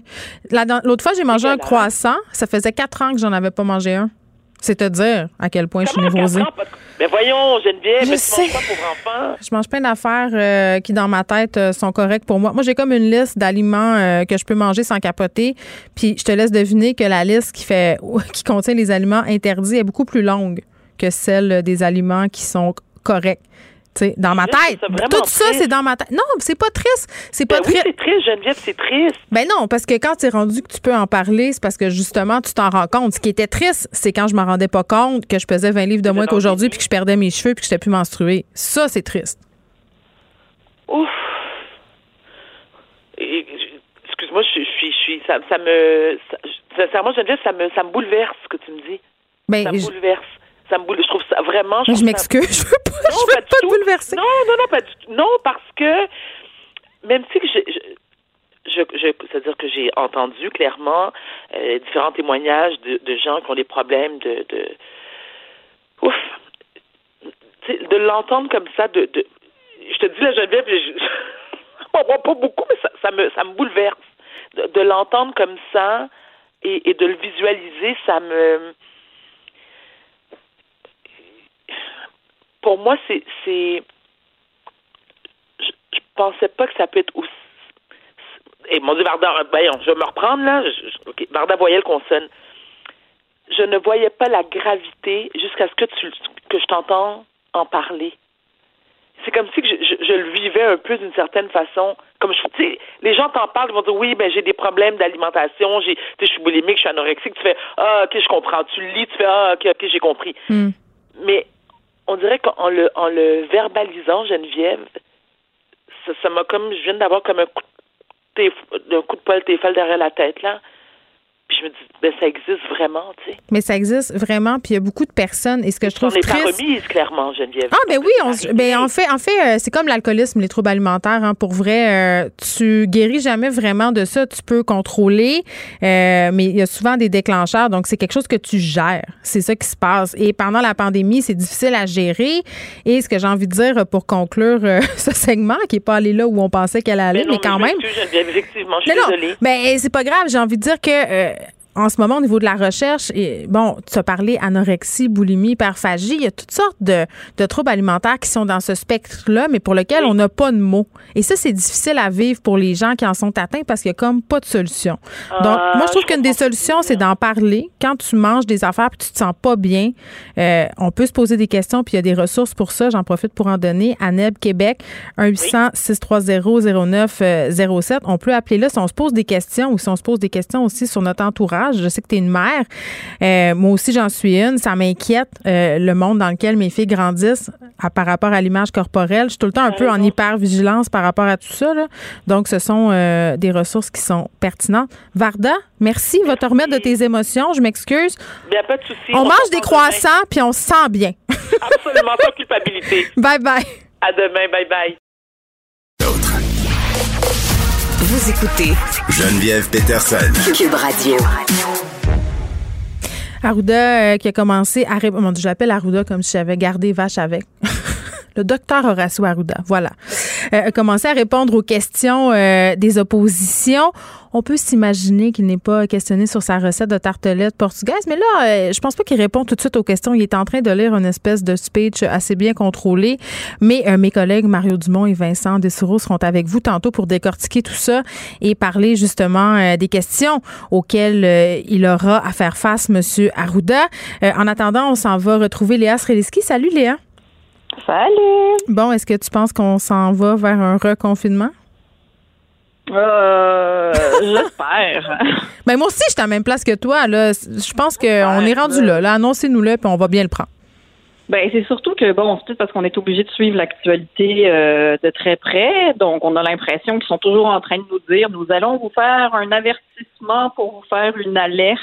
L'autre fois, j'ai mangé un croissant. Ça faisait quatre ans que j'en avais pas mangé un. C'est te dire à quel point je suis névrosée. Mais voyons, Geneviève, je mais sais. pas pour enfants. Je mange plein d'affaires euh, qui, dans ma tête, euh, sont correctes pour moi. Moi, j'ai comme une liste d'aliments euh, que je peux manger sans capoter. Puis, je te laisse deviner que la liste qui fait qui contient les aliments interdits est beaucoup plus longue que celle des aliments qui sont corrects. T'sais, dans ma tête, tout ça, c'est dans ma tête. Non, c'est pas triste. C'est pas Ben oui, triste. c'est triste, Geneviève, c'est triste. Ben non, parce que quand tu es rendu que tu peux en parler, c'est parce que justement, tu t'en rends compte. Ce qui était triste, c'est quand je m'en rendais pas compte que je pesais 20 livres de moins qu'aujourd'hui puis que je perdais mes cheveux puis que j'étais plus menstruée. Ça, c'est triste. Ouf. Je- Excuse-moi, je, je suis, je suis, ça, ça me, ça- sincèrement, Geneviève, ça me, ça me bouleverse ce que tu me dis. Ben, ça me je- bouleverse. Ça me boule, je trouve ça vraiment. Je ça- m'excuse, je veux pas, pas tout. bouleverser. Non, non, non, pas du tout. Non, parce que même si que je, je, je, je- c'est-à-dire que j'ai entendu clairement euh, différents témoignages de, de gens qui ont des problèmes de, de ouf, de l'entendre comme ça, de, de, je te dis la Geneviève, je, je, on voit pas beaucoup, mais ça, ça me, ça me bouleverse de, de l'entendre comme ça et, et de le visualiser, ça me pour moi, c'est. c'est je, je pensais pas que ça peut être aussi. Et mon Dieu, Varda, voyons, je vais me reprendre là. Je, Varda voyelle consonne. Je ne voyais pas la gravité jusqu'à ce que tu que je t'entends en parler. C'est comme si que je, je- je le vivais un peu d'une certaine façon. Comme je, tu sais, les gens t'en parlent, ils vont dire oui, ben j'ai des problèmes d'alimentation, j'ai, tu sais, je suis boulimique, je suis anorexique. Tu fais ah ok, je comprends. Tu le lis, tu fais ah ok, ok, j'ai compris. Mais on dirait qu'en le, en le verbalisant, Geneviève, ça, m'a comme, je viens d'avoir comme un coup de, un coup de poil téfal derrière la tête, là. Puis je me dis, ben ça existe vraiment, tu sais. Mais ça existe vraiment, puis il y a beaucoup de personnes. Et ce que je On trouve pas triste. remise, clairement, Geneviève. Ah ben oui, on, ben en fait, en fait, euh, c'est comme l'alcoolisme, les troubles alimentaires. Hein, pour vrai, euh, tu guéris jamais vraiment de ça. Tu peux contrôler, euh, mais il y a souvent des déclencheurs. Donc c'est quelque chose que tu gères. C'est ça qui se passe. Et pendant la pandémie, c'est difficile à gérer. Et ce que j'ai envie de dire pour conclure euh, ce segment, qui est pas allé là où on pensait qu'elle allait, mais, non, quand même. m'excuse, Geneviève, effectivement, je suis non, désolée. ben, c'est pas grave. J'ai envie de dire que euh, en ce moment, au niveau de la recherche, et, bon, tu as parlé anorexie, boulimie, hyperphagie. Il y a toutes sortes de, de troubles alimentaires qui sont dans ce spectre-là, mais pour lequel on n'a pas de mots. Et ça, c'est difficile à vivre pour les gens qui en sont atteints parce qu'il y a comme pas de solution. Donc, Ah, moi, je trouve qu'une des solutions, c'est d'en parler. Quand tu manges des affaires et tu te sens pas bien, euh, on peut se poser des questions, puis il y a des ressources pour ça. J'en profite pour en donner. ANEB Québec, 1-800-630-0907. On peut appeler là si on se pose des questions ou si on se pose des questions aussi sur notre entourage. Je sais que tu es une mère. Euh, moi aussi, j'en suis une. Ça m'inquiète euh, le monde dans lequel mes filles grandissent à- par rapport à l'image corporelle. Je suis tout le temps un peu en hyper-vigilance par rapport à tout ça. là. Donc, ce sont euh, des ressources qui sont pertinentes. Varda, merci. Va te remettre de tes émotions. Je m'excuse. Il n'y a pas de souci. On mange des croissants puis on se sent bien. Absolument sans culpabilité. Bye bye. À demain, bye bye. Vous écoutez Geneviève Peterson. Cube Radio. Arruda euh, qui a commencé à répondre. Mon Dieu, je l'appelle Arruda comme si j'avais gardé vache avec. Le docteur Horacio Arruda, voilà, euh, a commencé à répondre aux questions euh, des oppositions. On peut s'imaginer qu'il n'est pas questionné sur sa recette de tartelette portugaise, mais là, euh, je pense pas qu'il répond tout de suite aux questions. Il est en train de lire une espèce de speech assez bien contrôlé. Mais euh, mes collègues Mario Dumont et Vincent Dessoureau seront avec vous tantôt pour décortiquer tout ça et parler justement euh, des questions auxquelles il aura à faire face, Monsieur Arruda. En attendant, on s'en va retrouver Léa Sreliski. Salut Léa. Salut. Bon, est-ce que tu penses qu'on s'en va vers un reconfinement? Euh, j'espère. Ben moi aussi, je suis à la même place que toi. Là. Je pense qu'on est rendu là. là. Annoncez-nous-le, puis on va bien le prendre. Ben c'est surtout que bon, c'est peut-être parce qu'on est obligé de suivre l'actualité euh, de très près, donc on a l'impression qu'ils sont toujours en train de nous dire nous allons vous faire un avertissement pour vous faire une alerte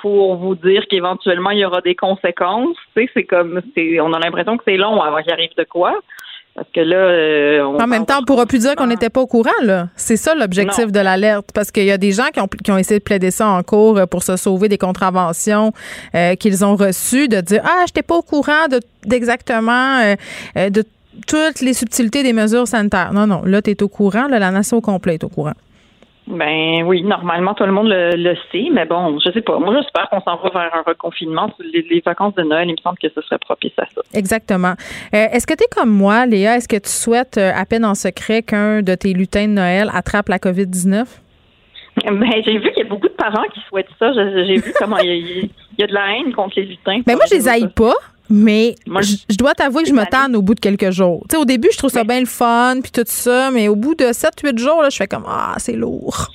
pour vous dire qu'éventuellement il y aura des conséquences. Tu sais, c'est comme on a l'impression que c'est long avant qu'il arrive de quoi. Parce que là, euh, on En même temps, on ne pourra plus dire qu'on n'était pas au courant. là. C'est ça l'objectif de l'alerte. Parce qu'il y a des gens qui ont, qui ont essayé de plaider ça en cours euh, pour se sauver des contraventions euh, qu'ils ont reçues, de dire Ah, je n'étais pas au courant de- d'exactement euh, de toutes les subtilités des mesures sanitaires. Non, non. Là, tu es au courant. Là, la nation au complet est au courant. Ben oui, normalement tout le monde le, sait, mais bon, je sais pas. Moi, j'espère qu'on s'en va vers un reconfinement. Les, vacances de Noël, il me semble que ce serait propice à ça. Exactement. Euh, est-ce que tu es comme moi, Léa? Est-ce que tu souhaites euh, à peine en secret qu'un de tes lutins de Noël attrape la COVID-19? Ben, j'ai vu qu'il y a beaucoup de parents qui souhaitent ça. J'ai vu comment il y, a, de la haine contre les lutins. Ben moi, je les haïs pas. Mais je, dois t'avouer que je me tanne au bout de quelques jours. Tu sais, au début, je trouve ça bien le fun, puis tout ça, mais au bout de 7-8 jours, là, je fais comme Ah, c'est lourd.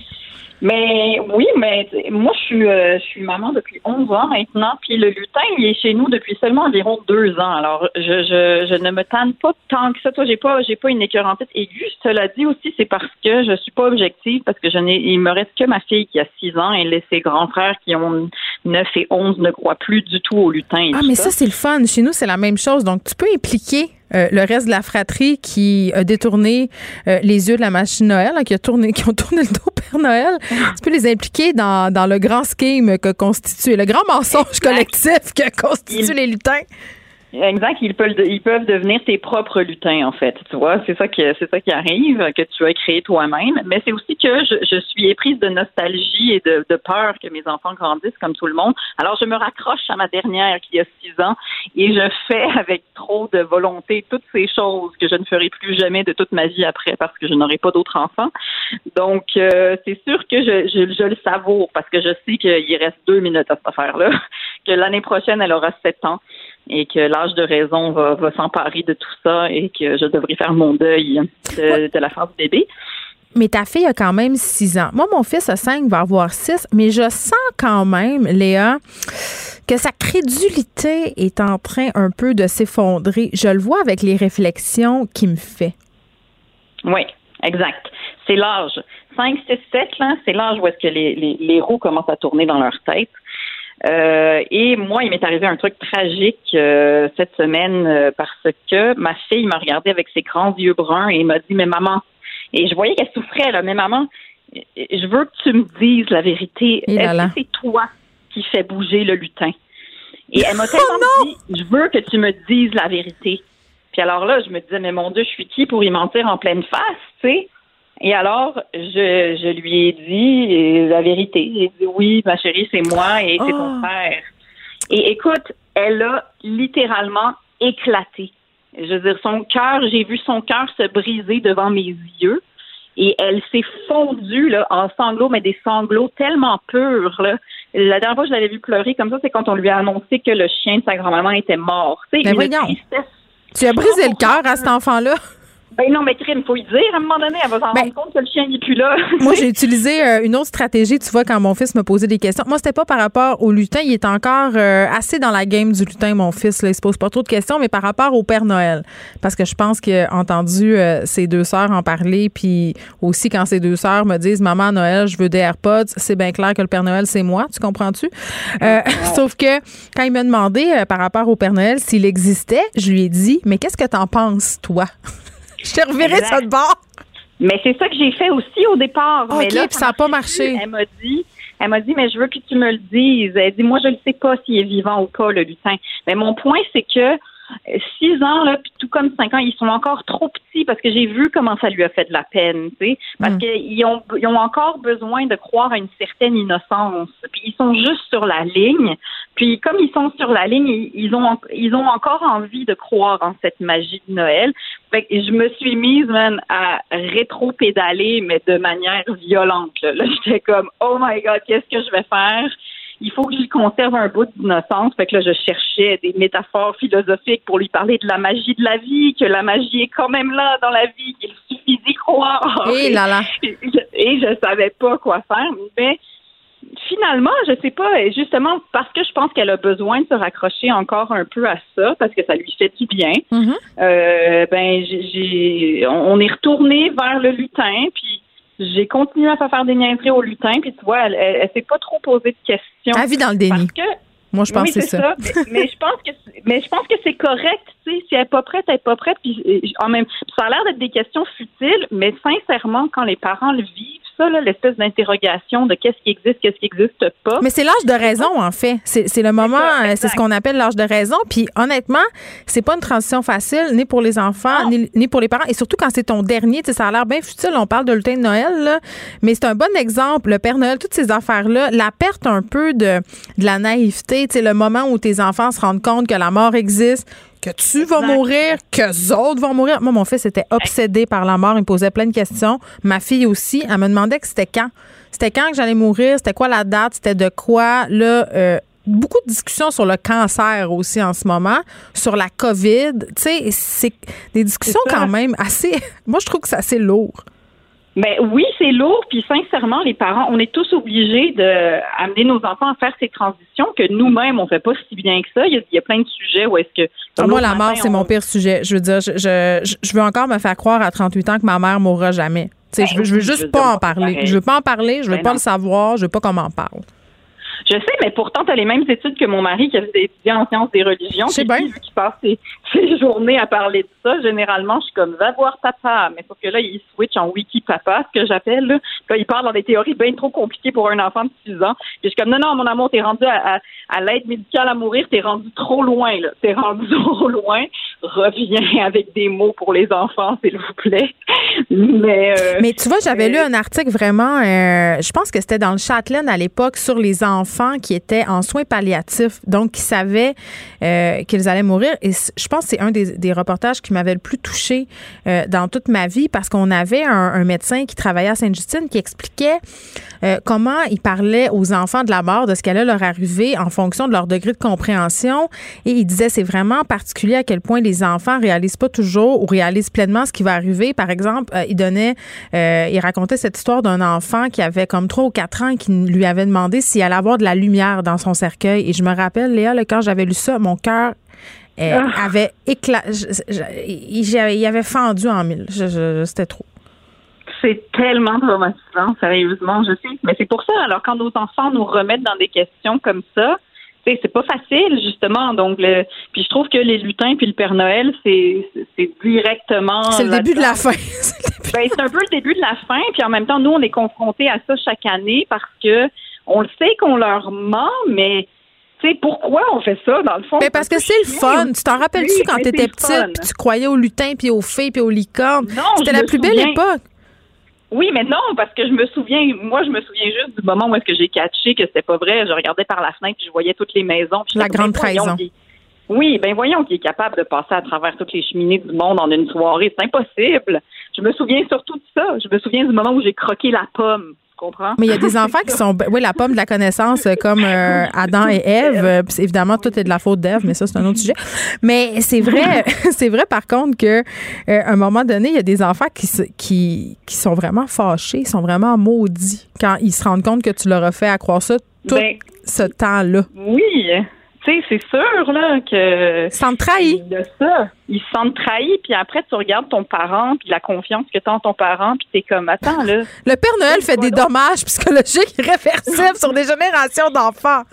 Mais oui, mais moi, je suis, euh, je suis maman depuis 11 ans maintenant, puis le lutin, il est chez nous depuis seulement environ deux ans. Alors, je, je, je ne me tanne pas tant que ça. Toi, j'ai pas, j'ai pas une écœurantite aiguë. Cela dit aussi, c'est parce que je suis pas objective, parce que je n'ai, il me reste que ma fille qui a 6 ans et ses grands frères qui ont 9 et 11 ne croient plus du tout au lutin. ah, mais ça, c'est le fun. Chez nous, c'est la même chose. Donc, tu peux impliquer euh, le reste de la fratrie qui a détourné euh, les yeux de la machine Noël, hein, qui, a tourné, qui ont tourné le dos au Père Noël, tu peux les impliquer dans, dans le grand scheme que constitue, le grand mensonge collectif que constituent les lutins. Exact, ils peuvent, ils peuvent devenir tes propres lutins en fait. Tu vois, c'est ça qui c'est ça qui arrive que tu as créé toi-même. Mais c'est aussi que je, je, suis éprise de nostalgie et de, de, peur que mes enfants grandissent comme tout le monde. Alors je me raccroche à ma dernière qui a six ans et je fais avec trop de volonté toutes ces choses que je ne ferai plus jamais de toute ma vie après parce que je n'aurai pas d'autres enfants. Donc euh, c'est sûr que je, je, je le savoure parce que je sais qu'il reste deux minutes à cette affaire-là, que l'année prochaine elle aura sept ans et que l'âge de raison va, s'emparer de tout ça et que je devrais faire mon deuil de, la fin du bébé. Mais ta fille a quand même 6 ans. Moi, mon fils a 5, va avoir 6, mais je sens quand même, Léa, que sa crédulité est en train un peu de s'effondrer. Je le vois avec les réflexions qu'il me fait. Oui, exact. C'est l'âge. 5, 6, 7, c'est l'âge où est-ce que les, les roues commencent à tourner dans leur tête. Euh, et moi, il m'est arrivé un truc tragique euh, cette semaine euh, parce que ma fille m'a regardé avec ses grands yeux bruns et m'a dit, mais maman, et je voyais qu'elle souffrait, là, mais maman, je veux que tu me dises la vérité. Est-ce que c'est toi qui fais bouger le lutin? Et elle m'a tellement oh dit, je veux que tu me dises la vérité. Puis alors là, je me disais, mais mon Dieu, je suis qui pour y mentir en pleine face, tu sais? Et alors, je, je lui ai dit la vérité. J'ai dit oui, ma chérie, c'est moi et c'est ton oh. frère. Et écoute, elle a littéralement éclaté. Je veux dire, son cœur, j'ai vu son cœur se briser devant mes yeux. Et elle s'est fondue là, en sanglots, mais des sanglots tellement purs. Là. La dernière fois que je l'avais vu pleurer comme ça, c'est quand on lui a annoncé que le chien de sa grand-maman était mort. Mais Tu as brisé le cœur à cet enfant-là. Ben non, mais crime, faut y dire. À un moment donné, elle va s'en ben, rendre compte que le chien n'est plus là. moi, j'ai utilisé euh, une autre stratégie, tu vois, quand mon fils me posait des questions. Moi, c'était pas par rapport au lutin. Il est encore euh, assez dans la game du lutin, mon fils. Là. Il se pose pas trop de questions, mais par rapport au Père Noël. Parce que je pense qu'il a entendu euh, ses deux sœurs en parler. Puis aussi, quand ses deux sœurs me disent Maman, Noël, je veux des AirPods, c'est bien clair que le Père Noël, c'est moi. Tu comprends-tu? Sauf que quand il m'a demandé par rapport au Père Noël s'il existait, je lui ai dit Mais qu'est-ce que t'en penses, toi? Je t'ai reviré ça de bord. Mais c'est ça que j'ai fait aussi au départ. OK, mais ça n'a pas marché. elle m'a dit, elle m'a dit, mais je veux que tu me le dises. Elle dit, moi, je ne sais pas s'il est vivant ou pas, le lutin. Mais mon point, c'est que six ans, là, puis tout comme cinq ans, ils sont encore trop petits parce que j'ai vu comment ça lui a fait de la peine, tu sais, parce mm. qu'ils ont, ils ont encore besoin de croire à une certaine innocence. Puis ils sont juste sur la ligne. Puis comme ils sont sur la ligne, ils ont, ils ont encore envie de croire en cette magie de Noël. Fait que je me suis mise, man, à rétro-pédaler, mais de manière violente. Là, j'étais comme, oh my God, qu'est-ce que je vais faire? Il faut que je conserve un bout d'innocence. Fait que là, je cherchais des métaphores philosophiques pour lui parler de la magie de la vie, que la magie est quand même là dans la vie, qu'il suffit d'y croire. Et là là. Et je savais pas quoi faire, mais finalement, je sais pas, justement parce que je pense qu'elle a besoin de se raccrocher encore un peu à ça, parce que ça lui fait du bien. Mm-hmm. euh, ben, j'ai, on est retourné vers le lutin, puis j'ai continué à faire des niaiseries au lutin, puis tu vois, elle, elle, s'est pas trop posé de questions. Elle vit dans le déni. moi, je pense que c'est ça. mais, je pense que mais je pense que c'est correct, tu sais, si elle est pas prête, elle est pas prête. Puis en même, ça a l'air d'être des questions futiles, mais sincèrement, quand les parents le vivent, ça, l'espèce d'interrogation de qu'est-ce qui existe, qu'est-ce qui n'existe pas. Mais c'est l'âge de raison, en fait. C'est le moment, euh, c'est ce qu'on appelle l'âge de raison. Puis honnêtement, c'est pas une transition facile, ni pour les enfants, ni, ni, pour les parents. Et surtout quand c'est ton dernier, ça a l'air bien futile. On parle de lutin de Noël, là, mais c'est un bon exemple. Le Père Noël, toutes ces affaires-là, la perte un peu de, de la naïveté, le moment où tes enfants se rendent compte que la mort existe, que tu vas mourir, que autres vont mourir. Moi, mon fils était obsédé par la mort. Il me posait plein de questions. Ma fille aussi. Elle me demandait que c'était quand. C'était quand que j'allais mourir? C'était quoi la date? C'était de quoi? Là, euh, beaucoup de discussions sur le cancer aussi en ce moment, sur la COVID. Tu sais, c'est des discussions quand même assez. Moi, je trouve que c'est assez lourd. Mais ben oui, c'est lourd. Puis sincèrement, les parents, on est tous obligés d'amener nos enfants à faire ces transitions que nous-mêmes, on fait pas si bien que ça. Il y a, plein de sujets où est-ce que... Ah, moi, la mort, c'est mon pire sujet. Je veux dire, je, je, je, veux encore me faire croire à 38 ans que ma mère mourra jamais. Ben, je veux, je veux juste pas en parler. Je veux pas en parler, je veux ben pas le savoir, je veux pas qu'on m'en parle. Je sais, mais pourtant, tu as les mêmes études que mon mari qui a étudié en sciences des religions. C'est bien. Qui passe ses, journées à parler de ça. Généralement, je suis comme, va voir papa. Mais sauf que là, il switch en wiki papa, ce que j'appelle. Là. là, il parle dans des théories bien trop compliquées pour un enfant de 6 ans. Puis je suis comme, non, non, mon amour, t'es rendu à, à, l'aide médicale à mourir, t'es rendu trop loin, là. T'es rendu trop loin. Reviens avec des mots pour les enfants, s'il vous plaît. Mais, euh, mais tu vois, j'avais lu un article vraiment, euh, je pense que c'était dans le Châtelaine à l'époque, sur les enfants qui étaient en soins palliatifs, donc qui savaient euh, qu'ils allaient mourir. Et je pense que c'est un des, reportages qui m'avait le plus touché euh, dans toute ma vie parce qu'on avait un, médecin qui travaillait à Sainte-Justine qui expliquait euh, comment il parlait aux enfants de la mort, de ce qu'elle allait leur arriver en fonction de leur degré de compréhension. Et il disait c'est vraiment particulier à quel point les enfants réalisent pas toujours ou réalisent pleinement ce qui va arriver. Par exemple, il donnait, il racontait cette histoire d'un enfant qui avait comme trois ou quatre ans qui lui avait demandé s'il allait avoir de la lumière dans son cercueil. Et je me rappelle, Léa, quand j'avais lu ça, mon cœur euh, ah. avait éclaté. Il avait fendu en mille. C'était trop. C'est tellement traumatisant, sérieusement, je sais. Mais c'est pour ça, alors quand nos enfants nous remettent dans des questions comme ça, c'est pas facile justement donc le puis je trouve que les lutins puis le Père Noël c'est directement c'est le début de la fin ben, c'est un peu le début de la fin puis en même temps nous on est confrontés à ça chaque année parce que on le sait qu'on leur ment, mais sais, pourquoi on fait ça, dans le fond? Mais parce que c'est le fun. Tu t'en rappelles-tu quand tu étais petite, puis tu croyais aux lutins, puis aux fées, puis aux licornes? C'était la plus belle époque. Oui, mais non, parce que je me souviens, moi, je me souviens juste du moment où est-ce que j'ai catché que c'était pas vrai. Je regardais par la fenêtre, puis je voyais toutes les maisons. la grande trahison. Oui, ben voyons qu'il est capable de passer à travers toutes les cheminées du monde en une soirée. C'est impossible. Je me souviens surtout de ça. Je me souviens du moment où j'ai croqué la pomme. Mais il y a des enfants qui sont, oui, la pomme de la connaissance, euh, comme euh, Adam et Ève. Euh, évidemment, tout est de la faute d'Ève, mais ça, c'est un autre sujet. Mais c'est vrai, c'est vrai, par contre, que un moment donné, il y a des enfants qui, qui, qui sont vraiment fâchés, ils sont vraiment maudits quand ils se rendent compte que tu leur as fait accroire ça tout ben, ce temps-là. Oui tu sais, c'est sûr là que. Ils se sentent trahis. De ça. Ils se sentent trahis, puis après, tu regardes ton parent, puis la confiance que tu as en ton parent, puis t'es comme, attends, là. Le Père Noël fait des dommages psychologiques irréversibles sur des générations d'enfants.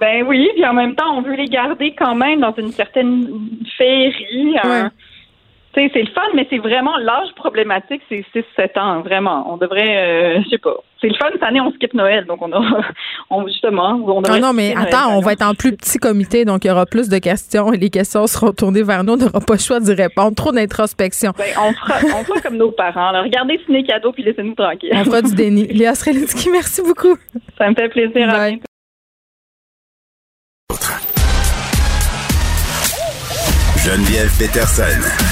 Ben oui, puis en même temps, on veut les garder quand même dans une certaine féerie. C'est le fun, mais c'est vraiment l'âge problématique, c'est 6-7 ans, vraiment. On devrait, euh, je sais pas. C'est le fun, cette année, on skip Noël, donc on a, on, justement, on Non, non, mais attends, on va être en plus petit comité, donc il y aura plus de questions et les questions seront tournées vers nous, on n'aura pas le choix d'y répondre. Trop d'introspection. Ben, on, fera, on fera comme nos parents. Alors, regardez Ciné Cadeau, puis laissez-nous tranquilles. On fera du déni. Léa Srelitsky, merci beaucoup. Ça me fait plaisir. Bye. Geneviève Peterson.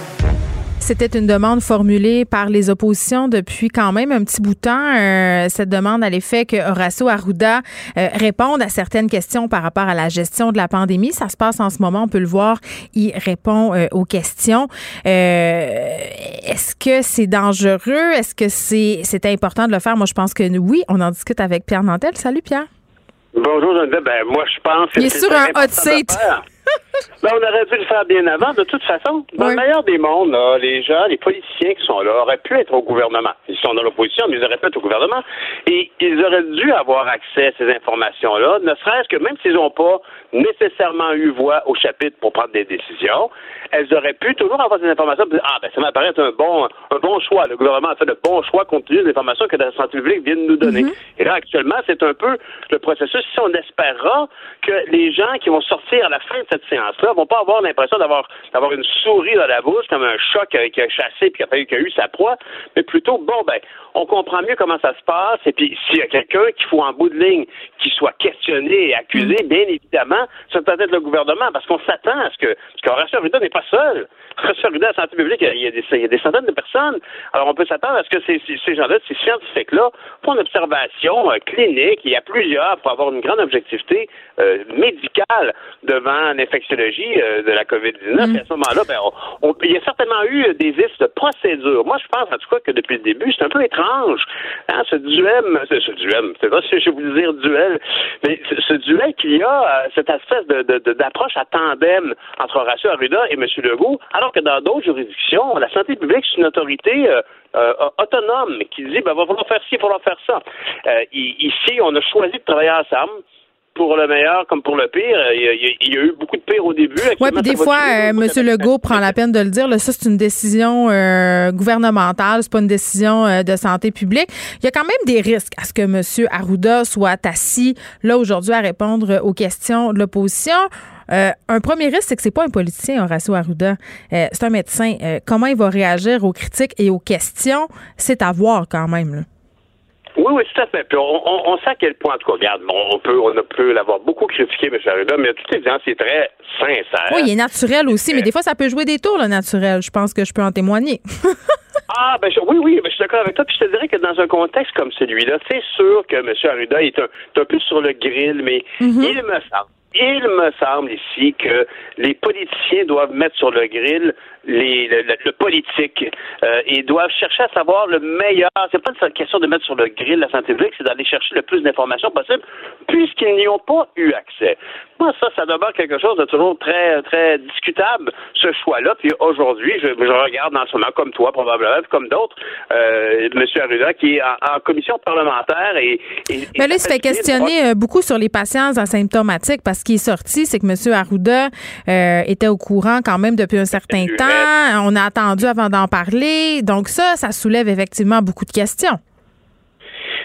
C'était une demande formulée par les oppositions depuis quand même un petit bout de temps. Euh, cette demande à l'effet que Horacio Arruda euh, réponde à certaines questions par rapport à la gestion de la pandémie. Ça se passe en ce moment, on peut le voir. Il répond euh, aux questions. Est-ce que c'est dangereux? Est-ce que c'est c'est important de le faire? Moi, je pense que oui. On en discute avec Pierre Nantel. Salut, Pierre. Bonjour, Ben, moi, je pense que Il est sur un hot seat. Ben, on aurait dû le faire bien avant, de toute façon. Dans le meilleur des mondes, là, les gens, les politiciens qui sont là auraient pu être au gouvernement. Ils sont dans l'opposition, mais ils auraient pu être au gouvernement. Et ils auraient dû avoir accès à ces informations-là, ne serait-ce que même s'ils n'ont pas nécessairement eu voix au chapitre pour prendre des décisions, elles auraient pu toujours avoir ces informations ah, ben, ça m'apparaît être un bon, un bon choix. Le gouvernement a fait de bons choix compte tenu des informations que la santé publique vient de nous donner. Mhm. Et là, actuellement, c'est un peu le processus. Si on espérera que les gens qui vont sortir à la fin de cette séance-là vont pas avoir l'impression d'avoir, d'avoir une souris dans la bouche, comme un chat qui a, qui a chassé puis qui a, qui a eu sa proie, mais plutôt, bon, ben, on comprend mieux comment ça se passe. Et puis, s'il y a quelqu'un qu'il faut en bout de ligne qui soit questionné et accusé, bien évidemment, ça peut être le gouvernement, parce qu'on s'attend à ce que, parce qu'Horacio Arruda n'est pas seul. À la santé publique, il y, a des, il y a des centaines de personnes. Alors, on peut s'attendre à ce que ces, ces gens-là, ces scientifiques-là, font une observation euh, clinique, il y a plusieurs pour avoir une grande objectivité euh, médicale devant l'infectiologie euh, de la COVID-19. Et à ce moment-là, ben, on- on- il y a certainement eu des vices de procédure. Moi, je pense, en tout cas, que depuis le début, c'est un peu étrange. Hein, ce duel, ce, ce duel, c'est pas si je vais vous dire duel, mais ce, ce duel qu'il y a, cette espèce de, de- de- d'approche à tandem entre Horacio Arruda et M. Legault, alors que dans d'autres juridictions, la santé publique, c'est une autorité euh, euh, autonome qui dit, ben, va falloir faire ci, il va falloir faire ça. Euh, ici, on a choisi de travailler ensemble pour le meilleur comme pour le pire. Il y a, eu beaucoup de pire au début. Oui, puis des fois, euh, Monsieur Legault prend la peine de le dire. Là, ça, c'est une décision euh, gouvernementale, c'est pas une décision euh, de santé publique. Il y a quand même des risques à ce que Monsieur Arruda soit assis là aujourd'hui à répondre aux questions de l'opposition. Euh, un premier risque, c'est que c'est pas un politicien, Horacio Arruda. Euh, c'est un médecin. Euh, comment il va réagir aux critiques et aux questions, c'est à voir quand même. là. Oui, oui, tout à fait. Puis on, on, on sait à quel point, en tout cas, regarde, on peut, on peut l'avoir beaucoup critiqué, M. Arruda, mais tout évidence, c'est très sincère. Oui, il est naturel aussi, mais des fois, ça peut jouer des tours, le naturel. Je pense que je peux en témoigner. Ah, ben je- oui, oui, ben, je suis d'accord avec toi. Puis je te dirais que dans un contexte comme celui-là, c'est sûr que M. Arruda est un, est un peu sur le grill, mais Mhm. il me semble. Il me semble ici que les politiciens doivent mettre sur le grill les, le, le- le politique euh, et doivent chercher à savoir le meilleur. C'est pas une question de mettre sur le grill la santé publique, c'est d'aller chercher le plus d'informations possible, puisqu'ils n'y ont pas eu accès. Moi, ça, ça demeure quelque chose de toujours très, très discutable, ce choix-là. Puis aujourd'hui, je, je regarde en ce moment, comme toi probablement, comme d'autres, euh, M. Arruda, qui est en, en commission parlementaire et. et- Mais là, il se fait questionner euh, beaucoup sur les patients asymptomatiques parce qu'il est sorti, c'est que M. Arruda euh, était au courant quand même depuis un certain temps. On a attendu avant d'en parler. Donc ça, ça soulève effectivement beaucoup de questions.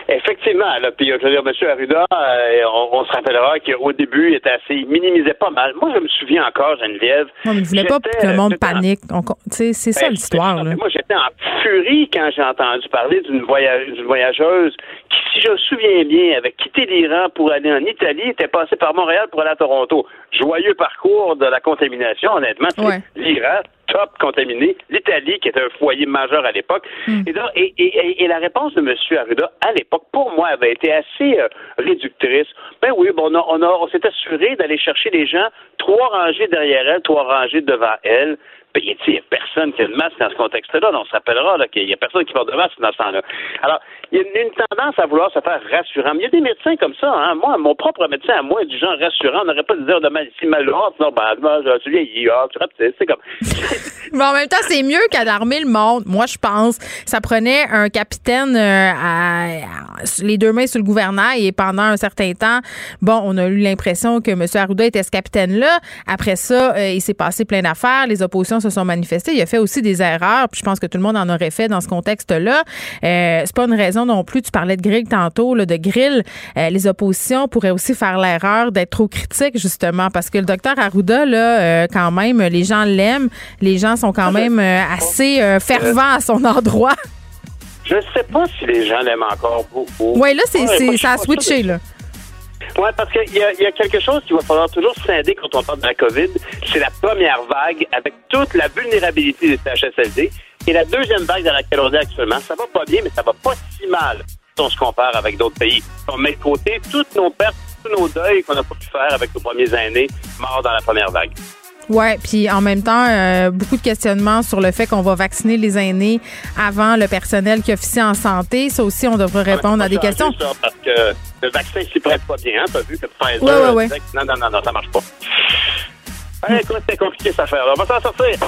Effectivement, là, puis je veux dire, M. Arruda, euh, on, on se rappellera qu'au début, il était assez, il minimisait pas mal. Moi, je me souviens encore, Geneviève. Mais il voulait pas que le monde en- panique. On c'est ça l'histoire. Moi, j'étais en furie quand j'ai entendu parler d'une voyage- d'une voyageuse qui, si je me souviens bien, avait quitté l'Iran pour aller en Italie, était passée par Montréal pour aller à Toronto. Joyeux parcours de la contamination, honnêtement. Ouais. L'Iran, top contaminé. L'Italie, qui était un foyer majeur à l'époque. Hmm. Et, là, et, et- et- et la réponse de M. Arruda, à l'époque, pour moi, avait été assez euh, réductrice. Ben oui, bon, on, a- on, a- on s'est assuré d'aller chercher les gens, trois rangées derrière elle, trois rangées devant elle. Il n'y a personne qui a de masque dans ce contexte-là. On se rappellera qu'il n'y a personne qui porte de masque dans ce temps-là. Alors, il y a une, une tendance à vouloir se faire rassurant. Mais il y a des médecins comme ça. Hein. Moi, mon propre médecin à moi est du genre rassurant. On n'aurait pas de dire de mal, si mal, oh, non, ben, je- vieillis, ah, tu sais, c'est comme. Mais en même temps, c'est mieux qu'alarmer le monde. Moi, je pense. Ça prenait un capitaine euh, les deux mains sur le gouvernail et pendant un certain temps, bon, on a eu l'impression que M. Arruda était ce capitaine-là. Après ça, euh, il s'est passé plein d'affaires. Les oppositions se sont manifestées. Il a fait aussi des erreurs. Puis je pense que tout le monde en aurait fait dans ce contexte-là. Euh, c'est pas une raison non plus. Tu parlais de grill tantôt, là, de grill. Euh, les oppositions pourraient aussi faire l'erreur d'être trop critiques, justement, parce que le docteur Arruda, là, euh, quand même, les gens l'aiment. Les gens sont quand même assez fervents à son endroit. Je ne sais pas si les gens l'aiment encore beaucoup. Ouais, là, c'est, Ouais, ça a switché, là. Oui, parce qu'il y, a- a quelque chose qu'il va falloir toujours scinder quand on parle de la COVID. C'est la première vague avec toute la vulnérabilité des CHSLD. Et la deuxième vague dans laquelle on est actuellement, ça va pas bien, mais ça va pas si mal si on se compare avec d'autres pays. On met de côté toutes nos pertes, tous nos deuils qu'on n'a pas pu faire avec nos premiers aînés morts dans la première vague. Ouais, puis en même temps, euh, beaucoup de questionnements sur le fait qu'on va vacciner les aînés avant le personnel qui officie en santé. Ça aussi, on devrait répondre à des questions. ça, parce que le vaccin s'y prête pas bien. Hein? T'as vu que Pfizer Ouais, ouais, que non, non, non, non, ça marche pas. Hey, écoute, c'est compliqué cette affaire. On va s'en sortir.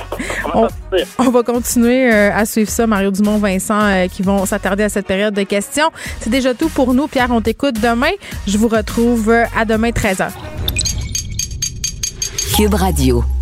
On va s'en sortir. On va continuer euh, à suivre ça, Mario Dumont, Vincent, euh, qui vont s'attarder à cette période de questions. C'est déjà tout pour nous. Pierre, on t'écoute demain. Je vous retrouve euh, à demain 13h. Cube Radio.